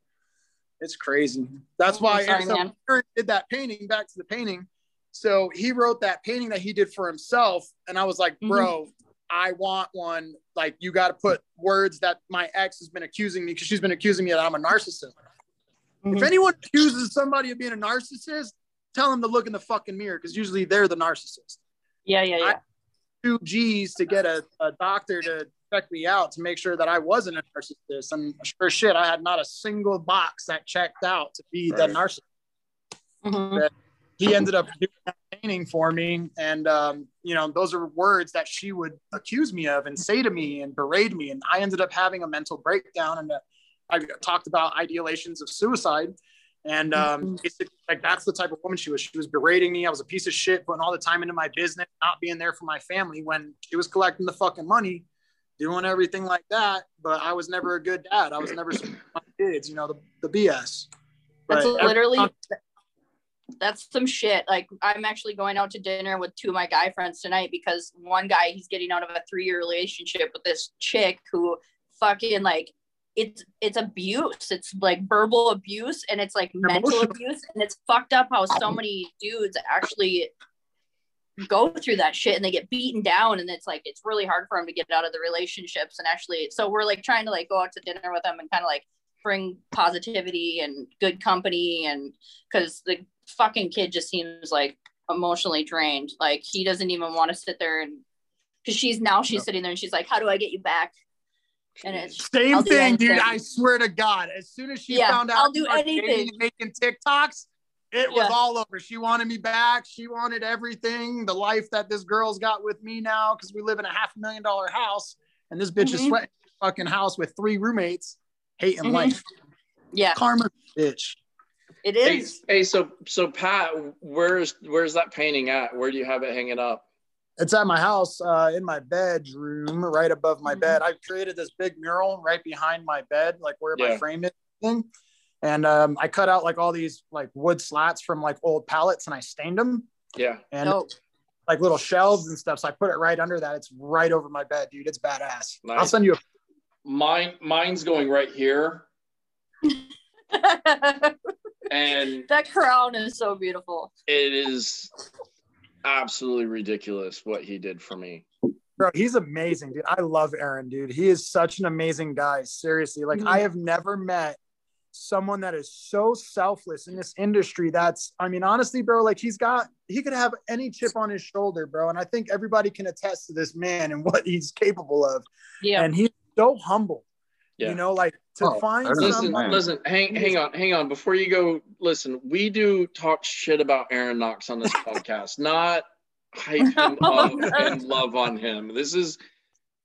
it's crazy. That's why sorry, so. Aaron did that painting. Back to the painting. So he wrote that painting that he did for himself, and I was like, Mm-hmm. bro, I want one. Like, you got to put words that my ex has been accusing me because she's been accusing me that I'm a narcissist. If anyone accuses somebody of being a narcissist, tell them to look in the fucking mirror because usually they're the narcissist. Yeah, yeah, yeah. Two G's to get a, a doctor to check me out to make sure that I wasn't a narcissist. And sure shit, I had not a single box that checked out to be the Right. narcissist. Mhm. He ended up doing that painting for me. And, um, you know, those are words that she would accuse me of and say to me and berate me. And I ended up having a mental breakdown. And uh, I talked about ideations of suicide. And um, basically, like that's the type of woman she was. She was berating me. I was a piece of shit, putting all the time into my business, not being there for my family when she was collecting the fucking money, doing everything like that. But I was never a good dad. I was never my kids. You know the the BS. That's But- literally that's some shit. Like I'm actually going out to dinner with two of my guy friends tonight because one guy he's getting out of a three year relationship with this chick who fucking like it's it's abuse. It's like verbal abuse and it's like mental Emotional. abuse and it's fucked up how so many dudes actually go through that shit and they get beaten down and it's like it's really hard for them to get out of the relationships and actually so we're like trying to like go out to dinner with them and kind of like bring positivity and good company and because the fucking kid just seems like emotionally drained like he doesn't even want to sit there and because she's now she's sitting there and she's like how do i get you back and it's Same I'll thing, dude. I swear to God. As soon as she Yeah, found out I'll do anything. and making TikToks, it was Yeah. all over. She wanted me back. She wanted everything. The life that this girl's got with me now, because we live in a half million dollar house, and this bitch is Mhm. sweating in the fucking house with three roommates, hating Mhm. life. Yeah, Karma, bitch. It is. Hey, hey, so so Pat, where's where's that painting at? Where do you have it hanging up? It's at my house, uh, in my bedroom, right above Mm-hmm. my bed. I've created this big mural right behind my bed, like where my frame is. Thing. And um, I cut out like all these like wood slats from like old pallets, and I stained them Yeah. and Dope. like little shelves and stuff. So I put it right under that. It's right over my bed, dude. It's badass. I'll send you a Mine mine's going right here, and that crown is so beautiful it is absolutely ridiculous what he did for me. bro. He's amazing, dude. I love Aaron, dude. He is such an amazing guy. Seriously, like Mhm. I have never met someone that is so selfless in this industry. That's, I mean, honestly, bro, like he's got, he could have any chip on his shoulder, bro. And I think everybody can attest to this man and what he's capable of. yeah And he's so humble. Yeah. You know, like to Oh, find Listen, someone. listen, hang, hang on, hang on. Before you go, listen, we do talk shit about Aaron Knox on this podcast, not hype him up and love on him. This is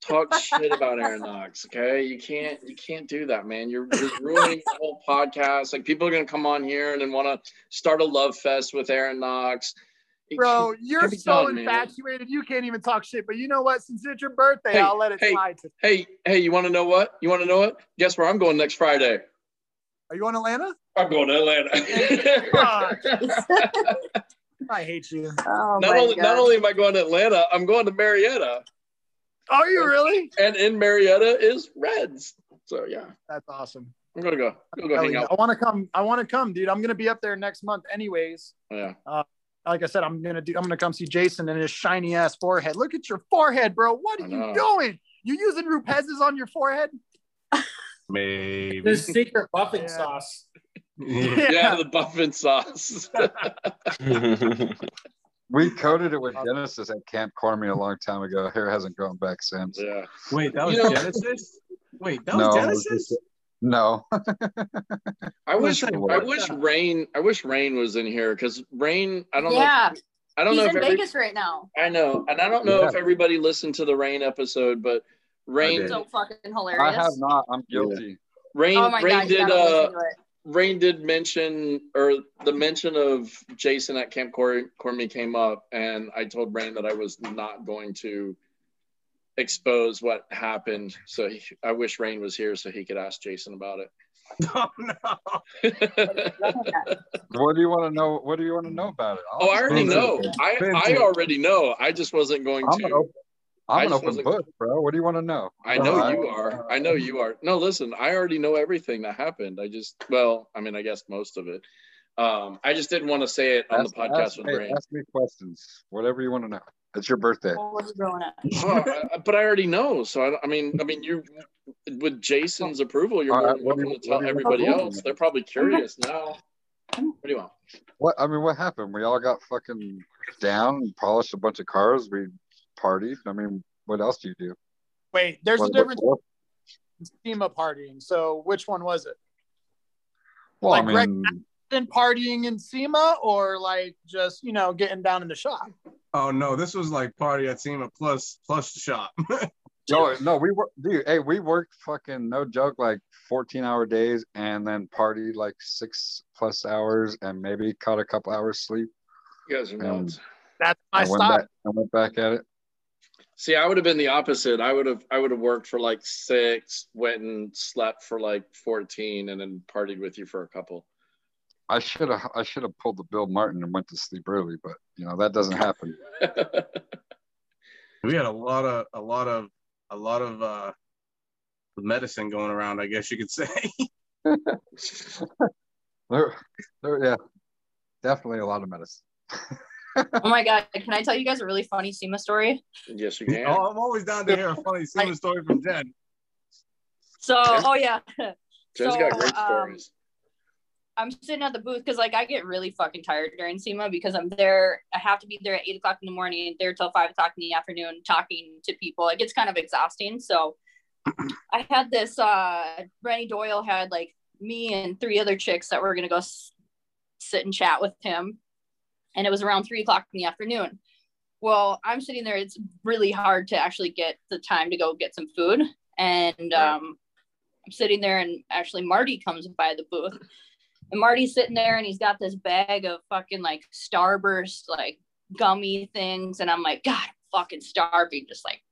talk shit about Aaron Knox. Okay, you can't, you can't do that, man. You're, you're ruining the whole podcast. Like people are gonna come on here and then want to start a love fest with Aaron Knox. It Bro, you're can't be so done, man. infatuated. You can't even talk shit. But you know what? Since it's your birthday, Hey, I'll let it hey. slide. To- Hey, hey, you want to know what? You want to know what? Guess where I'm going next Friday? Are you in Atlanta? I'm going to Atlanta. I hate you. oh not only God. not only am I going to Atlanta, I'm going to Marietta, Are you really? and in Marietta is Reds. So yeah, That's awesome. I'm gonna go. I'm gonna go hang yeah. out. I want to come. I want to come, dude. I'm gonna be up there next month, anyways. Yeah. Uh, Like I said, I'm gonna do. I'm gonna come see Jason and his shiny ass forehead. Look at your forehead, bro. What are you doing? You using Rupes's on your forehead? Maybe. This secret buffing Yeah. sauce. Yeah, the buffing sauce. We coated it with Genesis at Camp Cormy a long time ago. Hair hasn't grown back since. yeah. Wait, that was You know- Genesis? Wait, that no, was it was Genesis? Just- no. I wish I wish Rain I wish Rain was in here because Rain I don't yeah know I don't he's know in if every, vegas right now I know and I don't know Yeah. if everybody listened to the Rain episode but Rain did. so fucking hilarious. I have not. I'm guilty. Rain oh Rain god did uh listen to it Rain did mention, or the mention of Jason at Camp Cor- Cormy came up, and I told Rain that I was not going to expose what happened. So he, I wish Rain was here so he could ask Jason about it. Oh, no. it. What do you want to know? What do you want to know about it? I'll oh, I already know. I, I already know. I just wasn't going I'm an to. open, I'm an open book, bro. What do you want to know? I know Uh, you are. I know you are. No, listen, I already know everything that happened. I just, well, I mean, I guess most of it. Um, I just didn't want to say it on Ask, the podcast ask, with hey, Rain. ask me questions. Whatever you want to know. It's your birthday. What was you going at? Well, but I already know. So I, I mean, I mean, you with Jason's approval, you're uh, right, than what do welcome you- to tell what do you everybody want? else. They're probably curious now. What do you want? What I mean, what happened? We all got fucking down, polished a bunch of cars. We partied. I mean, what else do you do? Wait, there's What- a difference what- in SEMA partying. So which one was it? Well, like I mean, Atherton partying in SEMA or like just, you know, getting down in the shop? Oh no, this was like party at SEMA plus plus shop. no, no, we were, dude. Hey, we worked fucking no joke, like fourteen hour days, and then party like six plus hours, and maybe caught a couple hours sleep. You guys are nuts. That's I my went style. back. I went back at it. See, I would have been the opposite. I would have I would have worked for like six, went and slept for like fourteen, and then partied with you for a couple. I should have. I should have pulled the Bill Martin and went to sleep early, but you know that doesn't happen. we had a lot of a lot of a lot of uh medicine going around, I guess you could say. There, there, yeah, definitely a lot of medicine. Oh my god! Can I tell you guys a really funny SEMA story? Yes, you can. Oh, I'm always down to hear a funny SEMA story from Jen. So, oh yeah. Jen's so, got great um, stories. I'm sitting at the booth because like I get really fucking tired during SEMA because I'm there. I have to be there at eight o'clock in the morning, there till five o'clock in the afternoon, talking to people. It gets kind of exhausting. So I had this. uh Renny Doyle had like me and three other chicks that were gonna go s- sit and chat with him, and it was around three o'clock in the afternoon. Well, I'm sitting there. It's really hard to actually get the time to go get some food, and um, I'm sitting there, and actually Marty comes by the booth, and Marty's sitting there, and he's got this bag of fucking like Starburst like gummy things, and I'm like, God, I'm fucking starving, just like.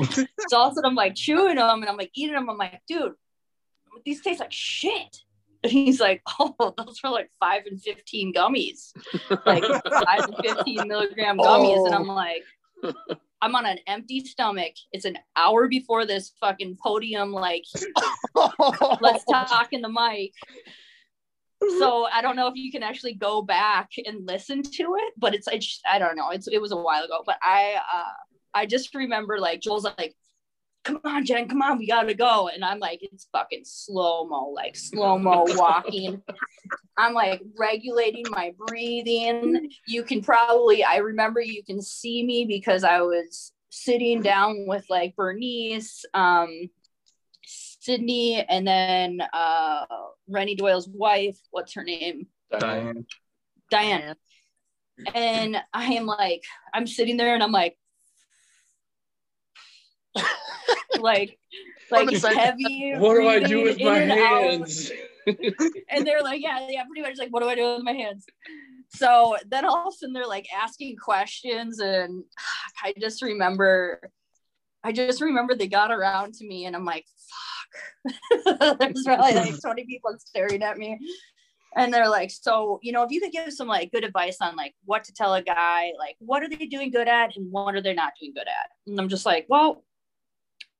ah. so all of a sudden I'm like chewing them, and I'm like eating them. I'm like, dude, these taste like shit. And he's like, oh, those were like five and fifteen gummies, like five and fifteen milligram gummies, and I'm like. I'm on an empty stomach. It's an hour before this fucking podium, like let's talk in the mic. So I don't know if you can actually go back and listen to it, but it's I, just, I don't know. It's it was a while ago, but I uh I just remember like Joel's like, "Come on, Jen, come on, we gotta go," and I'm like, it's fucking slow mo, like slow mo walking. I'm like regulating my breathing. You can probably, I remember you can see me because I was sitting down with like Bernice, um, Sydney, and then uh, Renny Doyle's wife. What's her name? Diane. Diane. And I am like, I'm sitting there and I'm like, like, like What heavy. What do I do with my and hands? and they're like, yeah, yeah, pretty much like, what do I do with my hands? So then all of a sudden they're like asking questions, and I just remember, I just remember they got around to me, and I'm like, fuck. There's probably like 20 people staring at me. And they're like, so, you know, if you could give some like good advice on like what to tell a guy, like what are they doing good at and what are they not doing good at? And I'm just like, well,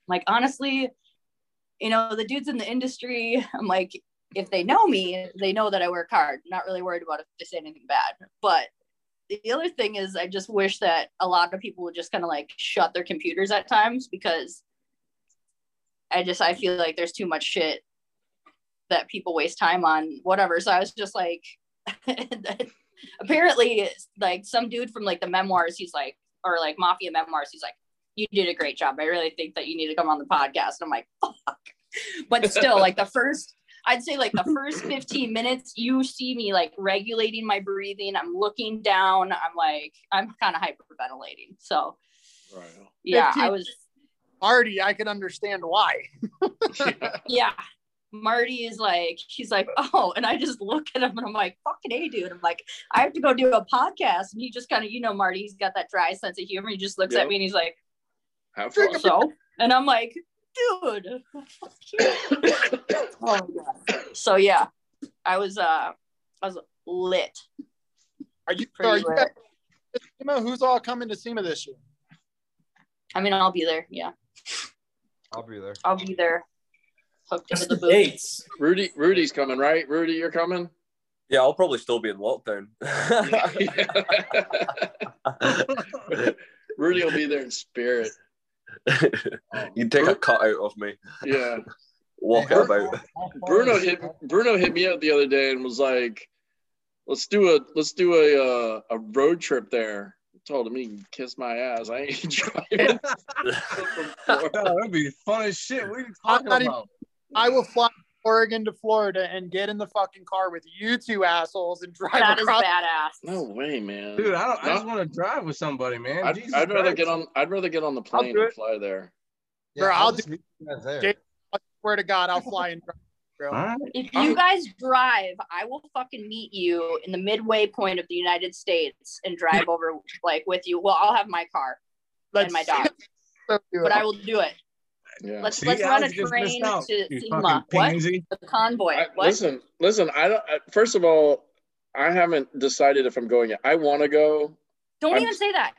like honestly, you know, the dudes in the industry, I'm like, if they know me, they know that I work hard. Not really worried about if they say anything bad. But the other thing is, I just wish that a lot of people would just kind of like shut their computers at times because I just I feel like there's too much shit that people waste time on whatever. So I was just like, apparently, like some dude from like the memoirs, he's like, or like mafia memoirs, he's like, you did a great job. I really think that you need to come on the podcast. And I'm like, fuck. But still, like the first, I'd say like the first 15 minutes, you see me like regulating my breathing. I'm looking down. I'm like, I'm kind of hyperventilating. So yeah, I was Marty, I can understand why. yeah. Marty is like, he's like, oh, and I just look at him and I'm like, fucking hey, dude. I'm like, I have to go do a podcast. And he just kind of, you know, Marty, he's got that dry sense of humor. He just looks Yep. at me and he's like, Have "Well, fun. so, and I'm like, dude. oh god. So yeah, I was uh, I was lit. Are you? Pretty Are you lit. Who's all coming to SEMA this year? I mean, I'll be there. Yeah, I'll be there. I'll be there. Hooked into the booth. Dates. Rudy, Rudy's coming, right? Rudy, you're coming. Yeah, I'll probably still be in lockdown. Rudy will be there in spirit. you take a cut out of me. Yeah. Walk it about. Bruno hit Bruno hit me up the other day and was like, "Let's do a let's do a uh, a road trip there." I told him he can kiss my ass. I ain't driving. that'd be fun as shit. What are you I'm talking not even- about? I will fly from Oregon to Florida and get in the fucking car with you two assholes and drive That is across. badass. No way, man. Dude, I, don't, I just want to drive with somebody, man. I'd, Jesus I'd rather Christ. get on. I'd rather get on the plane and fly there. Bro, I'll just do- meet there. Jake, I swear to God, I'll fly and drive, bro. All right. If you guys drive, I will fucking meet you in the midway point of the United States and drive over like with you. Well, I'll have my car and my dog, but I will do it. Yeah. Let's See, let's run a Alex just missed train to you SEMA. What? pansy. The convoy. I- what? listen, listen. I don't. I, first of all, I haven't decided if I'm going yet. I want to go. Don't I'm- even say that.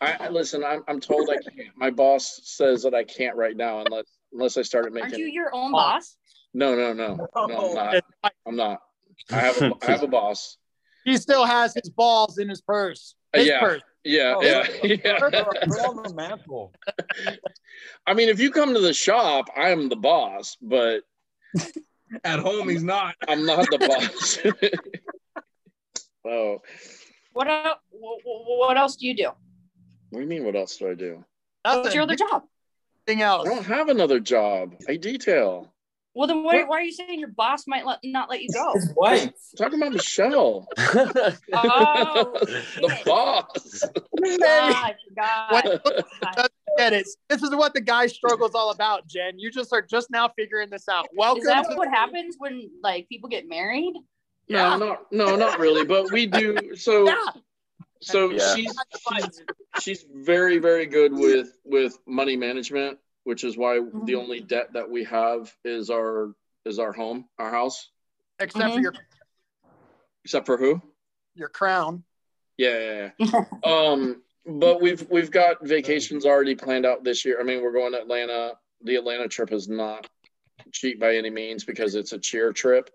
I I- listen. I'm I'm told I can't. My boss says that I can't right now unless unless I started making. Aren't you your own boss? No, no, no, no. I'm not. I'm not. I have a, I have a boss. He still has his balls in his purse. Uh, His yeah, purse. yeah, Oh, yeah, they're- yeah. they're- they're on the mantle. I mean, if you come to the shop, I am the boss, but At home, he's not. I'm not the boss. oh, What else? What else do you do? what do you mean? What else do I do? What's your other job? Thing I don't have another job. I detail. Well, then why, why are you saying your boss might let, not let you go? His wife. Talking about Michelle, Oh, the boss. God, God. What- Let's get it. This is what the guy struggle's all about, Jen. You just are just now figuring this out. Welcome. Is that to- what happens when like people get married? No, not no, not really. But we do. So, Yeah. so Yeah. she's, she's she's very very good with with money management, which is why the only debt that we have is our is our home, our house. Except for your Except for who? your crown. Yeah, yeah, yeah. um, but we've we've got vacations already planned out this year. I mean, we're going to Atlanta. The Atlanta trip is not cheap by any means because it's a cheer trip.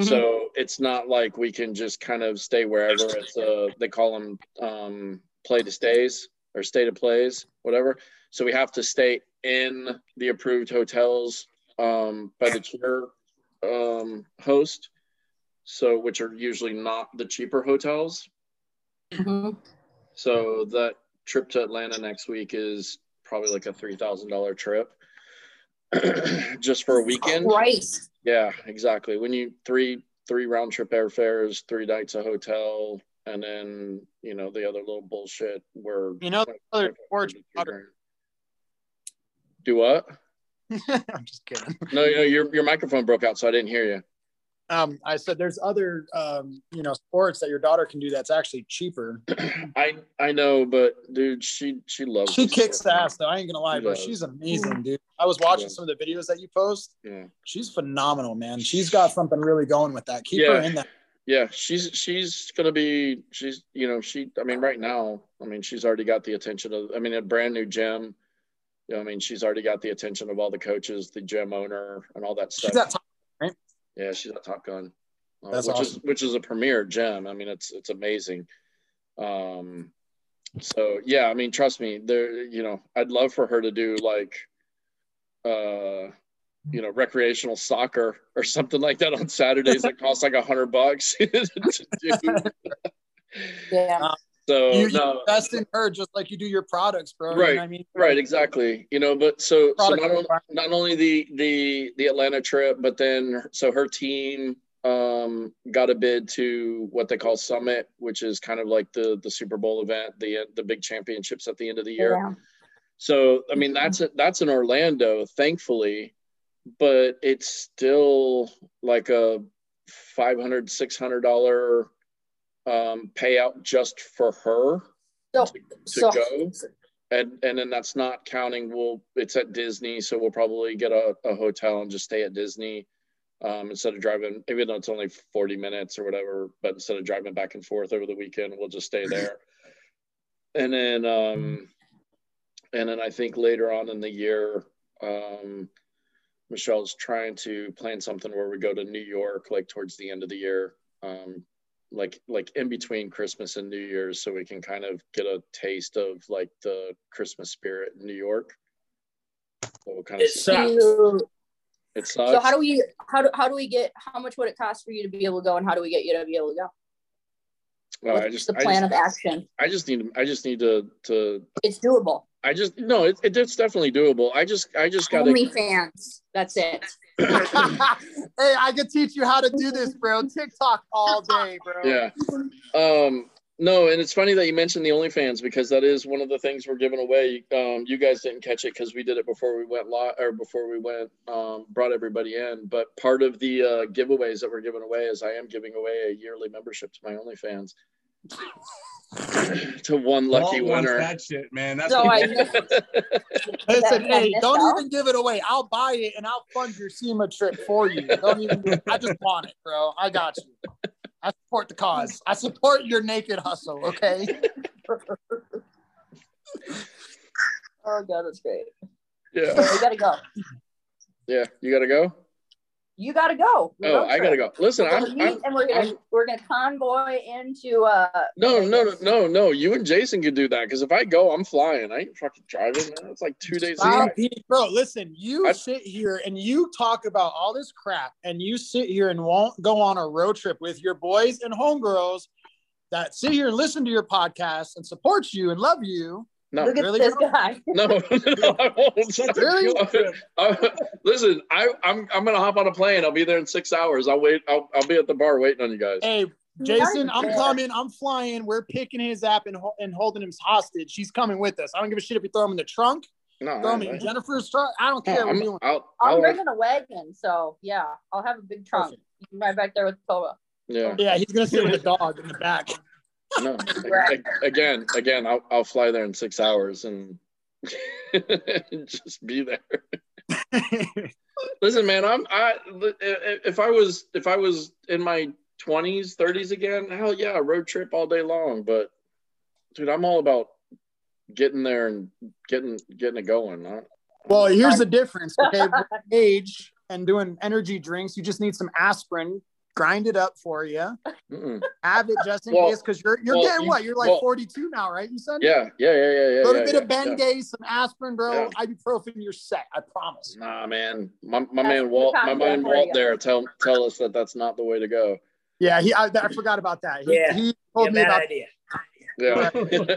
So it's not like we can just kind of stay wherever. It's uh they call them um, play to stays or state of plays, whatever. So we have to stay in the approved hotels um, by the cheer um, host. So which are usually not the cheaper hotels. So that trip to Atlanta next week is probably like a three thousand dollar trip, just for a weekend. Right. Yeah, exactly. When you three three round trip airfares, three nights a hotel, and then you know the other little bullshit where You know, the other sports. do what? I'm just kidding. No, no, your your microphone broke out, so I didn't hear you. Um, I said there's other um, you know sports that your daughter can do that's actually cheaper. I I know, but dude, she she loves. She kicks sport. ass though. I ain't gonna lie, She bro. does. She's amazing, dude. I was watching Yeah. some of the videos that you post. Yeah. She's phenomenal, man. She's got something really going with that. Keep her in that. Yeah, she's she's gonna be she's you know she I mean right now I mean she's already got the attention of I mean a brand new gym. You know, I mean she's already got the attention of all the coaches, the gym owner, and all that stuff. She's at top, right? Yeah, she's at Top Gun, uh, That's which is awesome. which is a premier gym. I mean, it's it's amazing. Um, so yeah, I mean, trust me, there. You know, I'd love for her to do like, uh, you know, recreational soccer or something like that on Saturdays that costs like a hundred bucks to do. Yeah. So you, you no, invest in her just like you do your products, bro. You know right I mean, right exactly you know but so so not, only not only the the the atlanta trip but then so her team um got a bid to what they call summit which is kind of like the the super bowl event the the big championships at the end of the year Yeah. so i mean that's a, that's in orlando thankfully but it's still like a 500 600 dollar um payout just for her So, to so go. And and then that's not counting we'll it's at disney so we'll probably get a, a hotel and just stay at disney um, instead of driving even though it's only 40 minutes or whatever but instead of driving back and forth over the weekend we'll just stay there. And then um and then i think later on in the year um michelle's trying to plan something where we go to new york like towards the end of the year um like like in between Christmas and New Year's, so we can kind of get a taste of like the Christmas spirit in New York. So we'll kind of It sucks. It sucks. So how do we how do how do we get how much would it cost for you to be able to go and how do we get you to be able to go? Well, I What's just the I plan just- of action? I just need I just need to to It's doable. I just no it, it, it's definitely doable. I just I just got Only fans. That's it. hey, I can teach you how to do this, bro. TikTok all day, bro. yeah. Um no, and it's funny that you mentioned the OnlyFans because that is one of the things we're giving away. Um, you guys didn't catch it because we did it before we went live or before we went um, brought everybody in. But part of the uh, giveaways that we're giving away is I am giving away a yearly membership to my OnlyFans to one lucky Walt wants winner. that shit, man. That's So what I he- missed, Listen, That- that hey, missed don't out? even give it away. I'll buy it and I'll fund your SEMA trip for you. Don't even. do it. I just want it, bro. I got you. I support the cause. I support your naked hustle. Okay. oh god, that's great. Yeah. So we gotta go. Yeah, you gotta go. You gotta go. We're Oh, I gotta go. Listen, We're I'm, gonna meet I'm and we're gonna I'm- we're gonna convoy into uh no, no, no, no, no. You and Jason could do that because if I go, I'm flying. I ain't fucking driving. Man. It's like two days. Stop away. bro, listen, you sit here and you talk about all this crap and you sit here and won't go on a road trip with your boys and homegirls that sit here and listen to your podcast and support you and love you. No. Look at Really, this bro? guy. No, no, I won't. Really? Uh, listen, I, I'm I'm gonna hop on a plane. I'll be there in six hours. I'll wait. I'll, I'll be at the bar waiting on you guys. Hey, Jason, I'm coming. I'm flying. We're picking his up and, and holding him hostage. He's coming with us. I don't give a shit if you throw him in the trunk, No, throw him I- in Jennifer's truck. I don't care. We're I'm, doing. I'll, I'm I'll, bringing a wagon, so yeah, I'll have a big trunk. You can ride back there with Koa. yeah. Yeah, he's gonna sit with the dog in the back. No, a- a- again, again, I'll, I'll fly there in six hours and just be there. Listen, man, I'm I if I was if I was in my twenties, thirties again, hell yeah, road trip all day long. But dude, I'm all about getting there and getting getting it going. Huh? Well, here's the difference. Okay, age and doing energy drinks, you just need some aspirin. Grind it up for you. Mm-mm. Have it just in Well- case, because you're you're well, getting you- what? You're like well- 42 now, right? You said. Yeah, yeah, yeah, yeah, yeah. A little yeah, bit yeah, of yeah. Bengay, some aspirin, bro. Yeah. Ibuprofen, you're set. I promise. Nah, man, my, my That's man Walt, my cocktail man Walt there tell tell us that that's not the way to go. Yeah, he. I, I forgot about that. He, Yeah. he told Yeah, me bad about idea. Yeah,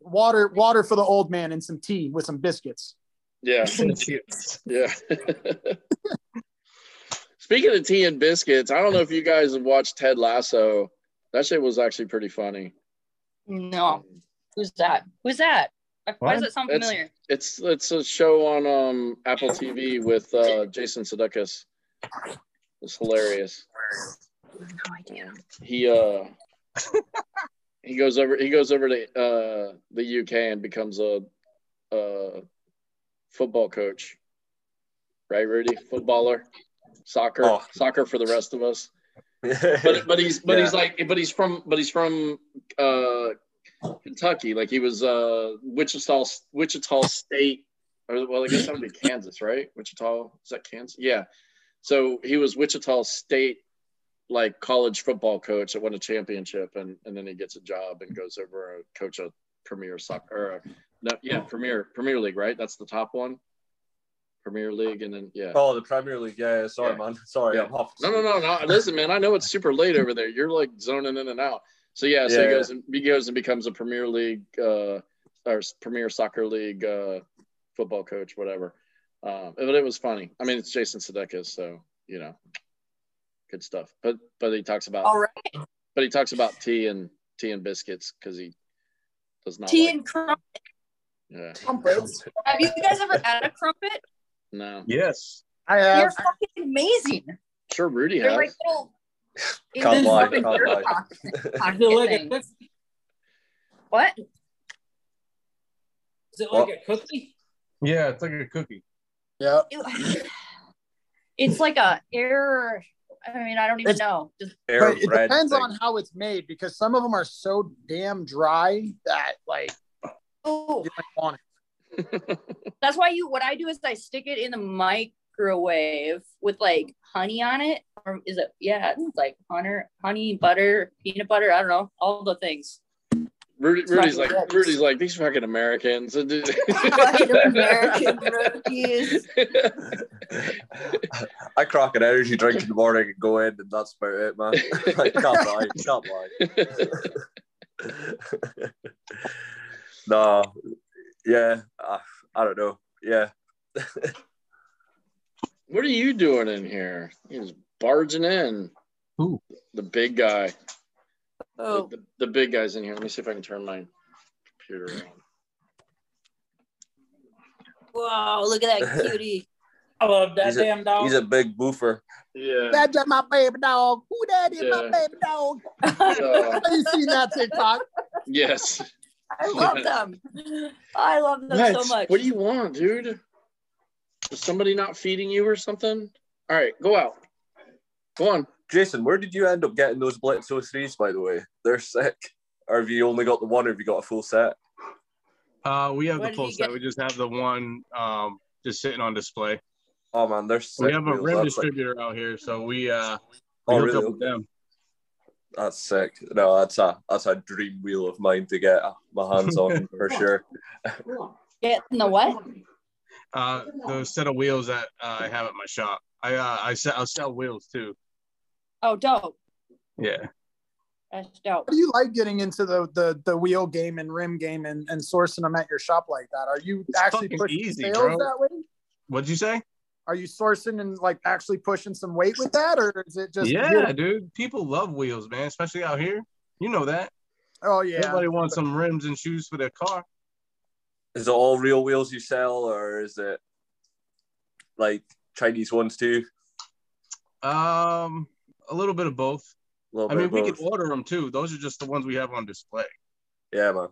water, water for the old man, and some tea with some biscuits. yeah, yeah. Speaking of tea and biscuits, I don't know if you guys have watched Ted Lasso. That shit was actually pretty funny. No. Who's that? Who's that? Why does it sound It's- familiar? It's it's a show on um Apple TV with uh, Jason Sudeikis. It's hilarious. No idea. He uh he goes over he goes over to uh the UK and becomes a uh football coach. Right, Rudy? Footballer, soccer, Oh. soccer for the rest of us. But but he's but he's like but he's from but he's from uh Kentucky. Like he was uh Wichita Wichita State or well I guess that would be Kansas, right? Wichita is that Kansas? Yeah. So he was Wichita State like college football coach that won a championship and and then he gets a job and goes over to coach a premier soccer or a, no, yeah premier premier league right that's the top one premier league and then yeah Oh, the Premier League. Yeah, yeah, sorry, Yeah. man. Sorry, yeah. I'm off. No, no, no, no. Listen, man, I know it's super late over there. You're like zoning in and out. So yeah, so Yeah, he yeah. goes and he goes and becomes a Premier League uh, or Premier Soccer League uh, football coach, whatever. Um, but it was funny. I mean, it's Jason Sudeikis, so you know, good stuff. But but he talks about All right. but he talks about tea and tea and biscuits because he does not Tea like and crum- yeah crumpets. Have you guys ever had a crumpet? No Yes. I have. You're fucking amazing. sure Rudy They're has like little. Can't in lie, fucking can't dirt lie. pocket- Is pocket it like a cookie? What? Is it like a cookie? Yeah, it's like a cookie. Yeah. It's like a air. I mean, I don't even It's- know. Just Air But it depends thing. on how it's made because some of them are so damn dry that like oh, you don't want it. That's why you. What I do is I stick it in the microwave with like honey on it, or is it? Yeah, it's like honey, honey butter, peanut butter. I don't know, all the things. Rudy, Rudy's like Fucking Rudy's like these fucking Americans. Fucking American rookies. I crack an energy drink in the morning and go in, and that's about it, man. I can't lie. Can't lie. no, yeah, uh, I don't know. Yeah, What are you doing in here? He's barging in. Who? The big guy. Oh, The, the big guy's in here. Let me see if I can turn my computer on. wow! Look at that cutie. I love that he's damn a, dog. he's a big boofer. Yeah. That's just my baby dog. Who that is my baby dog? Uh, you seen that TikTok? yes. I love them. I love them What? so much. What do you want, dude? Is somebody not feeding you or something? All right, go out. Go on. Jason, where did you end up getting those Blitz 03s, by the way? They're sick. Or have you only got the one, or have you got a full set? Uh, we have Where the full set. get- We just have the one um just sitting on display. Oh man, they're sick. we have a rim That's like- distributor out here, so we uh we Oh, hook really? up with them. That's sick. No, that's a that's a dream wheel of mine to get my hands on for sure. Getting the what? Uh, the set of wheels that uh, I have at my shop. I uh, I sell I sell wheels too. Oh, dope. Yeah. That's dope. How do you like getting into the the, the wheel game and rim game and, and sourcing them at your shop like that? Are you It's actually fucking pushing easy, sales bro. that way? What'd you say? Are you sourcing and like actually pushing some weight with that, or is it just yeah, dude. People love wheels, man, especially out here. You know that. Oh yeah. Everybody wants some rims and shoes for their car. Is it all real wheels you sell, or is it like Chinese ones too? Um, a little bit of both. A little I bit mean, of we both. can order them too. Those are just the ones we have on display. Yeah, man.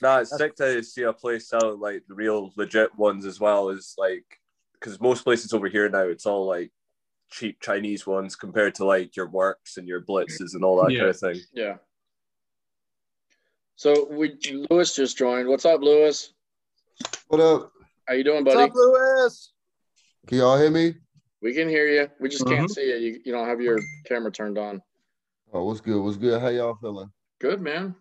Nah, it's sick to see a place sell like the real legit ones as well. Is like because most places over here now it's all like cheap Chinese ones compared to like your works and your blitzes and all that Yeah. kind of thing. Yeah. So we Lewis just joined. What's up, Lewis? What up? How you doing, What's buddy? up, Lewis? Can y'all hear me? We can hear you. We just can't Mhm. see you. you. You don't have your camera turned on. Oh, what's good? What's good? How y'all feeling? Good, man.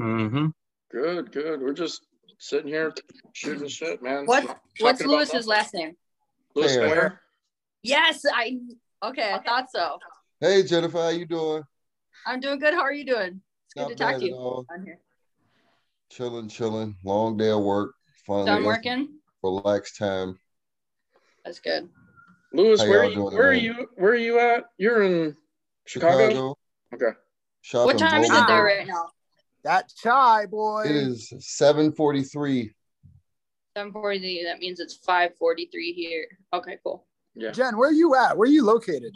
Mm-hmm. Good, good. We're just sitting here shooting shit, man. What? Talking What's Lewis's nothing. last name? Lewis Fair. Uh, Fair. Yes, I. Okay, I thought so. Hey Jennifer, how you doing? I'm doing good. How are you doing? It's good Not to talk to you all. on here. Chilling, chilling. Long day of work. Finally, Done got working. some Relaxed time. That's good. Lewis, How where are y'all you? doing Where are you? Where are you at? You're in Chicago. Chicago. Okay. Shop What in time is it there right now? That chai boy. It is 743. 743. That means it's 5:43 here. Okay, cool. Yeah. Jen, where are you at? Where are you located?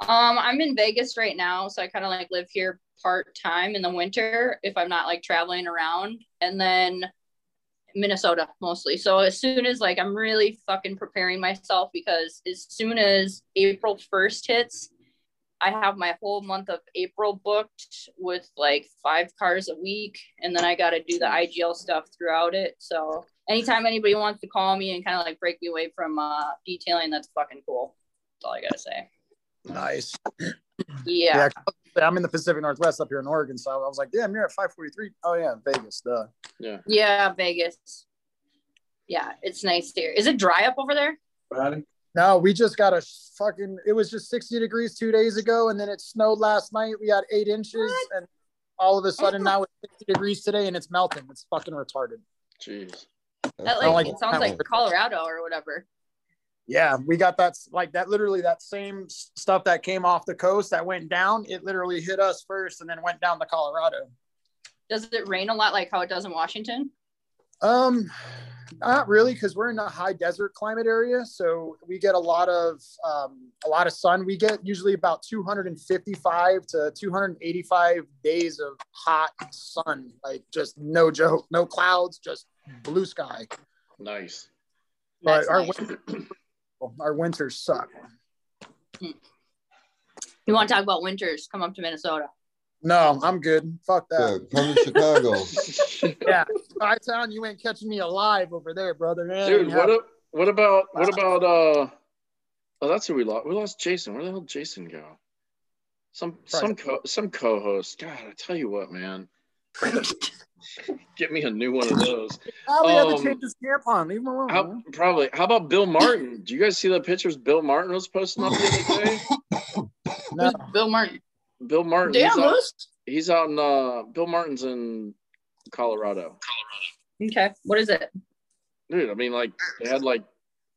Um, I'm in Vegas right now, so I kind of like live here part time in the winter if I'm not like traveling around, and then Minnesota mostly. So as soon as like I'm really fucking preparing myself because as soon as April 1st hits, I have my whole month of April booked with like five cars a week, and then I got to do the IGL stuff throughout it. So anytime anybody wants to call me and kind of like break me away from uh, detailing, that's fucking cool. That's all I gotta say. Nice. Yeah. Yeah, I'm in the Pacific Northwest up here in Oregon, so I was like, damn, you're at 543. Oh yeah, Vegas. Duh. Yeah. Yeah, Vegas. Yeah, it's nice here. Is it dry up over there? No, we just got a fucking. It was just 60 degrees two days ago, and then it snowed last night. We got eight inches, and all of a sudden now it's 60 degrees today, and it's melting. It's fucking retarded. Jeez. That like, like it sounds like Colorado or whatever. Yeah, we got that like that. Literally, that same stuff that came off the coast that went down. It literally hit us first, and then went down to Colorado. Does it rain a lot like how it does in Washington? Um, not really, because we're in a high desert climate area, so we get a lot of um, a lot of sun. We get usually about 255 to 285 days of hot sun, like just no joke, no clouds, just blue sky. Nice. But That's our nice. winter, our winters suck. You want to talk about winters? Come up to Minnesota. No, I'm good. Fuck Yeah, that. come to Chicago. Yeah, I town you ain't catching me alive over there, brother. That Dude, what a, what about what about uh Oh, that's who we lost. We lost Jason. Where the hell did Jason go? Some some co- some co-host. God, I tell you what, man. Get me a new one of those. Oh, we have to Um, change his tampon. Leave him alone. How, probably. How about Bill Martin? Do you guys see the pictures Bill Martin was posting up the other day? No. Bill Martin. Bill Martin. Damn, he's out, he's out in uh Bill Martin's in Colorado. Okay. What is it? Dude, I mean like they had like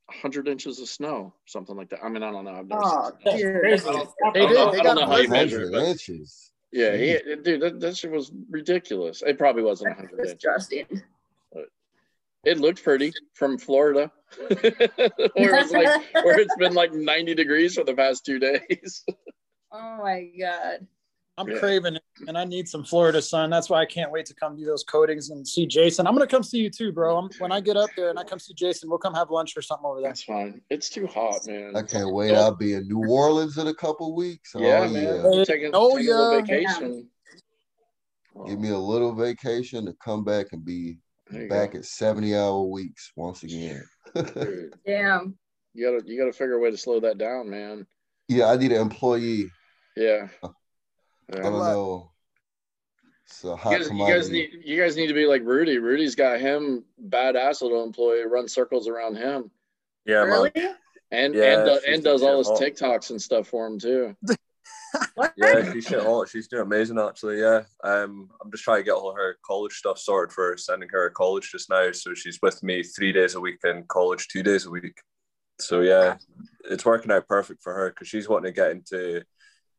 hundred inches of snow, something like that. I mean, I don't know. I've never Oh, seen it. dear. I don't, They did. They got how you measure it, 100 inches. yeah, he, dude, that, that shit was ridiculous. It probably wasn't hundred inches. Disgusting. It looked pretty from Florida, where it's like where it's been like ninety degrees for the past two days. Oh my god. I'm Yeah. craving it, and I need some Florida sun. That's why I can't wait to come do those coatings and see Jason. I'm gonna come see you too, bro. I'm, when I get up there and I come see Jason, we'll come have lunch or something over there. That's fine. It's too hot, man. I can't wait. I'll be in New Orleans in a couple weeks. Yeah, oh, man. yeah. Taking, Oh, taking a little yeah. vacation. Give me a little vacation to come back and be back go. at 70 hour weeks once again. Dude, Damn. you gotta you gotta figure a way to slow that down, man. yeah, I need an employee. Yeah. I don't know. It's a You guys, you guys need you guys need to be like Rudy. Rudy's got him badass little employee run circles around him, Yeah, Really? and Yeah, and uh, she's and does all his hot. TikToks and stuff for him too. Yeah, she's doing hot. She's doing amazing actually. Yeah. Um, I'm just trying to get all her college stuff sorted for sending her to college just now. So she's with me three days a week in college, two days a week. So yeah, it's working out perfect for her because she's wanting to get into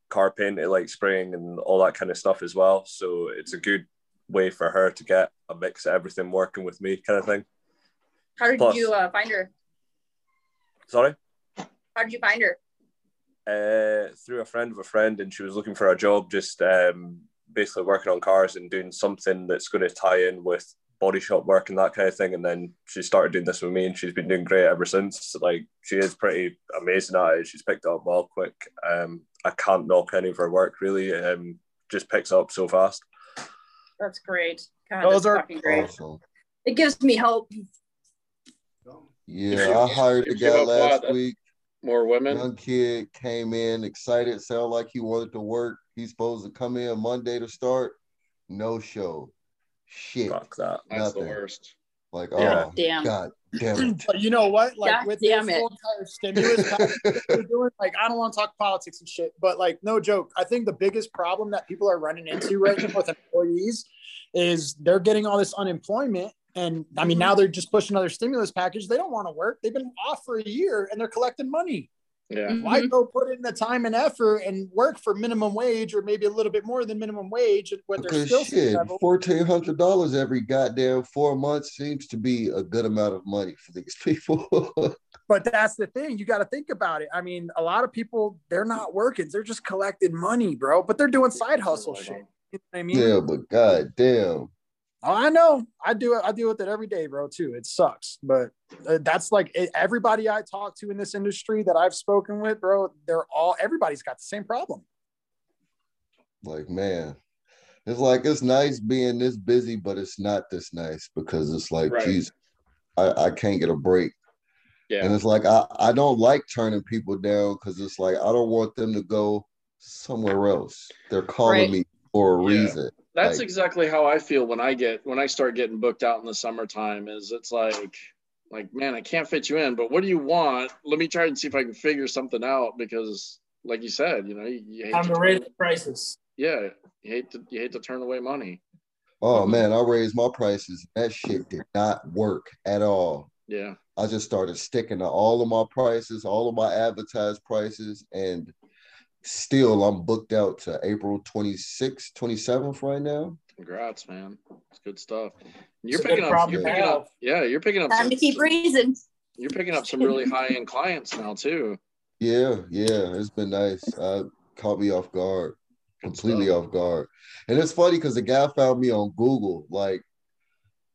car painting, like spraying and all that kind of stuff as well. So it's a good way for her to get a mix of everything working with me, kind of thing. How did Plus- you uh, find her? Sorry. How did you find her? uh, through a friend of a friend, and she was looking for a job, just um, basically working on cars and doing something that's going to tie in with body shop work and that kind of thing. And then she started doing this with me, and she's been doing great ever since. Like she is pretty amazing at it. She's picked up well quick. Um, I can't knock any of her work really. Um, just picks up so fast. That's great. God, Those that's are fucking great. Awesome. It gives me hope. Yeah, I hired a guy last what? week. More women. Young kid came in excited, sounded like he wanted to work. He's supposed to come in Monday to start. No show. Shit. Fuck that. That's the worst. Like, Yeah. oh, Damn. God damn it. But you know what? Like God with damn this it. whole entire stimulus package they're doing, like I don't want to talk politics and shit, but like no joke. I think the biggest problem that people are running into right now with employees is they're getting all this unemployment. And I mean, mm-hmm. now they're just pushing another stimulus package. They don't want to work. They've been off for a year and they're collecting money. Yeah. Mhm. Why go put in the time and effort and work for minimum wage or maybe a little bit more than minimum wage with their Because skill shit, set level? fourteen hundred dollars every goddamn four months seems to be a good amount of money for these people. But that's the thing. You got to think about it. I mean, a lot of people, they're not working. They're just collecting money, bro. But they're doing side hustle shit. You know what I mean? yeah, but goddamn. Oh, I know. I do it. I deal with it every day, bro. Too. It sucks, but uh, that's like it, everybody I talk to in this industry that I've spoken with, bro. They're all everybody's got the same problem. Like, man, it's like it's nice being this busy, but it's not this nice because it's like, Right. geez, I, I can't get a break. Yeah. And it's like I, I don't like turning people down because it's like I don't want them to go somewhere else. They're calling Right. me for a Yeah. reason. That's Like- exactly how I feel when I get when I start getting booked out in the summertime. Is it's like like man, I can't fit you in, but what do you want? Let me try and see if I can figure something out because, like you said, you know, you, you hate Time to to raise the prices. yeah, you hate to you hate to turn away money. Oh Mhm. man, I raised my prices. That shit did not work at all. Yeah, I just started sticking to all of my prices, all of my advertised prices, and still I'm booked out to April 26th, 27th right now. congrats, man. It's good stuff. You're It's picking up. You're picking up. Yeah, you're picking up. Time Some, to keep raising. you're picking up some really high end clients now too. Yeah, yeah, it's been nice. Uh, caught me off guard, Good completely stuff. off guard. And it's funny because the guy found me on Google. Like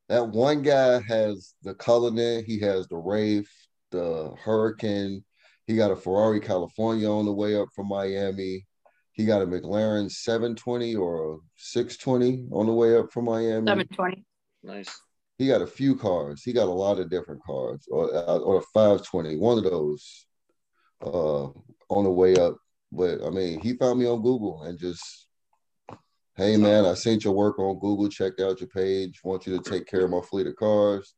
that one guy has the Cullinan, he has the Wraith, the Huracán, he got a Ferrari California on the way up from Miami. He got a McLaren 720 or a 620 on the way up from Miami. Seven twenty. Nice. He got a few cars. He got a lot of different cars, or uh, or a 520, one of those. uh, on the way up. But I mean, he found me on Google and just, hey man, I seen your work on Google, checked out your page. Want you to take care of my fleet of cars.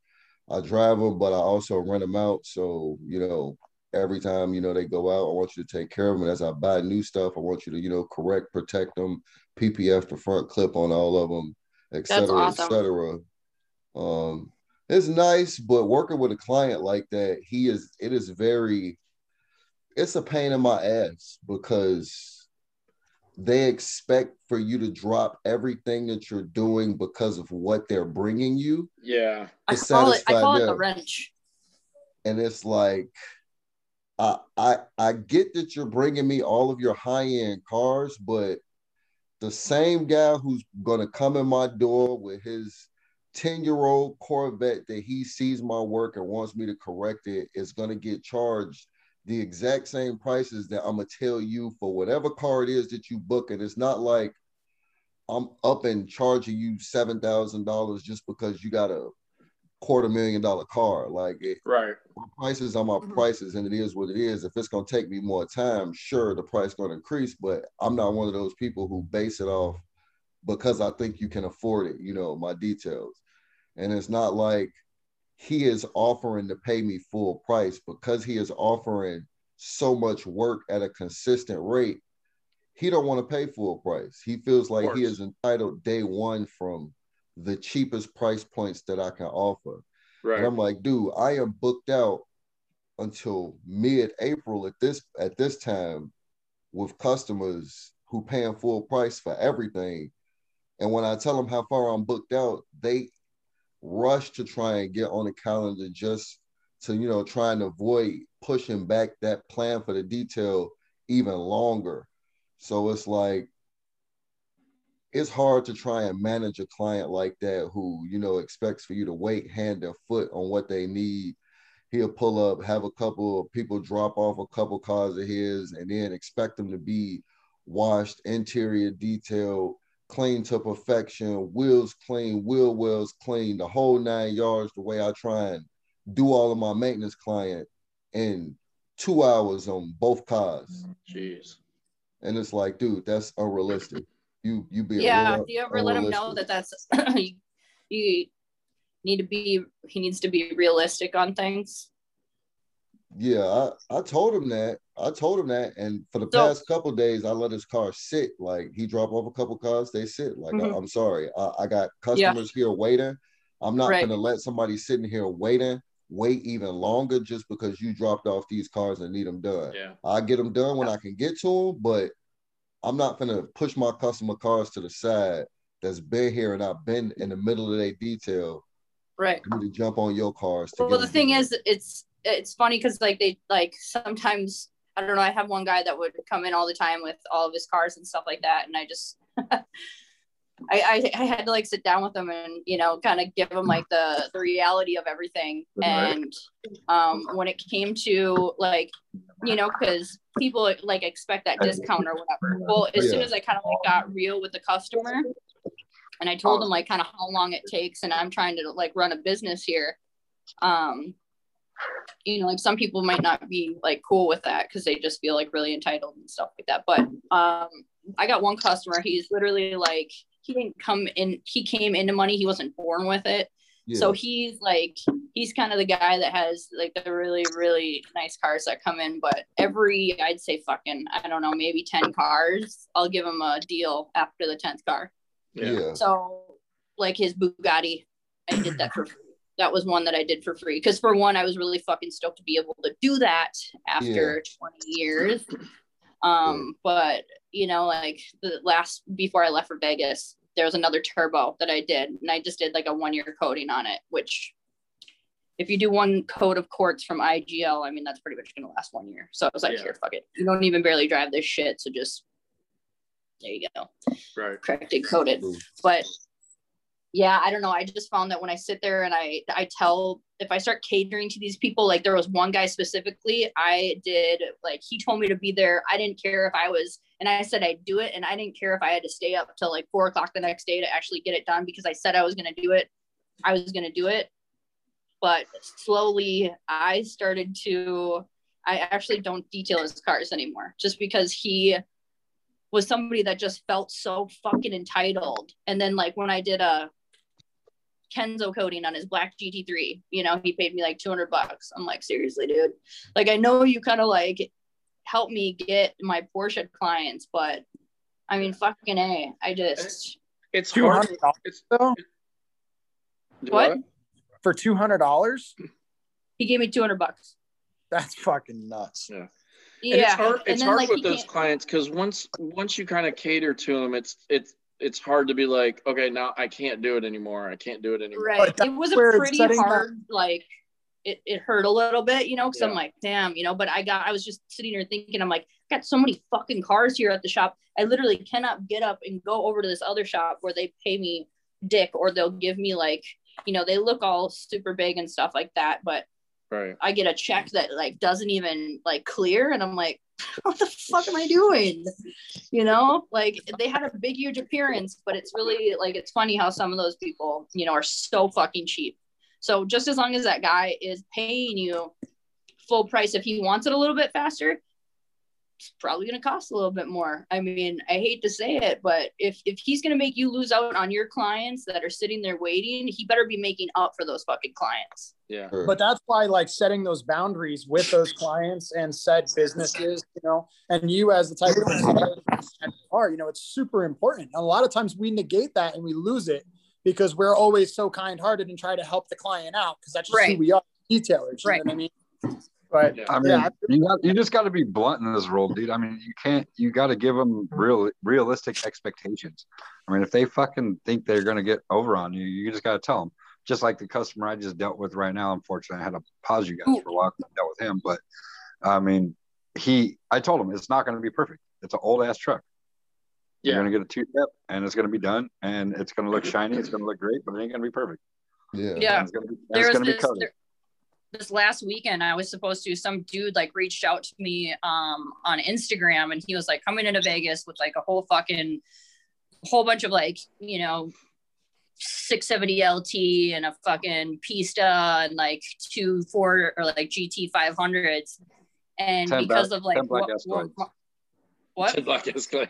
I drive them, but I also rent them out. So you know, every time you know they go out, I want you to take care of them. And as I buy new stuff, I want you to you know correct, protect them, PPF the front clip on all of them, etc., That's cetera, et awesome. cetera. Um, it's nice, but working with a client like that, he is. It is very. It's a pain in my ass because they expect for you to drop everything that you're doing because of what they're bringing you Yeah. I to call it I satisfy call it the them. wrench. and it's like I, I I get that you're bringing me all of your high end cars, but the same guy who's gonna come in my door with his 10 year old Corvette that he sees my work and wants me to correct it is gonna get charged the exact same prices that I'm gonna tell you for whatever car it is that you book. And it's not like I'm up and charging you seven thousand dollars just because you got a quarter million dollar car. Like it, Right. my prices are my mm-hmm. prices, and it is what it is. If it's gonna take me more time, sure, the price gonna increase. But I'm not one of those people who base it off because I think you can afford it. You know, my details, and it's not like he is offering to pay me full price because he is offering so much work at a consistent rate. He don't want to pay full price. He feels like he is entitled day one from the cheapest price points that I can offer. Right. And I'm like, dude, I am booked out until mid-April at this at this time with customers who paying full price for everything. And when I tell them how far I'm booked out, they rush to try and get on the calendar just to, you know, try and avoid pushing back that plan for the detail even longer. So it's like it's hard to try and manage a client like that who you know expects for you to wait hand and foot on what they need. He'll pull up have a couple of people drop off a couple cars of his and then expect them to be washed interior detail clean to perfection wheels clean wheel wells clean the whole nine yards the way i try and do all of my maintenance client in two hours on both cars. Mm-hmm. Jeez. and it's like dude that's unrealistic you you be yeah real do you ever let him know that that's you, you need to be he needs to be realistic on things Yeah, I, I told him that. I told him that, and for the So- past couple days, I let his car sit. Like he drop off a couple cars, they sit. Like Mhm. I, am sorry, I, I got customers here waiting. I'm not Right. gonna let somebody sitting here waiting wait even longer just because you dropped off these cars and need them done. Yeah. I get them done when I can get to them, but I'm not gonna push my customer cars to the side that's been here and I've been in the middle of their detail right for me to jump on your cars. To well the thing done. is it's it's funny because like they like sometimes i don't know i have one guy that would come in all the time with all of his cars and stuff like that and i just I, I I had to like sit down with him and you know kind of give him like the the reality of everything and um when it came to like you know because people like expect that discount or whatever. Well as soon as i kind of like got real with the customer and i told him like kind of how long it takes and i'm trying to like run a business here um you know like some people might not be like cool with that because they just feel like really entitled and stuff like that. But um i got one customer he's literally like he didn't come in he came into money he wasn't born with it so he's like he's kind of the guy that has like the really really nice cars that come in but every i'd say fucking i don't know maybe 10 cars i'll give him a deal after the 10th car. Yeah. so like his bugatti i did that for free. That was one that i did for free because for one i was really fucking stoked to be able to do that after 20 years. Um but you know like the last before i left for vegas there was another turbo that i did and i just did like a one year coating on it which if you do one coat of quartz from igl i mean that's pretty much going to last one year. So i was like Yeah. here fuck it. You don't even barely drive this shit so just there you go. Right. corrected coated but yeah i don't know. I just found that when i sit there and i i tell if i start catering to these people like there was one guy specifically i did like he told me to be there. I didn't care if i was and i said i'd do it and i didn't care if i had to stay up till like four o'clock the next day to actually get it done because i said i was going to do it i was going to do it but slowly i started to I actually don't detail his cars anymore just because he was somebody that just felt so fucking entitled. And then like when I did a Kenzo coating on his black GT3, you know, he paid me like 200 bucks. I'm like, seriously, dude. Like I know you kind of like help me get my Porsche clients, but I mean, fucking a. I just It's Two hard. hundred dollars though what for two hundred dollars. he gave me 200 bucks. That's fucking nuts. Yeah. Yeah, it's hard. and It's then, hard like, with those can't- clients because once once you kind of cater to them, it's it's it's hard to be like, okay, now I can't do it anymore. I can't do it anymore. Right. It was a pretty setting that- hard, like it, it hurt a little bit, you know, because I'm like, damn, you know, but I got I was just sitting there thinking, I'm like, I got so many fucking cars here at the shop. I literally cannot get up and go over to this other shop where they pay me dick or they'll give me like, you know, they look all super big and stuff like that, but Right. I get a check that like doesn't even like clear and I'm like, what the fuck am I doing? You know, like they had a big huge appearance, but it's really like it's funny how some of those people, you know, are so fucking cheap. So just as long as that guy is paying you full price, if he wants it a little bit faster, it's probably going to cost a little bit more. I mean, I hate to say it, but if if he's going to make you lose out on your clients that are sitting there waiting, he better be making up for those fucking clients. Yeah. But that's why like setting those boundaries with those clients and said businesses, you know, and you as the type of person you are, you know, it's super important. A lot of times we negate that and we lose it because we're always so kind-hearted and try to help the client out because that's just who Right. we are, detailers. You Right. know what I mean? But I mean, yeah, you got you just got to be blunt in this role, dude. I mean, you can't. You got to give them real realistic expectations. I mean, if they fucking think they're gonna get over on you, you just got to tell them. Just like the customer I just dealt with right now. Unfortunately, I had to pause you guys for a while. I dealt with him, but I mean, he. I told him it's not gonna be perfect. It's an old ass truck. You're gonna get a two step, and it's gonna be done, and it's gonna look shiny. It's gonna look great, but it ain't gonna be perfect. Yeah. Yeah. And it's gonna be, and there was gonna this covered. there- this last weekend i was supposed to some dude like reached out to me um on instagram and he was like coming into vegas with like a whole fucking whole bunch of like you know 670 lt and a fucking pista and like two four or like gt 500s and because black- of like what, what, Escalades. What?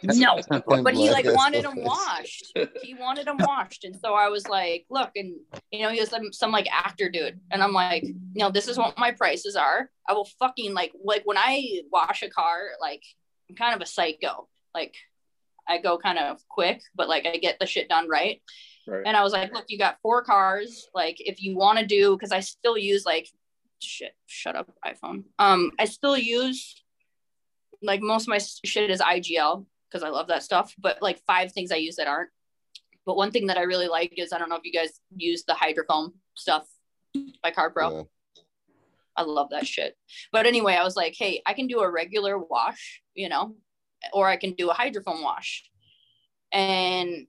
No, but he like wanted them washed. He wanted them washed, and so I was like, "Look," and you know, he was some, some like actor dude, and I'm like, "You know, this is what my prices are. I will fucking like like when I wash a car, like I'm kind of a psycho. Like I go kind of quick, but like I get the shit done right." Right. And I was like, "Look, you got four cars. Like if you want to do, because I still use like shit. Shut up, iPhone. Um, I still use." Like most of my shit is IGL because I love that stuff, but like five things I use that aren't. But one thing that I really like is I don't know if you guys use the hydrofoam stuff by CarPro. Yeah. I love that shit. But anyway, I was like, hey, I can do a regular wash, you know, or I can do a hydrofoam wash. And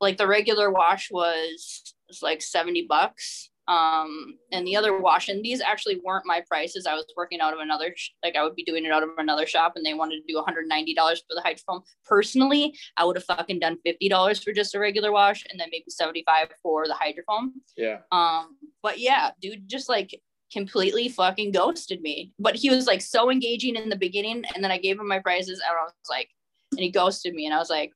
like the regular wash was, was like 70 bucks. Um, and the other wash, and these actually weren't my prices. I was working out of another, like I would be doing it out of another shop, and they wanted to do $190 for the hydrofoam. Personally, I would have fucking done $50 for just a regular wash, and then maybe 75 for the hydrofoam. Yeah. Um, but yeah, dude just like completely fucking ghosted me. But he was like so engaging in the beginning, and then I gave him my prices, and I was like, and he ghosted me, and I was like,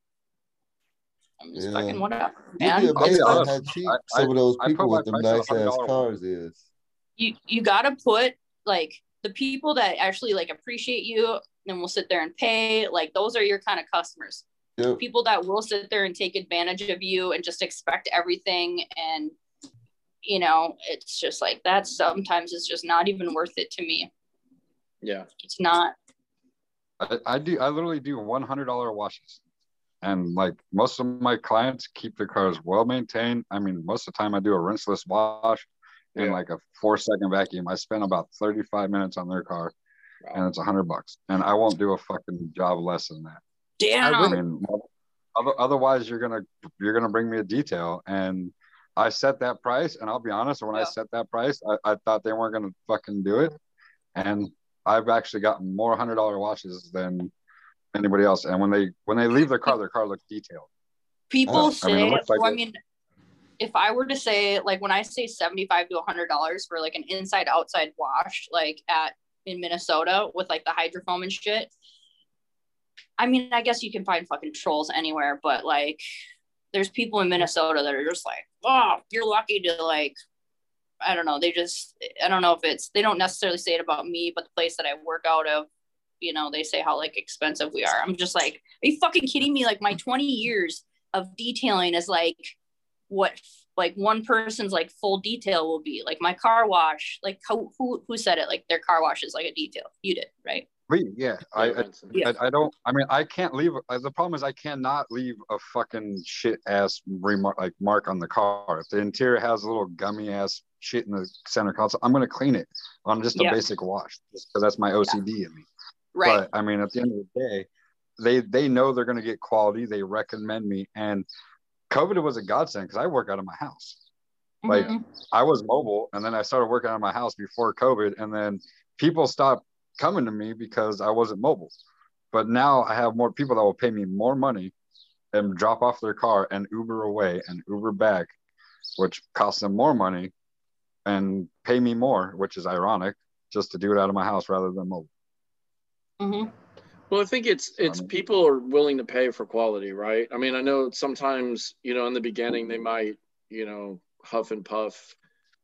I'm just Yeah. fucking whatever, You'd man. be It's amazed fine. at how cheap some of those people with them nice ass cars is. you you gotta put like the people that actually like appreciate you and will sit there and pay like those are your kind of customers Yep. people that will sit there and take advantage of you and just expect everything and you know it's just like that sometimes it's just not even worth it to me Yeah. it's not I, I do. I literally do one hundred dollar washes, and like most of my clients keep their cars well maintained. I mean, most of the time I do a rinseless wash and Yeah. like a four second vacuum. I spend about thirty five minutes on their car, and it's a hundred bucks. And I won't do a fucking job less than that. damn I mean, otherwise you're gonna you're gonna bring me a detail, and I set that price. And I'll be honest, when I set that price, I, I thought they weren't gonna fucking do it, and I've actually gotten more hundred dollar watches than anybody else. And when they when they leave their car, their car looks detailed. people I say it looks like well, i mean if i were to say like when i say 75 to 100 dollars for like an inside outside wash like at in Minnesota with like the hydrofoam and shit. I mean, I guess you can find fucking trolls anywhere, but like there's people in Minnesota that are just like, oh, you're lucky to like I don't know. They just, I don't know if it's, they don't necessarily say it about me, but the place that I work out of, you know, they say how like expensive we are. I'm just like, are you fucking kidding me? Like my 20 years of detailing is like what like one person's like full detail will be. Like my car wash, like who who, who said it? Like their car wash is like a detail. You did, right? We, yeah, I, I, Yeah. I, I don't. I mean, I can't leave. uh, The problem is, I cannot leave a fucking shit ass remark like mark on the car. If the interior has a little gummy ass shit in the center console, I'm gonna clean it on just a Yeah. basic wash because that's my OCD in me. Right. But I mean, at the end of the day, they they know they're gonna get quality. They recommend me, and COVID was a godsend because I work out of my house. Like Mhm. I was mobile, and then I started working out of my house before COVID, and then people stopped coming to me because I wasn't mobile. But now I have more people that will pay me more money and drop off their car and Uber away and Uber back, which costs them more money and pay me more, which is ironic, just to do it out of my house rather than mobile. Mm-hmm. Well, I think it's it's people are willing to pay for quality, right? I mean, I know sometimes, you know, in the beginning they might, you know, huff and puff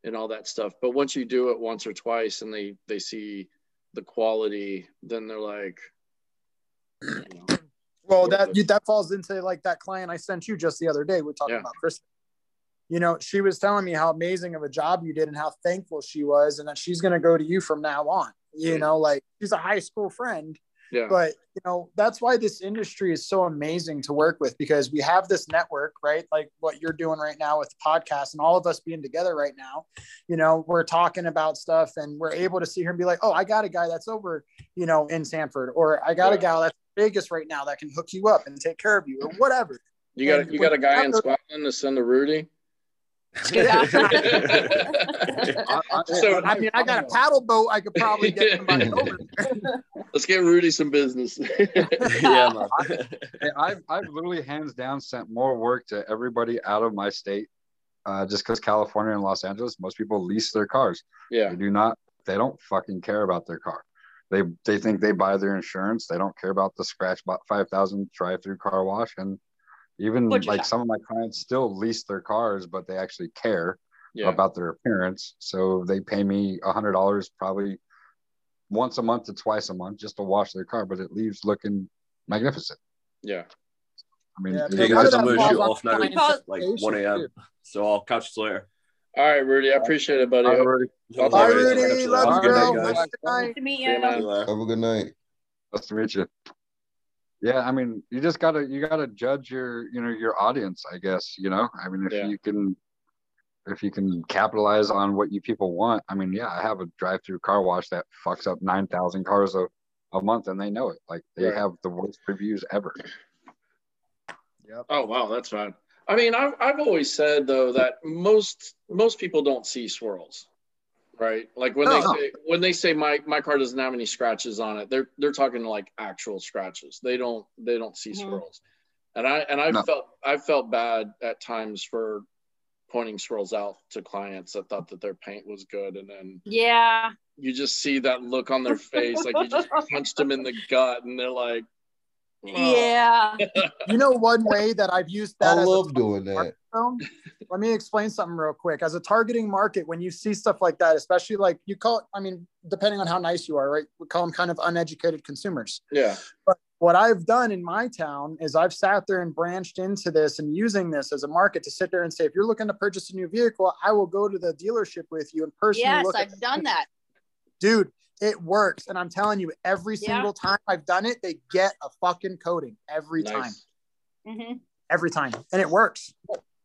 and all that stuff, but once you do it once or twice and they they see the quality, then they're like, Well, that you, that falls into like that client I sent you just the other day. We're talking Yeah. about Chris. You know, she was telling me how amazing of a job you did and how thankful she was, and that she's going to go to you from now on. You know, like she's a high school friend, yeah, but you know that's why this industry is so amazing to work with because we have this network right? Like what you're doing right now with the podcast and all of us being together right now you know we're talking about stuff and we're able to see her and be like oh i got a guy that's over you know in sanford or i got a gal that's vegas right now that can hook you up and take care of you or whatever. You got And you got a guy in Scotland to send to Rudy. So i mean i got a paddle boat i could probably get somebody over Let's get Rudy some business. yeah, man. Hey, I've, I've literally hands down sent more work to everybody out of my state uh, just because California and Los Angeles, most people lease their cars. Yeah. They do not, they don't fucking care about their car. They, they think they buy their insurance. They don't care about the scratch 5,000 drive through car wash. And even Which- like some of my clients still lease their cars, but they actually care Yeah. about their appearance. So they pay me a hundred dollars probably once a month to twice a month just to wash their car, but it leaves looking magnificent. Yeah. I mean, Yeah, it- Hey guys, did I'm gonna shoot off now. like 1 a.m. So I'll catch you later. All right, Rudy, I appreciate it, buddy. All right, Rudy. I'll Bye, talk to you Rudy. later. Love Have a good night, guys. Nice to meet you, you. Have a good night. Nice to meet you. Yeah, I mean, you just gotta you gotta judge your you know your audience, I guess. You know, I mean, if Yeah. you can if you can capitalize on what you people want, I mean, yeah, I have a drive-through car wash that fucks up nine thousand cars a, a month, and they know it. Like they Right. have the worst reviews ever. Oh wow, that's fine. I mean, I've I've always said though that most most people don't see swirls, right? Like when No, they say when they say my my car doesn't have any scratches on it, they're they're talking like actual scratches. They don't they don't see Mhm. swirls, and I and I No. felt I felt bad at times for pointing swirls out to clients that thought that their paint was good, and then Yeah. you just see that look on their face, like you just punched them in the gut, and they're like, Yeah. you know one way that i've used that I love doing that. film. Let me explain something real quick. As a targeting market, when you see stuff like that, especially like you call it, I mean, depending on how nice you are, right? We call them kind of uneducated consumers. yeah, But what I've done in my town is I've sat there and branched into this and using this as a market to sit there and say, if you're looking to purchase a new vehicle, I will go to the dealership with you and personally Yes, look I've done that. dude it works and i'm telling you every Yeah. single time i've done it they get a fucking coating every time nice. hmm every time and it works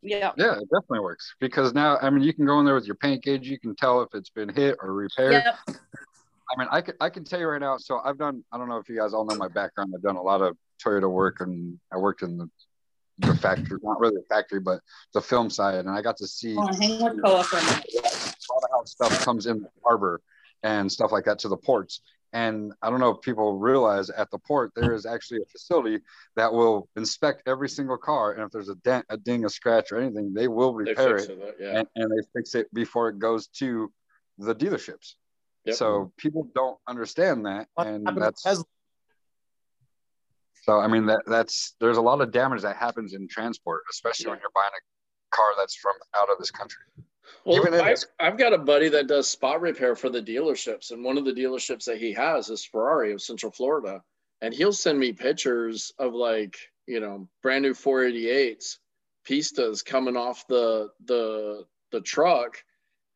Yeah. Yeah, it definitely works because now, I mean, you can go in there with your paint gauge. You can tell if it's been hit or repaired. Yep. I mean, I can I can tell you right now. So I've done. I don't know if you guys all know my background. I've done a lot of Toyota work, and I worked in the the factory, not really the factory, but the film side, and I got to see Hold on, hang with Koa for a minute. a lot of how stuff comes in the harbor and stuff like that to the ports. And I don't know if people realize at the port there is actually a facility that will inspect every single car, and if there's a dent, a ding, a scratch, or anything, they will repair fix it, it, yeah. and, and they fix it before it goes to the dealerships. So people don't understand that, and that's Tesla. so. I mean, that that's there's a lot of damage that happens in transport, especially when you're buying a car that's from out of this country. Well, I, I've got a buddy that does spot repair for the dealerships, and one of the dealerships that he has is Ferrari of Central Florida, and he'll send me pictures of like you know brand new 488s, pistas coming off the the the truck,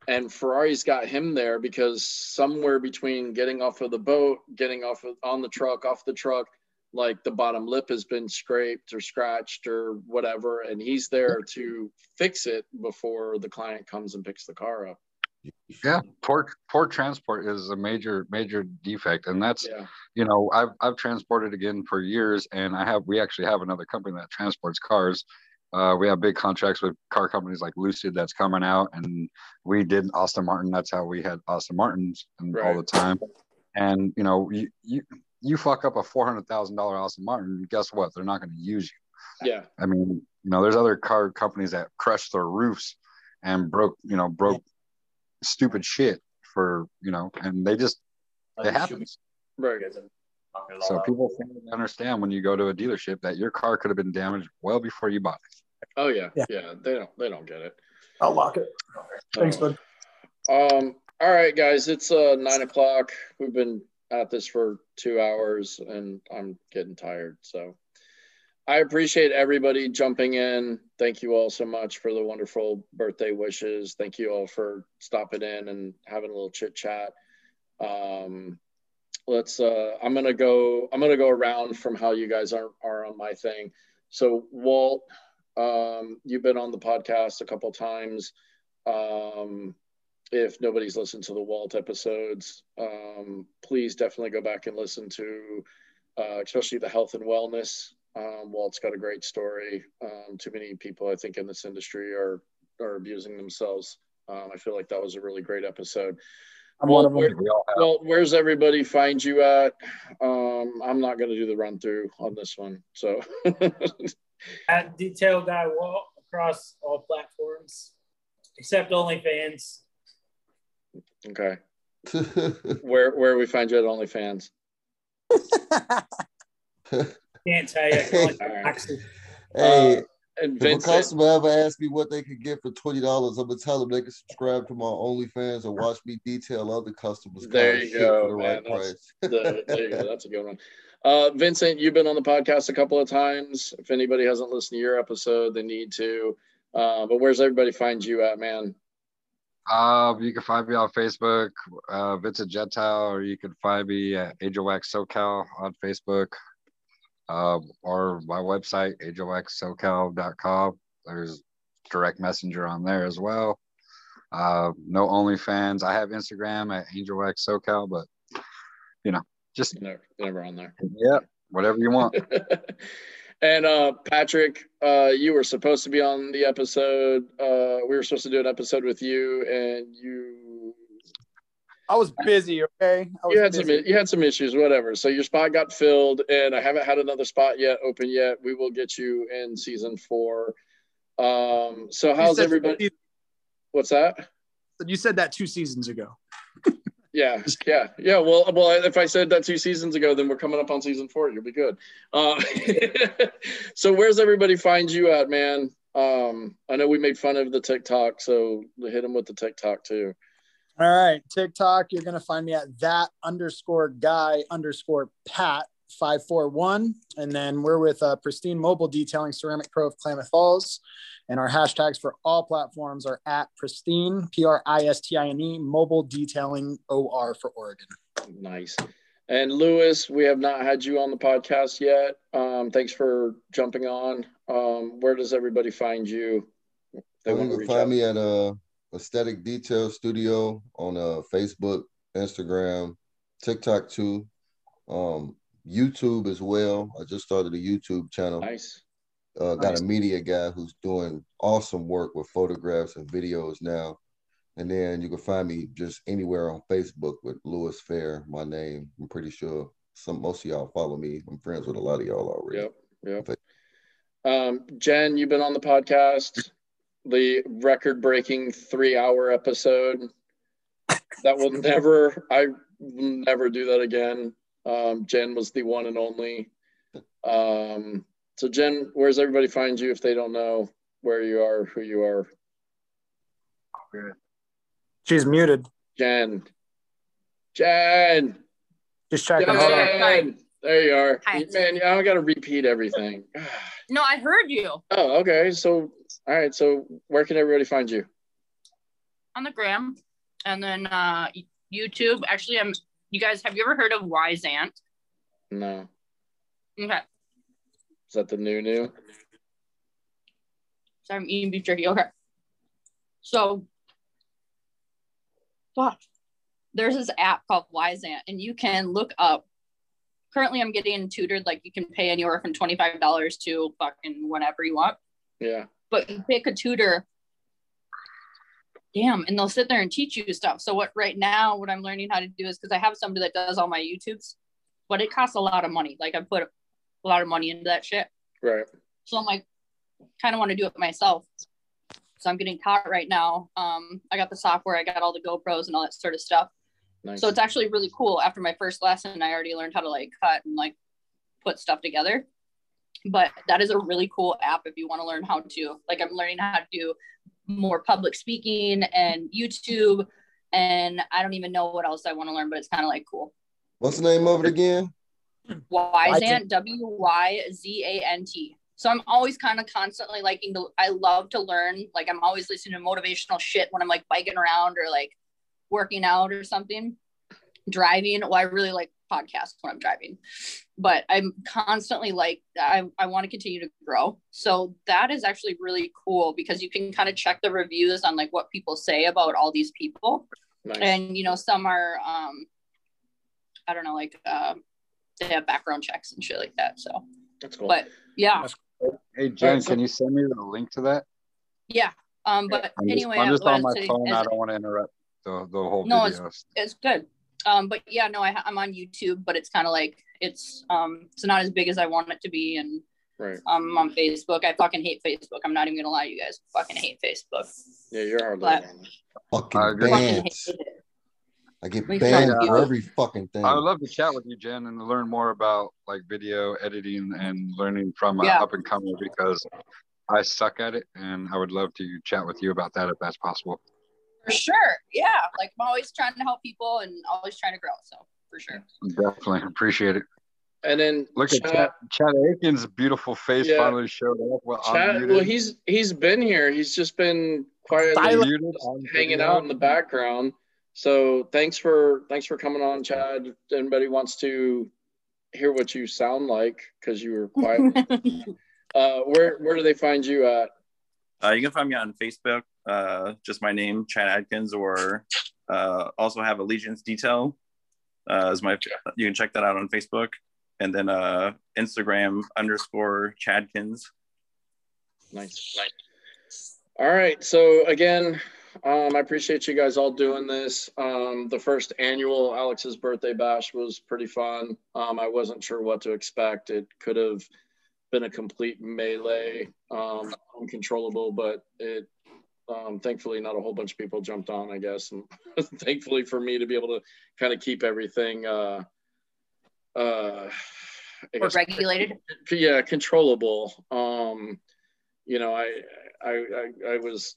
and Ferrari's got him there because somewhere between getting off of the boat, getting off of, on the truck, off the truck, like the bottom lip has been scraped or scratched or whatever, and he's there to fix it before the client comes and picks the car up. Yeah, poor poor transport is a major major defect, and that's Yeah. you know I've I've transported again for years, and I have we actually have another company that transports cars. Uh, we have big contracts with car companies like Lucid that's coming out, and we did Aston Martin. That's how we had Aston Martins and all Right. the time. And you know you you, you fuck up a four hundred thousand dollar Aston Martin, guess what? They're not going to use you. Yeah. I mean, you know, there's other car companies that crushed their roofs and broke, you know, broke stupid shit for, you know, and they just it happens. Right. So people fail to understand when you go to a dealership that your car could have been damaged well before you bought it. Oh yeah. yeah. They don't they don't get it. I'll lock it. Thanks, bud. Um, all right, guys, it's uh nine o'clock. We've been at this for two hours and I'm getting tired. So I appreciate everybody jumping in. Thank you all so much for the wonderful birthday wishes. Thank you all for stopping in and having a little chit chat. Um, let's uh I'm gonna go I'm gonna go around from how you guys are are on my thing. So Walt, um, you've been on the podcast a couple times. Um, if nobody's listened to the Walt episodes, um, please definitely go back and listen to, uh, especially the health and wellness. Um, Walt's got a great story. Um, too many people, I think, in this industry are are abusing themselves. Um, I feel like that was a really great episode. I'm one of them. Where, well, where's everybody find you at? Um, I'm not going to do the run through on this one. So, At Detail Guy Walt across all platforms, except OnlyFans. Okay. where where we find you at OnlyFans? Can't tell you. I can Hey, Uh, and if a customer ever asks me what they could get for twenty dollars, I'm gonna tell them they can subscribe to my OnlyFans and watch me detail other customers' There you go, for the man. right That's, price. the, there you go. That's a good one. Uh, Vincent, you've been on the podcast a couple of times. If anybody hasn't listened to your episode, they need to. Uh, but where's everybody find you at, man? Uh, you can find me on Facebook, uh, Vincent Gentile, or you can find me at Angelwax SoCal on Facebook, um, or my website, angelwaxsocal.com. There's direct messenger on there as well. Uh, no OnlyFans. I have Instagram at Angelwax SoCal, but you know, just never, never on there. Yeah, whatever you want. And uh, Patrick, uh, you were supposed to be on the episode. Uh, we were supposed to do an episode with you, and you I was busy. Okay. Was you had some you had some issues, whatever. So your spot got filled, and I haven't had another spot yet open yet. We will get you in season four. Um, so how's everybody? What's that? You said that two seasons ago. Yeah, yeah, yeah. Well, well, if I said that two seasons ago, then we're coming up on season four. You'll be good. Uh, so where's everybody find you at, man? Um, I know we made fun of the TikTok, so hit them with the TikTok too. All right, TikTok, you're gonna find me at that underscore guy underscore Pat five four one, and then we're with uh, Pristine Mobile Detailing Ceramic Pro of Klamath Falls, and our hashtags for all platforms are at Pristine P R I S T I N E Mobile Detailing O R for Oregon. Nice. And Lewis, we have not had you on the podcast yet. Um, thanks for jumping on. Um, where does everybody find you? They you want to can reach find out. me at uh Aesthetic Detail Studio on uh Facebook, Instagram, TikTok too, um, YouTube as well. I just started a YouTube channel. Nice. Uh, got Nice. a media guy who's doing awesome work with photographs and videos now. And then you can find me just anywhere on Facebook with Lewis Fair, my name. I'm pretty sure some most of y'all follow me. I'm friends with a lot of y'all already. Yep. Yep. Um, Jen, you've been on the podcast, the record breaking three hour episode. that will never. I will never do that again. Um, Jen was the one and only. Um, so Jen, where's everybody find you if they don't know where you are, who you are? She's muted. Jen. Jen. Just checking. Hold on. Jen. There you are. Hi. Man, I got to repeat everything. No, I heard you Oh, okay. So, all right. So, where can everybody find you? on the gram, and then uh, YouTube. Actually, I'm. You guys, have you ever heard of Wyzant? No. Okay, Is that the new new? so I'm eating beef jerky. Okay, so, fuck. There's this app called Wyzant, and you can look up. Currently, I'm getting tutored. Like you can pay anywhere from twenty five dollars to fucking whatever you want. Yeah. but you pick a tutor damn and they'll sit there and teach you stuff. So what right now what i'm learning how to do is because i have somebody that does all my youtubes but it costs a lot of money. Like i put a lot of money into that shit. Right. so i'm like kind of want to do it myself. So i'm getting taught right now. Um i got the software i got all the gopro's and all that sort of stuff. Nice. so it's actually really cool. After my first lesson i already learned how to like cut and like put stuff together. But that is a really cool app if you want to learn how to. Like i'm learning how to do more public speaking and youtube and i don't even know what else i want to learn but it's kind of like cool What's the name of it again? Wyzant, W Y Z A N T. So I'm always kind of constantly liking to, I love to learn. Like I'm always listening to motivational shit when I'm like biking around or like working out or something. Driving. Well, I really like podcasts when I'm driving, but I'm constantly like, I, I want to continue to grow. So that is actually really cool because you can kind of check the reviews on like what people say about all these people. Nice. And, you know, some are, um, I don't know, like, um, they have background checks and shit like that. So, That's cool. but yeah, Hey Jen, can you send me the link to that? yeah. Um, but I'm just, anyway, I'm just on my saying phone. I don't want to interrupt the, the whole no, it's, it's good. Um, but yeah, no, I, I'm on YouTube, but it's kind of like it's um, it's not as big as I want it to be, and Right. um, I'm on Facebook. I fucking hate Facebook. I'm not even gonna lie to you guys. I fucking hate Facebook. Yeah, you're hard. But Fucking agree. fucking bans. I get Makes banned sense. for every fucking thing. I would love to chat with you, Jen, and learn more about like video editing and learning from an Yeah. up and comer because I suck at it, and I would love to chat with you about that if that's possible. For sure. Yeah. Like I'm always trying to help people and always trying to grow. So for sure. Definitely appreciate it. And then Look at Chad- Chad, Chad Adkins' beautiful face Yeah. finally showed up. Well, Chad, well, he's he's been here. He's just been quietly Muted hanging out in the background. So thanks for thanks for coming on, Chad. If anybody wants to hear what you sound like because you were quiet. uh, where where do they find you at? Uh, you can find me on Facebook, uh, just my name, Chad Adkins, or uh, also have Allegiance Detail. Uh, is my you can check that out on Facebook, and then uh, Instagram underscore Chadkins. Nice. All right. So again, um, I appreciate you guys all doing this. Um, the first annual Alex's birthday bash was pretty fun. Um, I wasn't sure what to expect. It could have been a complete melee, um, uncontrollable, but it um, thankfully not a whole bunch of people jumped on, I guess, and thankfully for me to be able to kind of keep everything. Uh, uh, Or regulated. yeah controllable um you know I, I i i was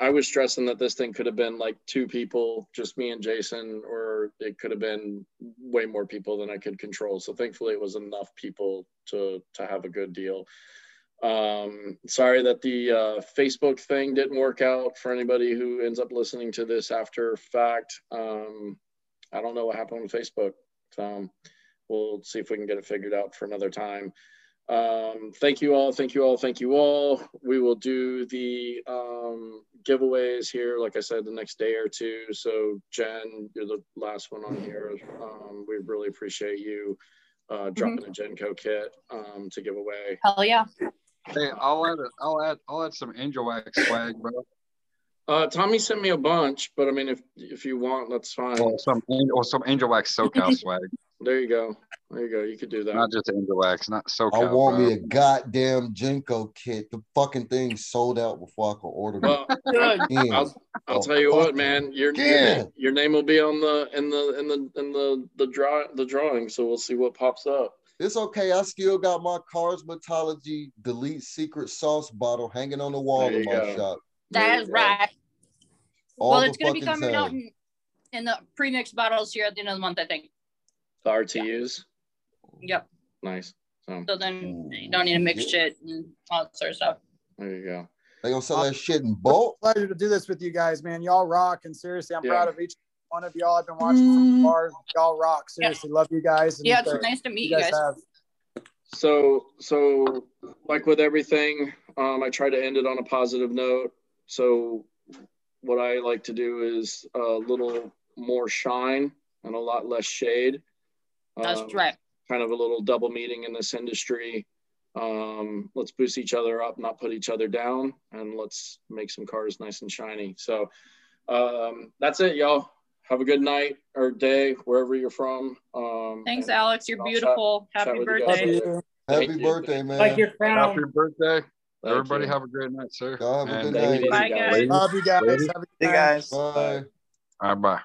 i was stressing that this thing could have been like two people just me and jason or it could have been way more people than i could control so thankfully it was enough people to to have a good deal um sorry that the uh facebook thing didn't work out for anybody who ends up listening to this after fact um i don't know what happened with facebook um we'll see if we can get it figured out for another time. Um, thank you all. Thank you all. Thank you all. We will do the um, giveaways here, like I said, the next day or two. So, Jen, you're the last one on here. Um, we really appreciate you uh, dropping a Genco kit um, to give away. Hell yeah. Hey, I'll add, I'll add, I'll add some Angelwax swag, bro. Uh, Tommy sent me a bunch, but I mean, if if you want, that's fine. Or some, or some Angelwax SoCal swag. There you go. There you go. You could do that. Not just Angelwax, not so. I want me a goddamn Jinko kit. The fucking thing sold out before I could order Well, it. good. Again. I'll, I'll Oh, tell you what, man. Your your, name, your name will be on the in the in the in the the draw the drawing. So we'll see what pops up. It's okay. I still got my Cosmetology Delete Secret Sauce bottle hanging on the wall in my go. shop. That's right. All well, it's going to be fucking coming out time. in, in the pre-mixed bottles here at the end of the month, I think. The RTUs. Yep. Nice. So So then mm. you don't need to mix shit and all that sort of stuff. there you go. They gonna sell uh, that shit in bulk. Pleasure to do this with you guys, man. Y'all rock, and seriously, I'm Yeah. proud of each one of y'all. I've been watching from far. Y'all rock. Seriously, love you guys. and Yeah, it's nice to meet you guys. have. So so like with everything, um, I try to end it on a positive note. So what I like to do is a little more shine and a lot less shade. That's Um, right. Kind of a little double meeting in this industry. Um, let's boost each other up, not put each other down, and let's make some cars nice and shiny. So um, that's it, y'all. Have a good night or day wherever you're from. Um, Thanks, Alex. You're I'll beautiful. chat Happy with you guys birthday. later. Happy Thank you. birthday, man. Like your Happy birthday. Thank Everybody you. have a great night, sir. Y'all have a good night. Bye, guys. Love you guys. ladies, Have a good Hey night. guys. Bye. All right, bye.